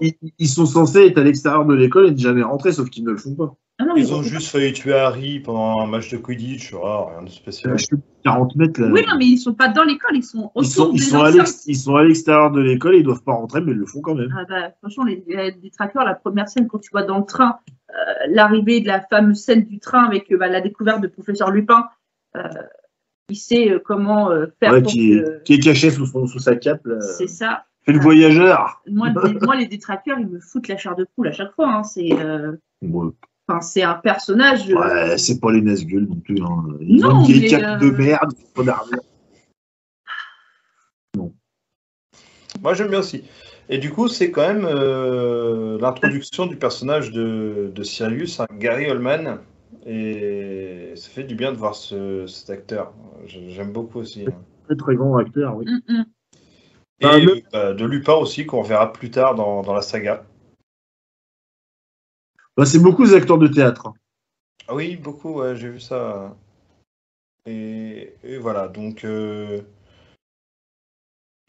ils, ils sont censés être à l'extérieur de l'école et ne jamais rentrer, sauf qu'ils ne le font pas. Ah non, Ils ont juste failli tuer Harry pendant un match de Quidditch, oh, rien de spécial. Je suis 40 mètres là. Oui, non, mais ils sont pas dans l'école, ils sont autour ils sont, ils des sont à enceintes. l'ex- ils sont à l'extérieur de l'école et ils doivent pas rentrer, mais ils le font quand même. Ah bah, franchement, les, les détracteurs, la première scène, quand tu vois dans le train, euh, l'arrivée de la fameuse scène du train avec euh, bah, la découverte de professeur Lupin, euh, il sait comment euh, faire Ouais, pour qui, est, que... qui est caché sous, son- sous sa cape. C'est ça. Fait le voyageur. Moi, les, moi, les détracteurs, ils me foutent la chair de poule à chaque fois. hein. C'est euh, Ouais, enfin, c'est un personnage. euh, ouais, c'est pas les Nazgûl non plus. Hein. Ils Non, ont mais, cape euh, de merde. d'armure. Moi, j'aime bien aussi. Et du coup, c'est quand même euh, l'introduction du personnage de, de Sirius, hein, Gary Oldman. Et ça fait du bien de voir ce, cet acteur. J'aime beaucoup aussi. hein. Très très grand acteur, oui. hum, hum. Et Ah, le- euh, bah, de Lupin aussi, qu'on verra plus tard dans, dans la saga. Bah, c'est beaucoup les acteurs de théâtre. hein. Ah oui, beaucoup, ouais, j'ai vu ça. Et, et voilà, donc. Euh...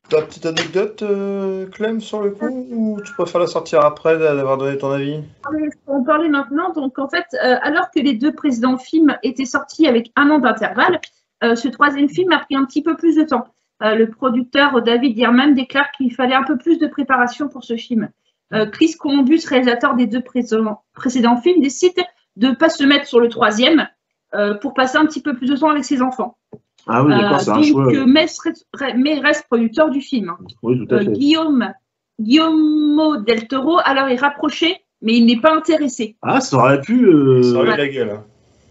Ta petite anecdote, euh, Clem, sur le coup Ou tu préfères la sortir après d'avoir donné ton avis? Je peux en parler maintenant. Donc, en fait, euh, alors que les deux précédents films étaient sortis avec un an d'intervalle, euh, ce troisième film a pris un petit peu plus de temps. Euh, le producteur David Yerman déclare qu'il fallait un peu plus de préparation pour ce film. Euh, Chris Columbus, réalisateur des deux précédents, précédents films, décide de ne pas se mettre sur le troisième euh, pour passer un petit peu plus de temps avec ses enfants. Ah oui, d'accord, Euh, c'est un choix. mais, reste, mais reste producteur du film. Oui, tout à Euh, fait. Guillaume, Guillermo del Toro, alors est rapproché, mais il n'est pas intéressé. Ah, ça aurait pu. euh, Ça aurait eu ouais. la gueule. hein.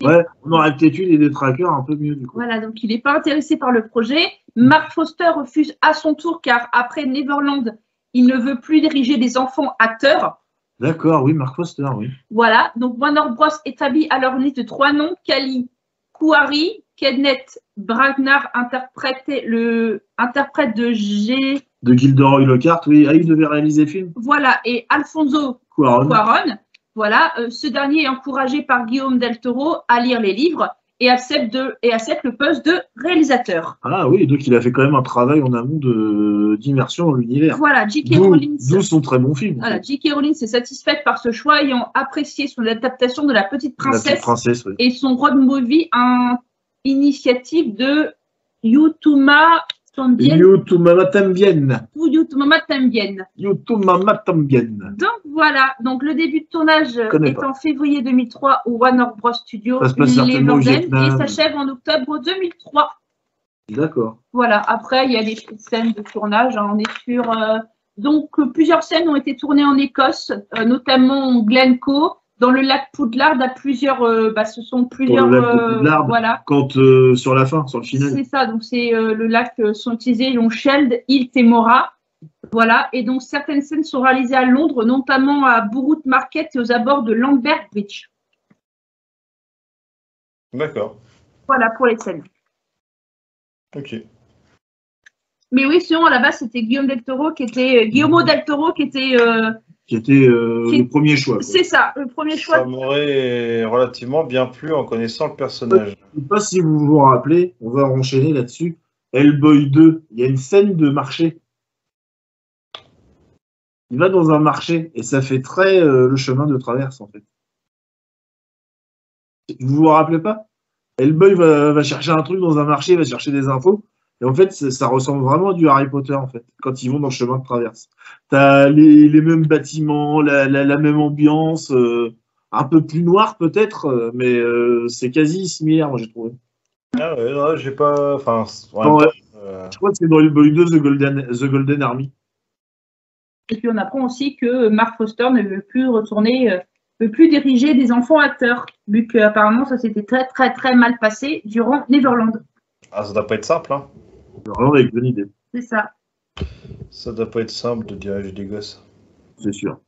Ouais, on aurait peut-être eu des détraqueurs un peu mieux du coup. Voilà, donc il n'est pas intéressé par le projet. Mark Foster refuse à son tour car après Neverland, il ne veut plus diriger des enfants acteurs. D'accord, oui, Mark Foster, oui. Voilà, donc Warner Bros établit alors une liste de trois noms Kali Kouari, Kenneth Bragnar, interprète, le interprète de G. De Gilderoy Lockhart, oui. Ah, il devait réaliser le film. Voilà, et Alfonso. Cuaron. Voilà, euh, ce dernier est encouragé par Guillaume del Toro à lire les livres et accepte, de, et accepte le poste de réalisateur. Ah oui, donc il a fait quand même un travail en amont d'immersion dans l'univers. Voilà, J.K. Rowling. d'où son très bon film. Voilà. J.K. Rowling s'est satisfaite par ce choix, ayant apprécié son adaptation de La Petite La petite Princesse oui. et son road movie, un initiative de Yutuma Tambien. Youtuma Tambien. ou Tambien. Donc voilà, donc le début de tournage est pas. en février 2003 au Warner Bros Studio Vietnam. et s'achève en octobre 2003. D'accord. Voilà, après il y a des petites scènes de tournage, hein, on est sur... euh, donc plusieurs scènes ont été tournées en Écosse, euh, notamment Glencoe, dans le lac Poudlard, à plusieurs... euh, bah, ce sont plusieurs... lac de euh, Poudlard. voilà, Quand euh, sur la fin, sur le final. c'est ça, donc c'est le lac sont utilisés, Longsheld, Ilt et Mora. Voilà, et donc certaines scènes sont réalisées à Londres, notamment à Borough Market et aux abords de Lambert Bridge. D'accord. Voilà pour les scènes. Ok. Mais oui, sinon à la base c'était Guillaume del Toro qui était euh, Guillermo del Toro qui était euh, Qui était euh, Qui- le premier choix. c'est ça, le premier choix. Ça m'aurait relativement bien plu en connaissant le personnage. Je sais pas si vous vous rappelez, on va enchaîner là-dessus. Hellboy 2, il y a une scène de marché. Il va dans un marché et ça fait très euh, le chemin de traverse en fait. Vous vous rappelez pas? Hellboy va, va chercher un truc dans un marché, il va chercher des infos. Et en fait, ça, ressemble vraiment à du Harry Potter en fait, quand ils vont dans le chemin de traverse. T'as les, les mêmes bâtiments, la, la, la même ambiance, euh, un peu plus noir peut-être, euh, mais euh, c'est quasi similaire, moi j'ai trouvé. Ah ouais, j'ai pas. Enfin, ouais. euh, Je crois que c'est dans Hellboy 2, The Golden, The Golden Army. Et puis on apprend aussi que Mark Foster ne veut plus retourner, euh, veut plus diriger des enfants acteurs, vu qu'apparemment ça s'était très très très mal passé durant Neverland. Ah, ça doit pas être simple, hein. Vraiment avec bonne idée, C'est ça. Ça doit pas être simple de diriger des gosses. c'est sûr.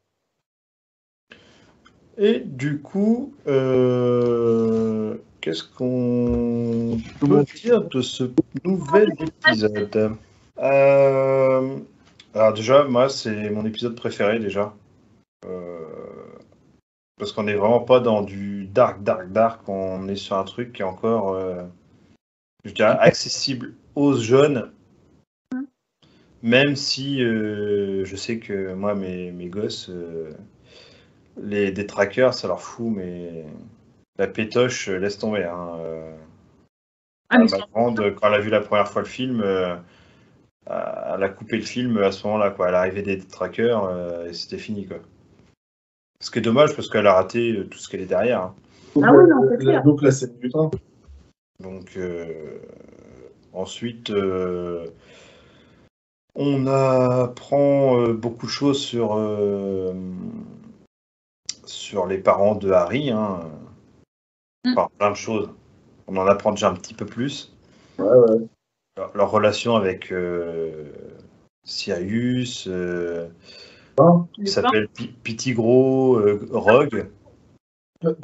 Et du coup, euh, qu'est-ce qu'on peut dire de ce nouvel épisode? Euh, Alors déjà, moi, c'est mon épisode préféré déjà. Euh, parce qu'on n'est vraiment pas dans du dark, dark, dark. On est sur un truc qui est encore, euh, je dirais, (laughs) accessible aux jeunes. Même si euh, je sais que moi, mes, mes gosses, les détraqueurs, ça leur fout, mais la pétoche, laisse tomber. Hein. euh. Ah, ma grande, quand elle a vu la première fois le film, elle a coupé le film à ce moment-là. Quoi. À l'arrivée des détraqueurs, euh, et c'était fini. Quoi. Ce qui est dommage parce qu'elle a raté euh, tout ce qu'elle est derrière. hein. Donc, Ah oui, non, la- c'est clair. donc la scène du train. Donc euh, ensuite, euh, on apprend beaucoup de choses sur, euh, sur les parents de Harry. hein. Mm. Enfin, plein de choses. On en apprend déjà un petit peu plus. Ouais, ouais. Leur, leur relation avec euh, Sirius, euh, Hein qui s'appelle Pi- Pitigro euh, Rogue.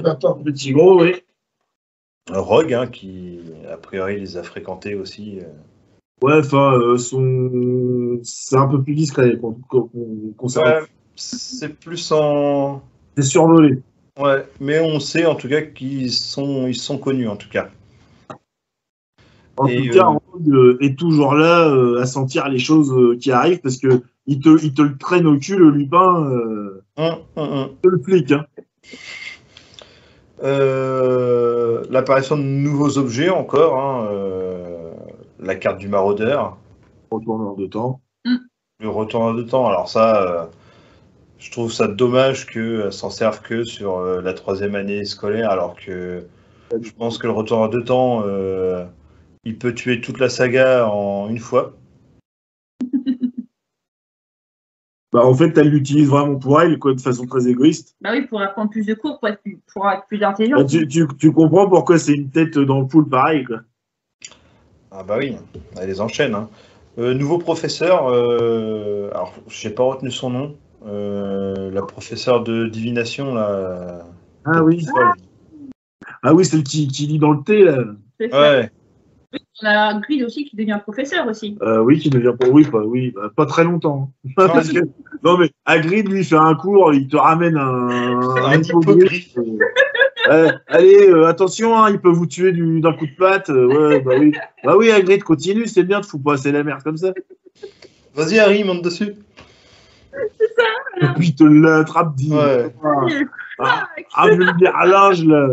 Attends, petit gros, oui. Rogue, hein, qui a priori les a fréquentés aussi. euh. Ouais, enfin, euh, son... c'est un peu plus discret qu'on. Ouais, c'est plus en. C'est survolé. Ouais, mais on sait en tout cas qu'ils sont, ils sont connus en tout cas. En Et, tout cas, euh, Rogue euh, est toujours là euh, à sentir les choses euh, qui arrivent parce que il te, il te le traîne au cul, le Lupin, euh, Hum, hum, hum. te le flic. Hein. Euh, L'apparition de nouveaux objets encore, hein, euh, la carte du maraudeur, Retourneur de temps. le retour de temps. Alors ça, euh, je trouve ça dommage qu'elle s'en serve que sur euh, la troisième année scolaire, alors que je pense que le retour de temps, euh, il peut tuer toute la saga en une fois. (laughs) Bah, en fait, elle l'utilise vraiment pour elle, quoi, de façon très égoïste. Bah oui, pour apprendre plus de cours, pour être plus, pour être plus intelligent. Bah, tu, tu, tu comprends pourquoi c'est une tête dans le pool pareil, quoi. Ah bah oui, elle les enchaîne. hein. Euh, nouveau professeur, euh, alors j'ai pas retenu son nom, euh, la professeure de divination là. Ah oui. Ah oui, celle qui, qui lit dans le thé, là. Ouais, On a Grid aussi qui devient professeur aussi. Euh, oui, qui devient pour oui, pas, oui, bah, pas très longtemps. (laughs) Parce que- non mais Hagrid lui fait un cours, il te ramène un, (laughs) un hippogriffe. Euh, ouais, allez, euh, attention, hein, il peut vous tuer du- d'un coup de patte. ouais, bah oui, bah oui, Hagrid continue, c'est bien, te fous pas assez la merde comme ça. Vas-y Harry, monte dessus. Et puis il te l'attrape, dit. Ouais. Ah, ah, vulgaire linge là.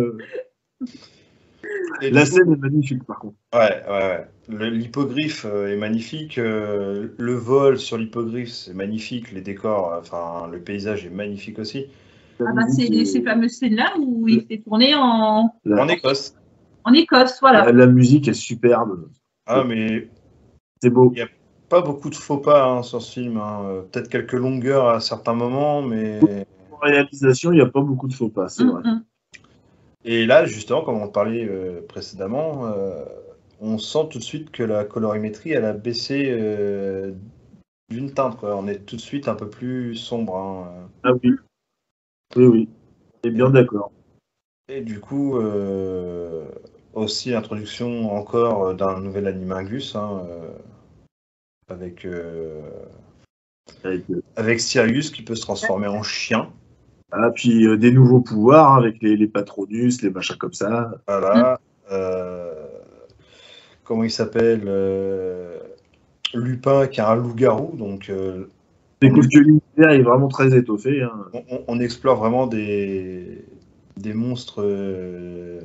La scène est magnifique par contre. Ouais, ouais, ouais. L'hippogriffe euh, est magnifique. euh, le vol sur l'hippogriffe, c'est magnifique. Les décors, enfin, le paysage est magnifique aussi. Ah bah c'est ces fameuses scènes-là où il s'est tourné en, la, En Écosse. en Écosse, voilà. la- la musique est superbe. Ah, mais C'est beau. pas beaucoup de faux pas hein, sur ce film. hein. Peut-être quelques longueurs à certains moments, mais. En réalisation, il n'y a pas beaucoup de faux pas, c'est Hum, vrai. Et là, justement, comme on parlait euh, précédemment, euh, on sent tout de suite que la colorimétrie, elle a baissé euh, d'une teinte. quoi. On est tout de suite un peu plus sombre. hein. Ah oui. Oui, oui. Et bien d'accord. Et du coup, aussi l'introduction encore d'un nouvel animagus hein, avec, Avec, avec Sirius qui peut se transformer en chien. Ah, puis euh, des nouveaux pouvoirs hein, avec les, les patronus, les machins comme ça. Voilà. Euh, comment il s'appelle euh, Lupin qui a un loup-garou. Donc, euh, C'est que l'univers est vraiment très étoffé. hein. on, on- on explore vraiment des, des monstres. euh,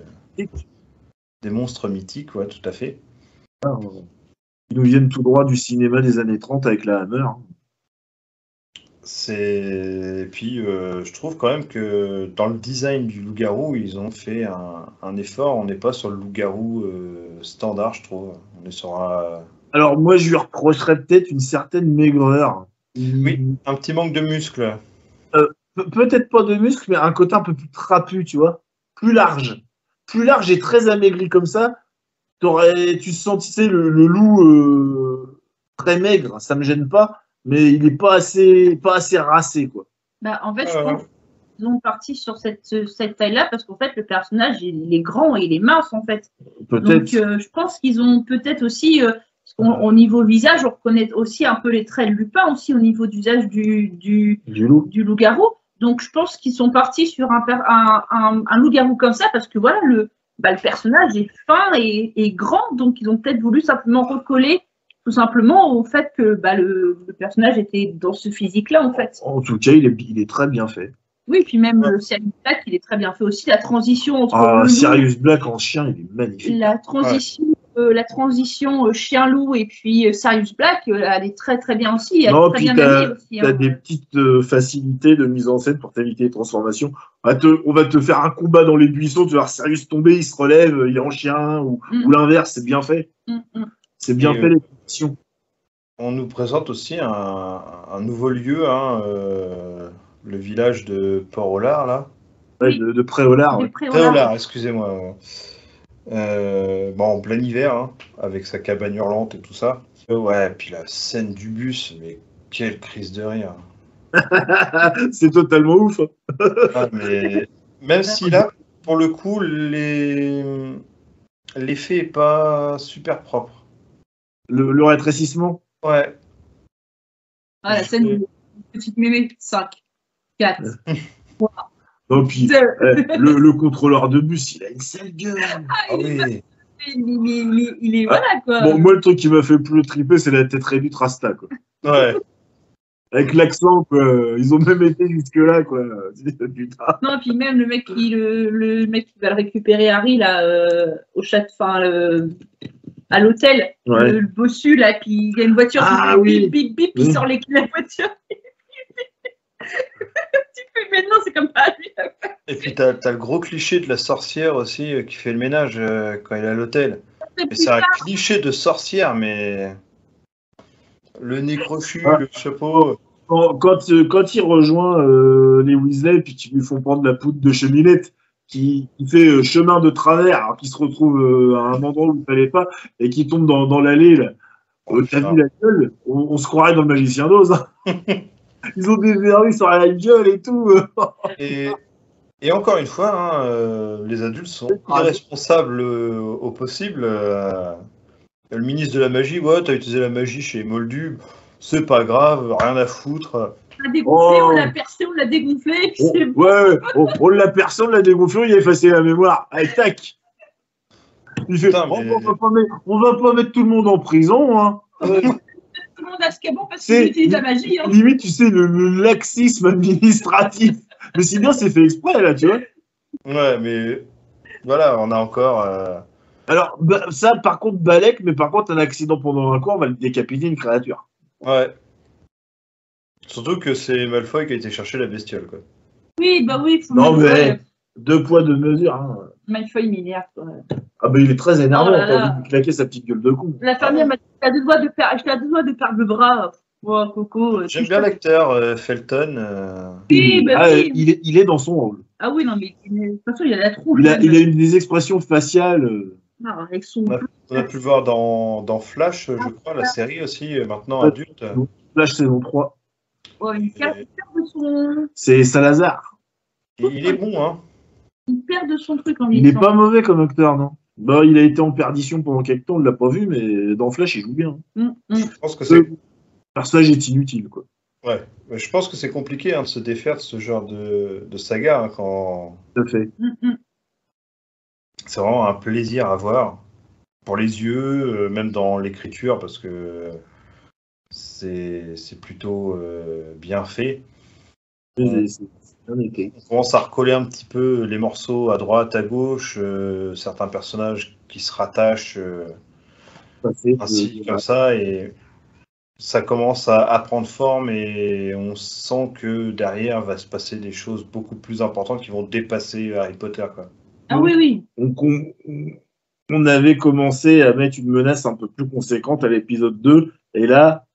des monstres mythiques, ouais, tout à fait. Ils nous viennent tout droit du cinéma des années 30 avec la Hammer. C'est et puis euh, je trouve quand même que dans le design du loup-garou, ils ont fait un, un effort. On n'est pas sur le loup-garou euh, standard, je trouve. On est sur un, Alors moi, je lui reprocherais peut-être une certaine maigreur. Oui. un petit manque de muscles. Pe- Peut-être pas de muscles, mais un côté un peu plus trapu, tu vois. Plus large. Plus large et très amaigri comme ça. T'aurais, tu sentais le, le loup euh, très maigre, ça me gêne pas, mais il est pas assez, pas assez racé, quoi. Bah, en fait, je Ouais, pense qu'ils ont parti sur cette, cette taille-là parce qu'en fait, le personnage, il, est grand et il est mince, en fait. Peut-être. Donc, euh, je pense qu'ils ont peut-être aussi, euh, parce qu'on- au niveau visage, on reconnaît aussi un peu les traits de Lupin, aussi au niveau d'usage du, du, du loup. du loup-garou. Donc, je pense qu'ils sont partis sur un, un, un loup-garou comme ça parce que voilà, le, bah, le personnage est fin et, et grand, donc ils ont peut-être voulu simplement recoller tout simplement au fait que bah, le, le personnage était dans ce physique-là, en fait. En tout cas, il est, il est très bien fait. Oui, puis même Ouais. le Sirius Black, il est très bien fait aussi. La transition entre Ah, Sirius Black en chien, il est magnifique. la transition, euh, la transition euh, chien-loup et puis euh, Sirius Black, elle est très très bien aussi. Elle Non, est très puis bien aussi. T'as hein. des petites facilités de mise en scène pour t'éviter les transformations. On va, te, on va te faire un combat dans les buissons, tu vas voir Sirius tomber, il se relève, il est en chien, ou, Mm. ou l'inverse, c'est bien fait. Mm, mm. C'est bien Et, fait euh, les transitions. On nous présente aussi un, un nouveau lieu, hein, euh, le village de Port-au-Lard, là. Oui. de, de Préolard. Des ouais. préolars. Préolard, excusez-moi. Euh, bon, en plein hiver, hein, avec sa cabane hurlante et tout ça. Ouais, puis la scène du bus, mais quelle crise de rire. (laughs) c'est totalement ouf. hein. Ah, mais même si là, pour le coup, les... l'effet est pas super propre. Le, le rétrécissement. Ouais, Ah, la scène où petite mémé, 5, 4, (laughs) Non, puis, 2. eh, le, le contrôleur de bus, il a une sale gueule. ah oui, Il, est- il est- il est- voilà quoi. Bon, moi, le truc qui m'a fait plus triper, c'est la tête réduite Rasta, quoi. ouais. Avec l'accent. Ils ont même été jusque-là, quoi. Putain. Non, puis même le mec qui, le, le mec qui va le récupérer, Harry, là, euh, au chat, enfin, le- à l'hôtel, Ouais. le, le bossu, là, qui il y a une voiture Ah qui oui. bip, bip, bip, il Oui. sort les clés de la voiture. (laughs) tu fais, mais non, c'est comme pas lui. Et puis t'as as le gros cliché de la sorcière aussi euh, qui fait le ménage euh, quand il est à l'hôtel. C'est un cliché de sorcière, mais le nez crochu, le chapeau. Quand, quand, euh, quand il rejoint euh, les Weasley, puis qu'ils lui font prendre la poudre de cheminette, qui, qui fait euh, chemin de travers, alors qu'il se retrouve euh, à un endroit où il fallait pas, et qui tombe dans, dans l'allée, là. Euh, T'as vu la gueule? On, on se croirait dans le magicien d'Oz. hein. (laughs) Ils ont des verrues sur la gueule et tout. Et, et encore une fois, hein, euh, les adultes sont Ah. irresponsables euh, au possible. euh, le ministre de la magie, ouais, t'as utilisé la magie chez Moldu, c'est pas grave, rien à foutre. On l'a dégonflé, Oh. on l'a percé, on l'a dégonflé. On- bon. ouais, on, on l'a personne l'a dégonflé, il a effacé la mémoire. Allez, tac Il fait, Putain, oh, mais- on, va pas mettre, on va pas mettre tout le monde en prison. Hein. Tout le monde a ce bon parce C'est- qu'il utilise la magie. Hein. Limite, tu sais, le, le laxisme administratif. Mais c'est bien, c'est fait exprès, là, tu vois. Ouais, mais voilà, on a encore. euh, Alors, bah, ça, par contre, Balek, mais par contre, un accident pendant un cours, on va le décapiter une créature. Ouais. Surtout que c'est Malfoy qui a été chercher la bestiole, quoi. Oui, bah oui. Faut Non, Malfoy, mais deux poids, deux mesures. Hein. Malfoy m'énerve. quoi. Ah, bah, il est très énervant. Oh là T'as là. envie de lui claquer sa petite gueule de con. La famille m'a dit à deux doigts de perdre, j'étais à deux doigts de perdre le bras. Oh, Coco. euh, J'aime bien l'acteur euh, Felton. euh, Oui, bah ah, oui. il, est, il est dans son rôle. Ah oui, non, mais de toute façon, il a la tronche. Il a, même. il a une des expressions faciales. euh, Ah, avec son. Ouais. On a pu le voir dans, dans Flash, je crois, la série aussi, euh, maintenant adulte. Flash saison 3. Oh, de son. C'est Salazar. Il, il est bon, hein. Il perd de son truc en Il n'est pas mauvais comme acteur, non? Bah, Il a été en perdition pendant quelques temps, on ne l'a pas vu, mais dans Flash, il joue bien. Hum, hum. Je pense que c'est Le personnage est inutile, quoi. ouais. Mais Je pense que c'est compliqué hein, de se défaire de ce genre de, de saga hein, quand Tout à fait. Hum. c'est vraiment un plaisir à voir pour les yeux, euh, même dans l'écriture, parce que c'est c'est plutôt euh, bien fait. On commence à recoller un petit peu les morceaux à droite, à gauche, euh, certains personnages qui se rattachent euh, fait, ainsi comme ça, et ça commence à, à prendre forme et on sent que derrière va se passer des choses beaucoup plus importantes qui vont dépasser Harry Potter. Quoi. Ah oui, oui. on, on- on avait commencé à mettre une menace un peu plus conséquente à l'épisode 2, et là,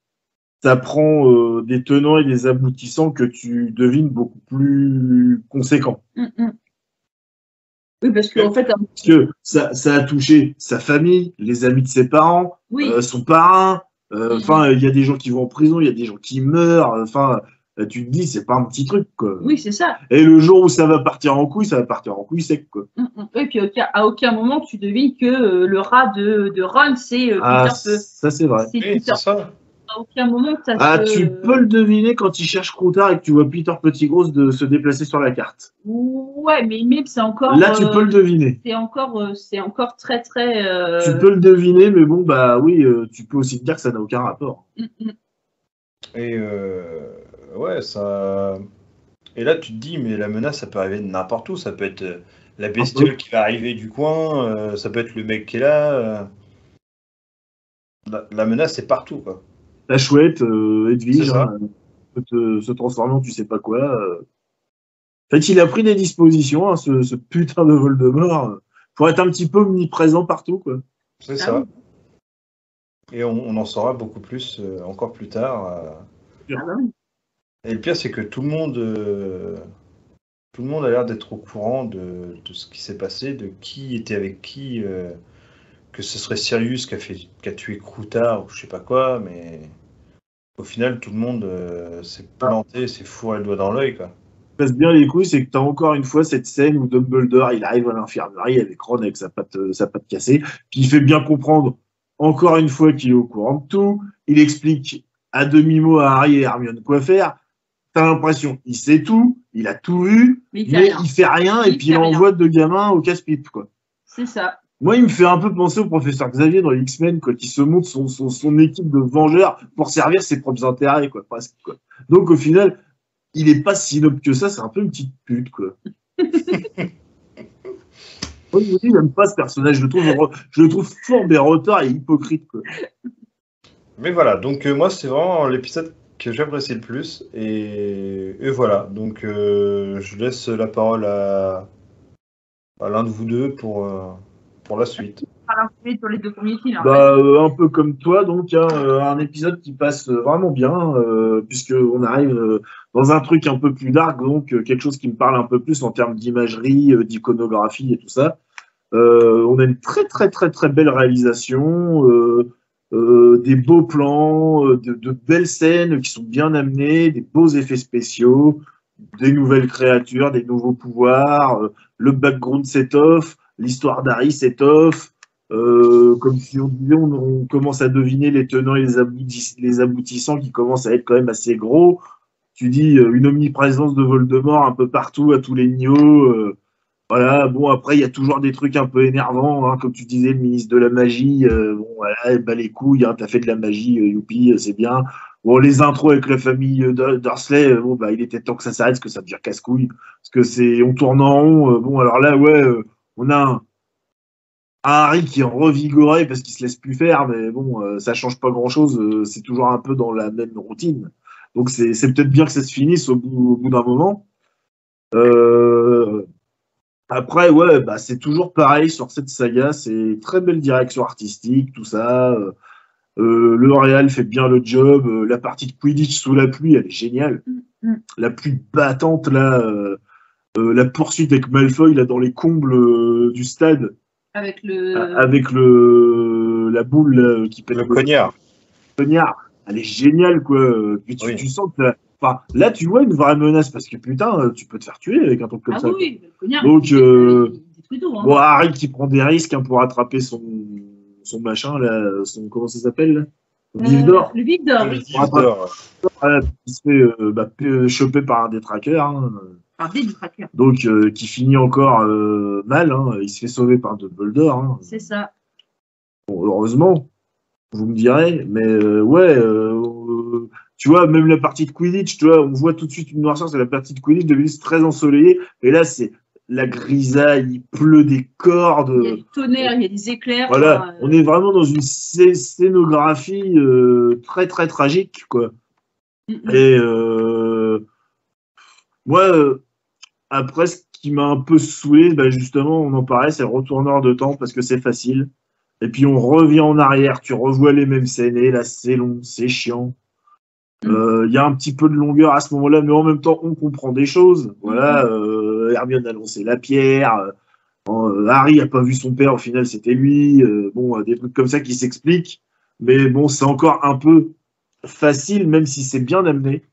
ça prend euh, des tenants et des aboutissants que tu devines beaucoup plus conséquents. Hum, hum. Oui, parce qu'en fait, un- Parce que ça, ça a touché sa famille, les amis de ses parents, oui. euh, son parrain. euh, Mhm. Enfin, il y a des gens qui vont en prison, il y a des gens qui meurent. Enfin, tu te dis, c'est pas un petit truc, quoi. Oui, c'est ça. Et le jour où ça va partir en couille, ça va partir en couille sec, quoi. Hum, hum. Et puis, à aucun moment, tu devines que euh, le rat de, de Ron, c'est euh, Ah, Peter Peu. ça c'est vrai. C'est Oui, Peter c'est ça. À aucun moment, Ah, ce- tu peux le deviner quand il cherche Croutard et que tu vois Peter Pettigrew de se déplacer sur la carte. Ouais, mais Mip, c'est encore. Là, tu euh, peux le deviner. C'est encore, euh, c'est encore très très. euh, Tu peux le deviner, mais bon, bah oui, euh, tu peux aussi te dire que ça n'a aucun rapport. mm, mm. Et euh, ouais, ça. Et là, tu te dis, mais la menace, ça peut arriver de n'importe où. Ça peut être la bestiole qui va arriver du coin, euh, ça peut être le mec qui est là. euh. La, la menace, c'est partout, quoi. La chouette, euh, Edwige, hein, peut te- se transformer en tu sais pas quoi. euh. En fait, il a pris des dispositions, hein, ce, ce putain de Voldemort, euh, pour être un petit peu omniprésent partout, quoi. C'est Ah ça. Et on, on en saura beaucoup plus euh, encore plus tard. euh. Ah. Et le pire, c'est que tout le monde, euh, tout le monde a l'air d'être au courant de, de ce qui s'est passé, de qui était avec qui, euh, que ce serait Sirius qui a, fait, qui a tué Croutard ou je sais pas quoi, mais au final, tout le monde euh, s'est planté, s'est fourré le doigt dans l'œil, quoi. passe bien les couilles, c'est que tu as encore une fois cette scène où Dumbledore il arrive à l'infirmerie avec Ron avec sa patte, euh, sa patte cassée, puis il fait bien comprendre encore une fois qu'il est au courant de tout. Il explique à demi-mot à Harry et Hermione quoi faire. T'as l'impression il sait tout, il a tout vu, Mais il fait mais rien. il fait rien et Il puis il envoie deux gamins au casse-pipe quoi. C'est ça. Moi, il me fait un peu penser au professeur Xavier dans les X-Men, quoi, qui se montre son, son, son équipe de vengeurs pour servir ses propres intérêts, quoi, presque, quoi. Donc, au final, il est pas si noble que ça, c'est un peu une petite pute, quoi. (laughs) Moi, je j'aime pas ce personnage, je le trouve, je le trouve fort béroteur et hypocrite, quoi. Mais voilà, donc euh, moi, c'est vraiment l'épisode que j'apprécie le plus. Et, et voilà, donc euh, je laisse la parole à, à l'un de vous deux pour, euh, pour la suite. Par la sur les deux premiers films. en Bah, euh, un peu comme toi, donc hein, euh, un épisode qui passe euh, vraiment bien, euh, puisque on arrive dans un truc un peu plus dark, donc quelque chose qui me parle un peu plus en termes d'imagerie, d'iconographie et tout ça. Euh, on a une très très très très belle réalisation, des beaux plans, de, de belles scènes qui sont bien amenées, des beaux effets spéciaux, des nouvelles créatures, des nouveaux pouvoirs, le background set-off, l'histoire d'Harry set-off. Euh, comme si on on, commence à deviner les tenants et les, les aboutissants qui commencent à être quand même assez gros. Tu dis euh, une omniprésence de Voldemort un peu partout, à tous les niveaux. euh, voilà, bon, après, il y a toujours des trucs un peu énervants, hein, comme tu disais, le ministre de la magie, euh, bon, voilà, bah les couilles, hein, t'as fait de la magie, euh, youpi, c'est bien. Bon, les intros avec la famille Dur- Dursley, bon, bah, il était temps que ça s'arrête, parce que ça devient casse-couille, parce que c'est, on tourne en rond, bon, alors là, ouais, on a un, un Harry qui est revigoré parce qu'il se laisse plus faire, mais bon, euh, ça change pas grand-chose, euh, c'est toujours un peu dans la même routine. Donc c'est peut-être bien que ça se finisse au bout, au bout d'un moment. Euh, après, ouais, bah, c'est toujours pareil sur cette saga, c'est très belle direction artistique, tout ça. Euh, le Real fait bien le job, la partie de Quidditch sous la pluie, elle est géniale. Mm. La pluie battante, là, la poursuite avec Malfoy, là, dans les combles euh, du stade, Avec le. avec le la boule là, qui pète Le cognard. cognard, elle est géniale, quoi. Euh, Puis tu, Oui. tu sens que là, enfin, là, tu vois une vraie menace parce que putain, euh, tu peux te faire tuer avec un truc comme Ah ça. oui, oui, le cognard, Donc, il- euh, il. Hein. Bon, Harry qui prend des risques hein, pour attraper son, son machin, là, son, comment ça s'appelle Euh, vif d'or. Le vif d'or, Le d'or. Voilà, qui se fait euh, bah, choper par un détraqueur, hein, Par des trackers. donc euh, qui finit encore euh, mal. hein, il se fait sauver par Dumbledore. Hein. C'est ça. Bon, heureusement, vous me direz, mais euh, ouais, tu vois, même la partie de Quidditch, tu vois, on voit tout de suite une noirceur, c'est la partie de Quidditch, de c'est très ensoleillé, et là, c'est la grisaille, il pleut des cordes. Il y a du tonnerre, il y a des éclairs. Voilà, enfin, on est vraiment dans une scé- scénographie très très tragique, quoi. mm, mm. Et moi, euh, après, ce qui m'a un peu saoulé, bah, justement, on en parlait, c'est le retourneur de temps parce que c'est facile. Et puis on revient en arrière, tu revois les mêmes scènes, et là c'est long, c'est chiant. Euh, Il y a un petit peu de longueur à ce moment-là, mais en même temps on comprend des choses. Voilà, euh, Hermione a lancé la pierre, euh, Harry a pas vu son père, au final c'était lui. euh, bon, euh, des trucs comme ça qui s'expliquent, mais bon, c'est encore un peu facile, même si c'est bien amené.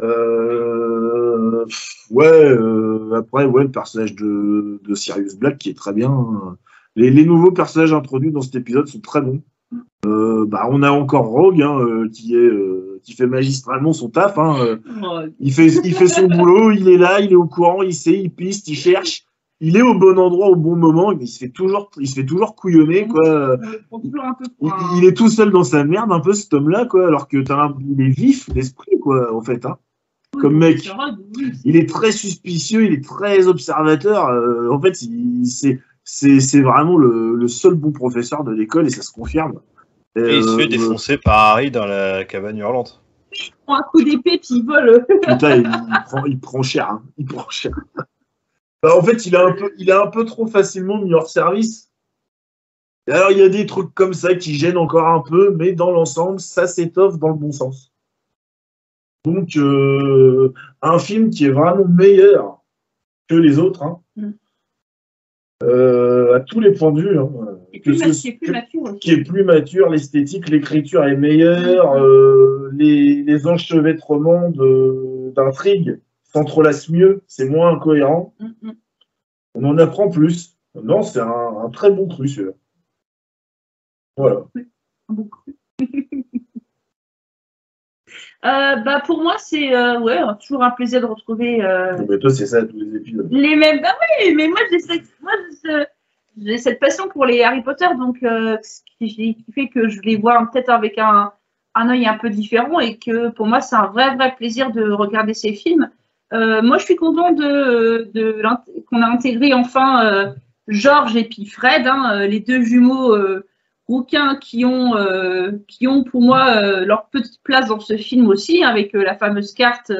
Euh, ouais, euh, après, ouais, le personnage de, de Sirius Black qui est très bien. Les, les nouveaux personnages introduits dans cet épisode sont très bons. Euh, bah, on a encore Rogue hein, euh, qui est euh, qui fait magistralement son taf. Hein, il fait il fait son (laughs) boulot, il est là, il est au courant, il sait, il piste, il cherche, il est au bon endroit au bon moment. Mais il se fait toujours il se fait toujours couillonner quoi. Il, est tout seul dans sa merde un peu cet homme-là quoi. Alors que t'as un, il est vif d'esprit quoi en fait. Hein. Comme mec. Il est très suspicieux, il est très observateur. euh, en fait, il, c'est c'est c'est vraiment le, le seul bon professeur de l'école et ça se confirme. Et il se Euh, fait défoncer par Harry dans la cabane hurlante. prend un coup d'épée puis il vole. Putain, il, il prend, il prend cher. hein. Il prend cher. Bah, en fait, il a un peu, il a un peu trop facilement mis hors service. Et alors, il y a des trucs comme ça qui gênent encore un peu, mais dans l'ensemble, ça s'étoffe dans le bon sens. Donc, euh, un film qui est vraiment meilleur que les autres, hein. Mm. Euh, à tous les points de vue. hein. Et Que plus, ce- plus mature aussi. qui est plus mature, l'esthétique, l'écriture est meilleure, euh, les, les enchevêtrements d'intrigues s'entrelacent mieux, c'est moins incohérent, Mm, mm. on en apprend plus. Non, c'est un, un très bon cru, celui-là. Voilà. Beaucoup. (laughs) Euh, bah pour moi c'est euh, ouais toujours un plaisir de retrouver euh, Mais toi, c'est ça, tous les épisodes. les mêmes bah oui mais moi j'ai cette moi j'ai cette passion pour les Harry Potter donc euh, ce qui fait que je les vois peut-être avec un un œil un peu différent et que pour moi c'est un vrai vrai plaisir de regarder ces films moi je suis content de, de qu'on a intégré enfin Georges et puis Fred hein, les deux jumeaux qui ont euh, qui ont pour moi euh, leur petite place dans ce film aussi avec euh, la fameuse carte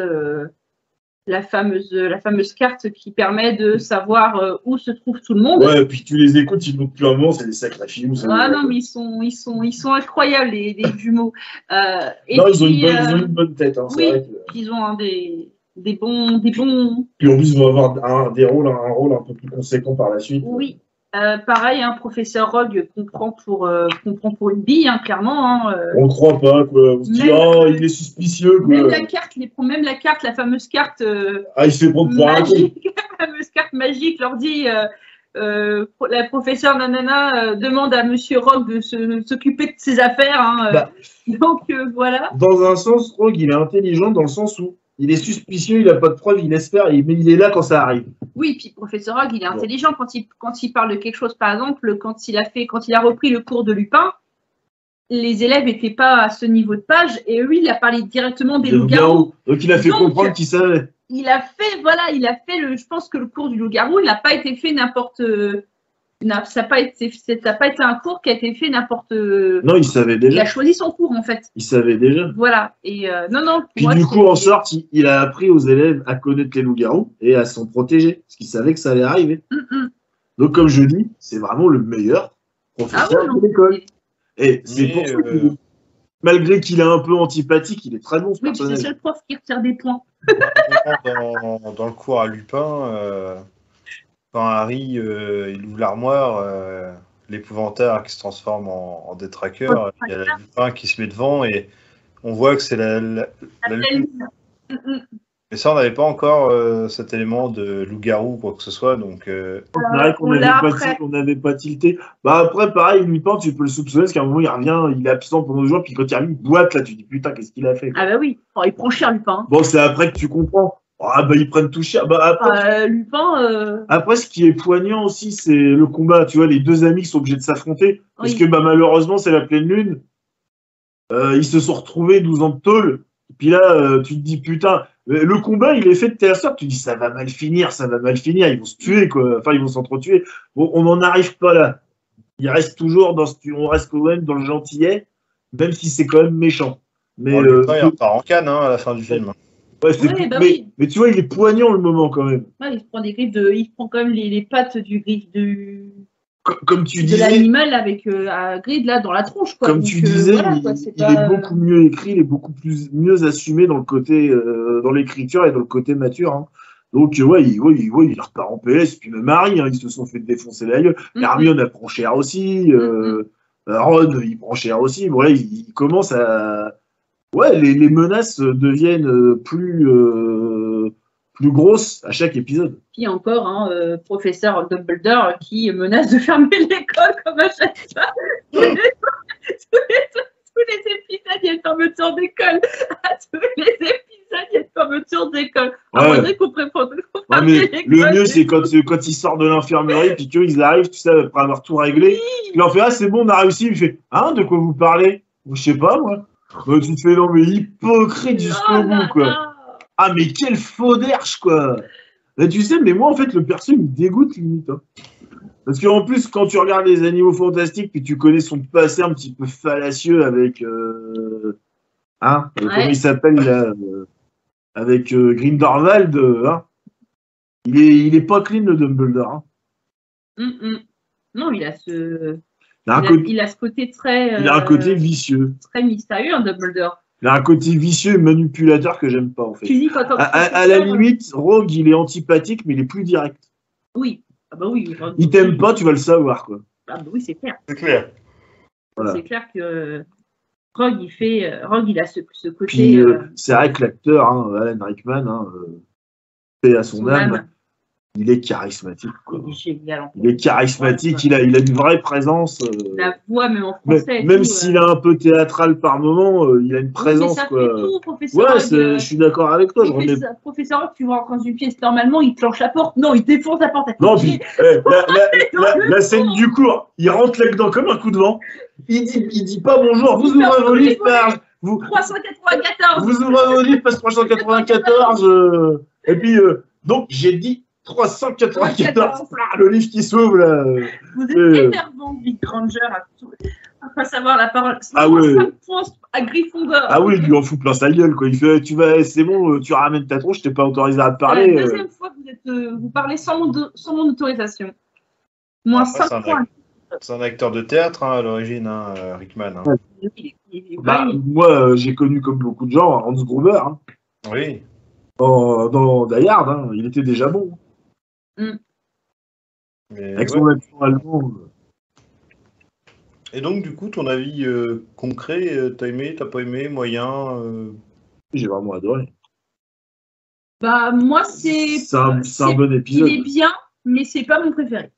la fameuse la fameuse carte qui permet de savoir où se trouve tout le monde. Ouais, puis tu les écoutes, ils plus un moment, c'est des sacrés films. Ah non mais ils sont ils sont ils sont incroyables les, les jumeaux. Et Non, puis, ils, ont une bonne, ils ont une bonne tête. Hein, c'est vrai que- ils ont un des des bons des bons Puis en plus, ils vont avoir un, des rôles, un rôle un peu plus conséquent par la suite. oui. Euh, pareil, un professeur Rogue qu'on prend pour euh, qu'on prend pour une bille, hein, clairement. hein, euh. On ne croit pas, quoi. On se dit, oh, il est suspicieux, quoi. Même la carte, les, même la carte, la fameuse carte Ah, il se fait prendre pour un (laughs) la fameuse carte magique leur dit la professeure Nanana demande à Monsieur Rogue de s'occuper de ses affaires. hein. Bah. Donc voilà. Dans un sens, Rogue, il est intelligent dans le sens où il est suspicieux, il n'a pas de preuves, il espère, mais il est là quand ça arrive. Oui, puis professeur Rogue, il est Bon. intelligent quand il quand il parle de quelque chose. Par exemple, quand il a fait quand il a repris le cours de Lupin, les élèves n'étaient pas à ce niveau de page et lui, il a parlé directement des loups-garous. Donc il a fait Donc- comprendre qu'il savait. il a fait, voilà, il a fait le. Je pense que le cours du loup-garou, il n'a pas été fait n'importe. N'a- Ça n'a pas été, ça n'a pas été un cours qui a été fait n'importe. Non, il savait Il déjà. a choisi son cours en fait. Il savait déjà. Voilà. Et euh, non, non. Puis moi, du coup, en sorte, il, il a appris aux élèves à connaître les loups-garous et à s'en protéger, parce qu'il savait que ça allait arriver. Hum, hum. Donc, comme je dis, c'est vraiment le meilleur Ah professeur oui, non. de l'école. Et c'est pour ça que, euh, malgré qu'il est un peu antipathique, il est très bon ce Oui, c'est le seul prof qui retire des points. dans, dans le cours à Lupin, euh, quand Harry euh, il ouvre l'armoire, euh, l'épouvantail qui se transforme en, en détraqueur, il y a la Lupin qui se met devant et on voit que c'est la, la- la Lupin. Hum, hum. Mais ça, on n'avait pas encore euh, cet élément de loup-garou ou quoi que ce soit, donc euh, vrai on n'avait pas, tilté. Bah après, pareil, Lupin, tu peux le soupçonner, parce qu'à un moment, il revient, il est absent pendant deux jours, puis quand il revient, il boite, là, tu dis, putain, qu'est-ce qu'il a fait quoi. Ah bah oui. Oh, il prend cher Lupin. Bon, c'est après que tu comprends. Ah bah, ils prennent tout cher. Bah après, Euh, Lupin. euh, Après, ce qui est poignant aussi, c'est le combat. Tu vois, les deux amis qui sont obligés de s'affronter. Parce que bah, malheureusement, c'est la pleine lune. Euh, ils se sont retrouvés 12 ans de tôle. Et puis là, euh, tu te dis, putain, le combat, il est fait de telle sorte. Tu te dis, ça va mal finir, ça va mal finir. Ils vont se tuer, quoi. Enfin, ils vont s'entretuer. Bon, on n'en arrive pas là. Il reste toujours dans ce, on reste quand même dans le gentillet, même si c'est quand même méchant. Mais, bon, euh, Lupin, il repart en canne hein, à la fin du film. Ouais, c'est- Ouais, bah mais, oui. mais tu vois, il est poignant le moment quand même. ouais, il prend des griffes de. Il prend quand même les, les pattes du griffe de. Comme, comme tu de disais, l'animal avec euh, à Grid là dans la tronche quoi. comme Donc, tu euh, disais, voilà, il, quoi, c'est il pas- est beaucoup mieux écrit, il est beaucoup plus mieux assumé dans le côté, euh, dans l'écriture et dans le côté mature. hein. Donc ouais, il, ouais, il, ouais, il repart en PS, puis même Harry, hein, ils se sont fait défoncer la gueule. Hermione elle prend cher aussi, euh, Ron il prend cher aussi. Bon, là, il, il commence à, ouais, les, menaces euh, deviennent euh, plus, euh, plus grosses à chaque épisode. Puis encore, hein, professeur Dumbledore qui menace de fermer l'école comme à chaque fois. (laughs) tous, les, épisodes, il y a une fermeture d'école. (laughs) Tous les épisodes, il y a une fermeture d'école. Ouais. Ouais, le mieux, c'est quand, quand ils sortent de l'infirmerie, puis qu'ils arrivent, tu sais, après avoir tout réglé. Il leur fait Ah, c'est bon, on a réussi. Il fait hein de quoi vous parlez? Je sais pas, moi. Bah, tu te fais Non, mais hypocrite jusqu'au Oh bout, là quoi. Ah, mais quel faux derche, quoi. Là, tu sais, mais moi, en fait, le perso, il me dégoûte limite. hein. Parce qu'en plus, quand tu regardes les animaux fantastiques, puis tu connais son passé un petit peu fallacieux avec. euh, hein, euh, Ouais. Comment il s'appelle, là euh, Avec euh, Grindelwald, hein. Il est, il est pas clean, le Dumbledore. hein. Hum, hum. Non, il a ce, Il a un, il a, côté, il a ce côté très, il a un euh, côté vicieux. très mystérieux, un Dumbledore. Il a un côté vicieux et manipulateur que j'aime pas, en fait. Tu dis quand À, à- à la limite, Rogue, il est antipathique, mais il est plus direct. Oui. Ah bah oui. Il t'aime pas, tu vas le savoir, quoi. Ah bah oui, c'est clair. C'est clair. Voilà. C'est clair que Rogue, il fait, euh, Rogue, il a ce, ce côté. Euh, euh, c'est vrai que l'acteur, hein, Alan Rickman, hein, euh, paix à son, son âme, âme, il est charismatique. Quoi. il est génial. en Il est charismatique, Ouais, il, a, il a une vraie présence. euh, La voix, même en français. même s'il euh, est un peu théâtral par moment, euh, il a une présence. mais ça quoi. fait tout, professeur. Ouais, euh, je suis d'accord avec toi. Je. Professeur, professeur Rogue, tu vois dans une pièce, normalement, il planche la porte. Non, il défonce la porte Non, puis (laughs) eh, la, la- (laughs) la- la scène du cours, il rentre là-dedans comme un coup de vent. Il dit, il dit pas bonjour, vous ouvrez vos livres, page, vous, 394. Vous ouvrez vos livres, page 394. euh, et puis, donc, j'ai dit 394. Ah, le livre qui s'ouvre, là. Vous êtes Euh. énervant, Big Granger, à, tout- à pas savoir la parole? Ah ouais. 5 points à Gryffondor. Ah oui, il lui en fout plein sa gueule, quoi. Il fait, tu vas, c'est bon, euh, tu ramènes ta tronche, je t'ai pas autorisé à te C'est parler. la euh. deuxième fois que vous, êtes, euh, vous parlez sans mon, do- sans mon autorisation. Moins c'est 5 un points. C'est un acteur de théâtre hein, à l'origine, hein, Rickman. hein. Il il Bah, moi, euh, j'ai connu comme beaucoup de gens Hans Gruber, hein, Oui. dans, dans Die Hard, hein. il était déjà bon. Mais, Avec ouais. son accent allemand. euh. Et donc, du coup, ton avis euh, concret, euh, t'as aimé, t'as pas aimé, moyen euh, J'ai vraiment adoré. Bah, moi, c'est. C'est un, c'est un bon Il épisode. est bien, mais c'est pas mon préféré.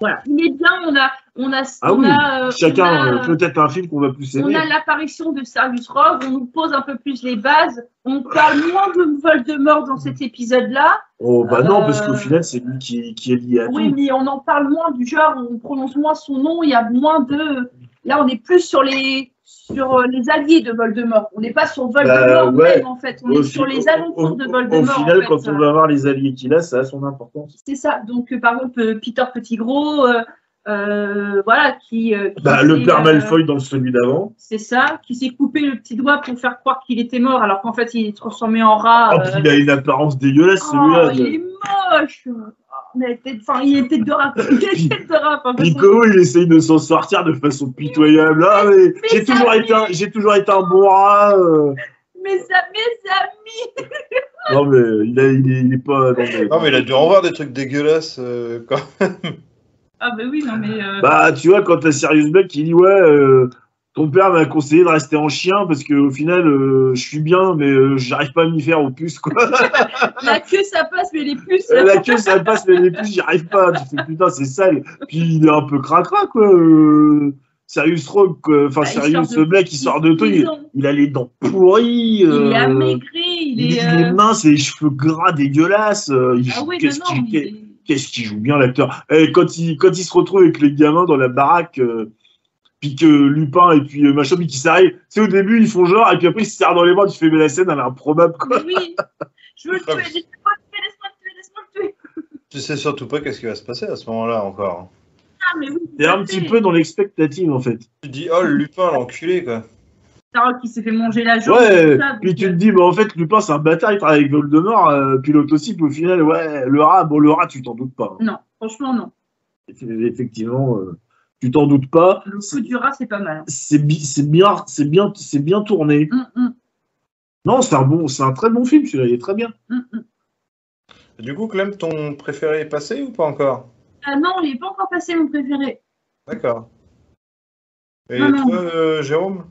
Voilà. Il est bien, on a. On a, Ah on oui, a, euh, chacun, on euh, peut-être un film qu'on va plus On aimer. a l'apparition de Sirius Rogue, on nous pose un peu plus les bases, on parle moins de Voldemort dans cet épisode-là. Oh, bah non, parce Euh, qu'au final, c'est lui qui, qui est lié à Oui, tout. mais on en parle moins du genre, on prononce moins son nom, il y a moins de. Là, on est plus sur les sur euh, les alliés de Voldemort. On n'est pas sur Voldemort Bah, ouais. même en fait, on Au est sur les alentours de Voldemort. Au final, en fait. quand on va voir les alliés qu'il a, ça a son importance. C'est ça. Donc, euh, par exemple, euh, Peter Pettigrew, euh, euh, voilà, qui. euh, qui Bah, le père euh, Malfoy dans celui d'avant. C'est ça, qui s'est coupé le petit doigt pour faire croire qu'il était mort, alors qu'en fait, il est transformé en rat. Oh, euh, puis il a une apparence dégueulasse, Oh, celui-là. il est moche. Mais tête- Enfin, il était de rap. (laughs) Il était de rap. Nico, il essaye de s'en sortir de façon pitoyable. Ah, mais j'ai ça, toujours, mais- été un- j'ai toujours été un bon rat. euh. Mais ça, mais ça. Non, mais il, a, il, est, il est pas. Non, mais... Non, mais il a dû en voir des trucs dégueulasses euh, quand Ah, bah oui, non, mais. euh, Bah, tu vois, quand t'as Sirius Black qui dit Ouais, euh, ton père m'a conseillé de rester en chien parce qu'au final, euh, je suis bien, mais euh, j'arrive pas à m'y faire aux puces, quoi. (laughs) La queue, ça passe, mais les puces. La queue, ça passe, mais les puces, j'y arrive pas. Tu fais putain, c'est sale. Puis il est un peu cracra, quoi. Rogue, quoi. enfin, Bah, de Black, il sort de tout. Il, a les dents pourries. Il est amaigré, il est. il est mince et les cheveux gras dégueulasses. euh, Ah non, qu'est-ce non. qu'il qu'est-ce qu'il joue bien l'acteur Eh, quand il quand il se retrouve avec les gamins dans la baraque euh, puis que Lupin et puis euh, machin puis qui s'arrivent c'est au début ils font genre et puis après ils se serrent dans les bras tu fais mais la scène elle est improbable quoi Mais oui, (laughs) je veux le tuer, laisse-moi le tuer, laisse-moi le tuer, laisse-moi le tuer. tu sais surtout pas qu'est-ce qui va se passer à ce moment-là encore. Ah, mais oui. t'es un petit peu dans l'expectative en fait Tu dis, oh, le Lupin, l'enculé, quoi. Qui s'est fait manger la jambe. ouais tout ça, puis tu te euh, dis bah en fait Lupin c'est un bâtard il travaille avec Voldemort euh, puis l'autre aussi puis au final ouais le rat bon le rat tu t'en doutes pas Non, franchement, non. effectivement euh, tu t'en doutes pas Le coup du rat, c'est pas mal. hein. c'est bi- c'est bien c'est bien c'est bien tourné Hum, hum, non c'est un bon c'est un très bon film celui-là il est très bien hum. Du coup, Clem, ton préféré est passé ou pas encore? Ah non, il n'est pas encore passé, mon préféré. D'accord. Et Non, non. toi, euh, Jérôme?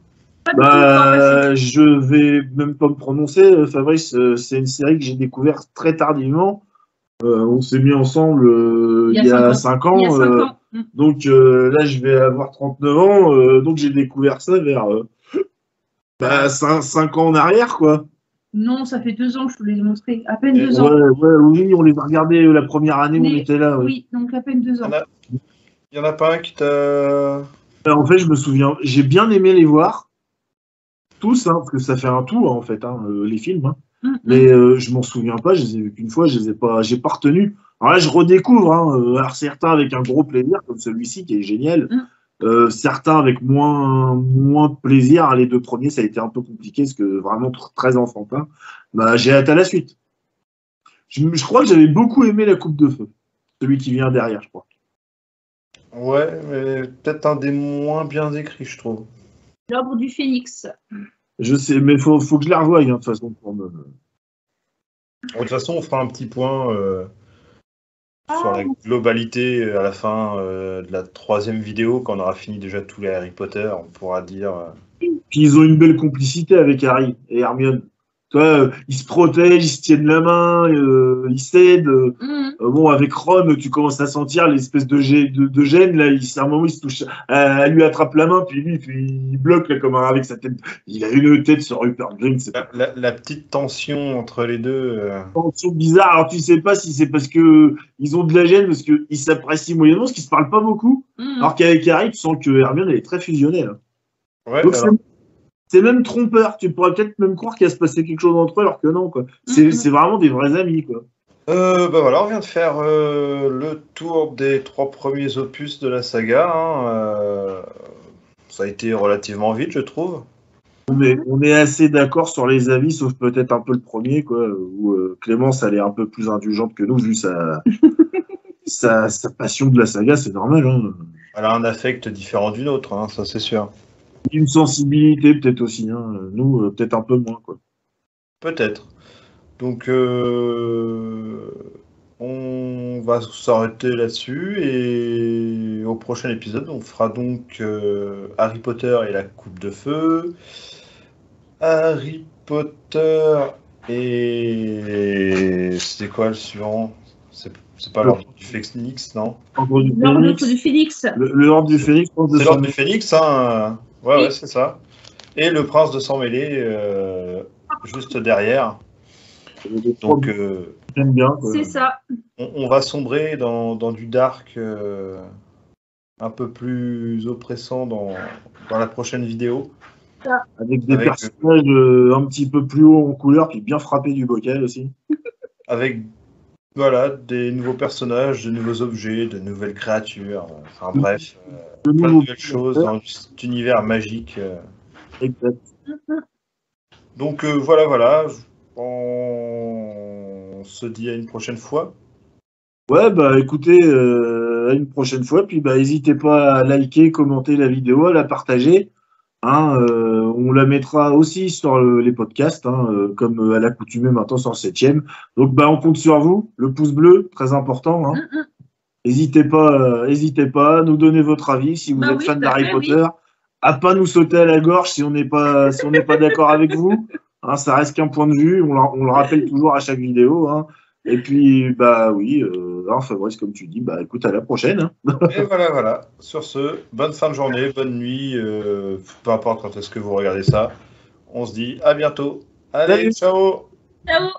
Bah, je vais même pas me prononcer, euh, Fabrice. euh, C'est une série que j'ai découverte très tardivement. Euh, on s'est mis ensemble euh, il y a 5 ans. Il y a 5 euh, ans. Hum. donc euh, là, je vais avoir 39 ans. euh, donc j'ai découvert ça vers 5 ans en arrière, quoi. Non, ça fait deux ans que je vous les ai montrés. À peine Et deux Ouais, ans. ouais, oui, on les a regardés la première année où on était là. ouais. Oui, donc à peine deux ans. Il y en a- en pas un qui t'a. En fait, je me souviens, j'ai bien aimé les voir. Tous, hein, parce que ça fait un tout, hein, en fait, hein, euh, les films. hein. Mm, Mais euh, je m'en souviens pas, je les ai vus qu'une fois, je les ai pas, j'ai pas retenu. Alors là, je redécouvre, hein, euh, alors certains avec un gros plaisir, comme celui-ci qui est génial. Mm. Euh, certains avec moins, moins plaisir. Les deux premiers, ça a été un peu compliqué, parce que vraiment tr- très enfantin. Bah, j'ai hâte à la suite. Je, je crois que j'avais beaucoup aimé la Coupe de Feu. Celui qui vient derrière, je crois. Ouais, mais peut-être un des moins bien écrits, je trouve. L'ordre du phénix. Je sais, mais faut, faut que je la revoie, hein, de toute façon. Pour me... De toute façon, on fera un petit point euh, sur Ah. la globalité euh, à la fin euh, de la troisième vidéo, quand on aura fini déjà tous les Harry Potter. On pourra dire. euh, Puis ils ont une belle complicité avec Harry et Hermione. Tu vois, euh, ils se protègent, ils se tiennent la main, euh, ils s'aident. Mhm. euh, bon, avec Ron, tu commences à sentir l'espèce de, gê- de, de gêne. Là, il, à un moment, il se touche, elle lui attrape la main, puis lui, puis il bloque là, comme un- avec sa tête. Il a une tête sur Rupert Green, La, la- la petite tension entre les deux. euh, tension bizarre. Alors tu sais pas si c'est parce que ils ont de la gêne, parce qu'ils s'apprécient moyennement, parce qu'ils se parlent pas beaucoup. Mhm. Alors qu'avec Harry, tu sens que Hermione elle est très fusionnelle. Ouais, Donc, alors- c'est- même trompeur. Tu pourrais peut-être même croire qu'il va se passer quelque chose entre eux, alors que non. quoi. C'est Mhm. vraiment des vrais amis. quoi. Euh, bah voilà, on vient de faire euh, le tour des trois premiers opus de la saga. hein, euh, ça a été relativement vite, je trouve. On est, on est assez d'accord sur les avis, sauf peut-être un peu le premier, quoi, où euh, Clémence elle est un peu plus indulgente que nous, vu sa, (laughs) sa, sa passion de la saga, c'est normal. Hein. Elle a un affect différent du nôtre, hein, ça c'est sûr. Une sensibilité peut-être aussi. Hein. Nous, euh, peut-être un peu moins. Quoi. Peut-être. Donc, euh, on va s'arrêter là-dessus et au prochain épisode, on fera donc euh, Harry Potter et la Coupe de Feu, Harry Potter et c'était quoi le suivant? C'est c'est pas l'ordre du Phénix, non? L'ordre du phénix. le, le Ordre du C'est son- l'ordre du Phénix, hein Ouais, Oui. ouais, c'est ça. Et le prince de sang mêlé euh, juste derrière. Donc, euh, j'aime bien. quoi. C'est ça. on, on va sombrer dans, dans du dark euh, un peu plus oppressant dans, dans la prochaine vidéo. Avec des Avec- personnages euh, un petit peu plus haut en couleur, puis bien frappés du bocal aussi. Avec voilà, des nouveaux personnages, de nouveaux objets, de nouvelles créatures. Enfin bref, euh, De plein de nouvelles choses dans cet univers magique. euh. Exact. Donc euh, voilà, voilà. On se dit à une prochaine fois. Ouais, bah écoutez, euh, à une prochaine fois. Puis bah n'hésitez pas à liker, commenter la vidéo, à la partager. Hein, euh, on la mettra aussi sur le- les podcasts, hein, euh, comme euh, à l'accoutumée maintenant sur le septième. Donc bah on compte sur vous. Le pouce bleu, très important. Hein. Mhm. N'hésitez pas, euh, n'hésitez pas à nous donner votre avis si vous Bah êtes oui, fan à d'Harry Potter. À pas nous sauter à la gorge si on n'est pas, si on n'est pas d'accord avec vous. Ça reste qu'un point de vue. On, le- on le rappelle toujours à chaque vidéo. Et puis bah oui, euh, hein, Fabrice, comme tu dis, bah écoute, à la prochaine. hein. Et voilà, voilà. Sur ce, bonne fin de journée, bonne nuit, euh, peu importe quand est-ce que vous regardez ça. On se dit à bientôt. Allez, Salut. ciao Ciao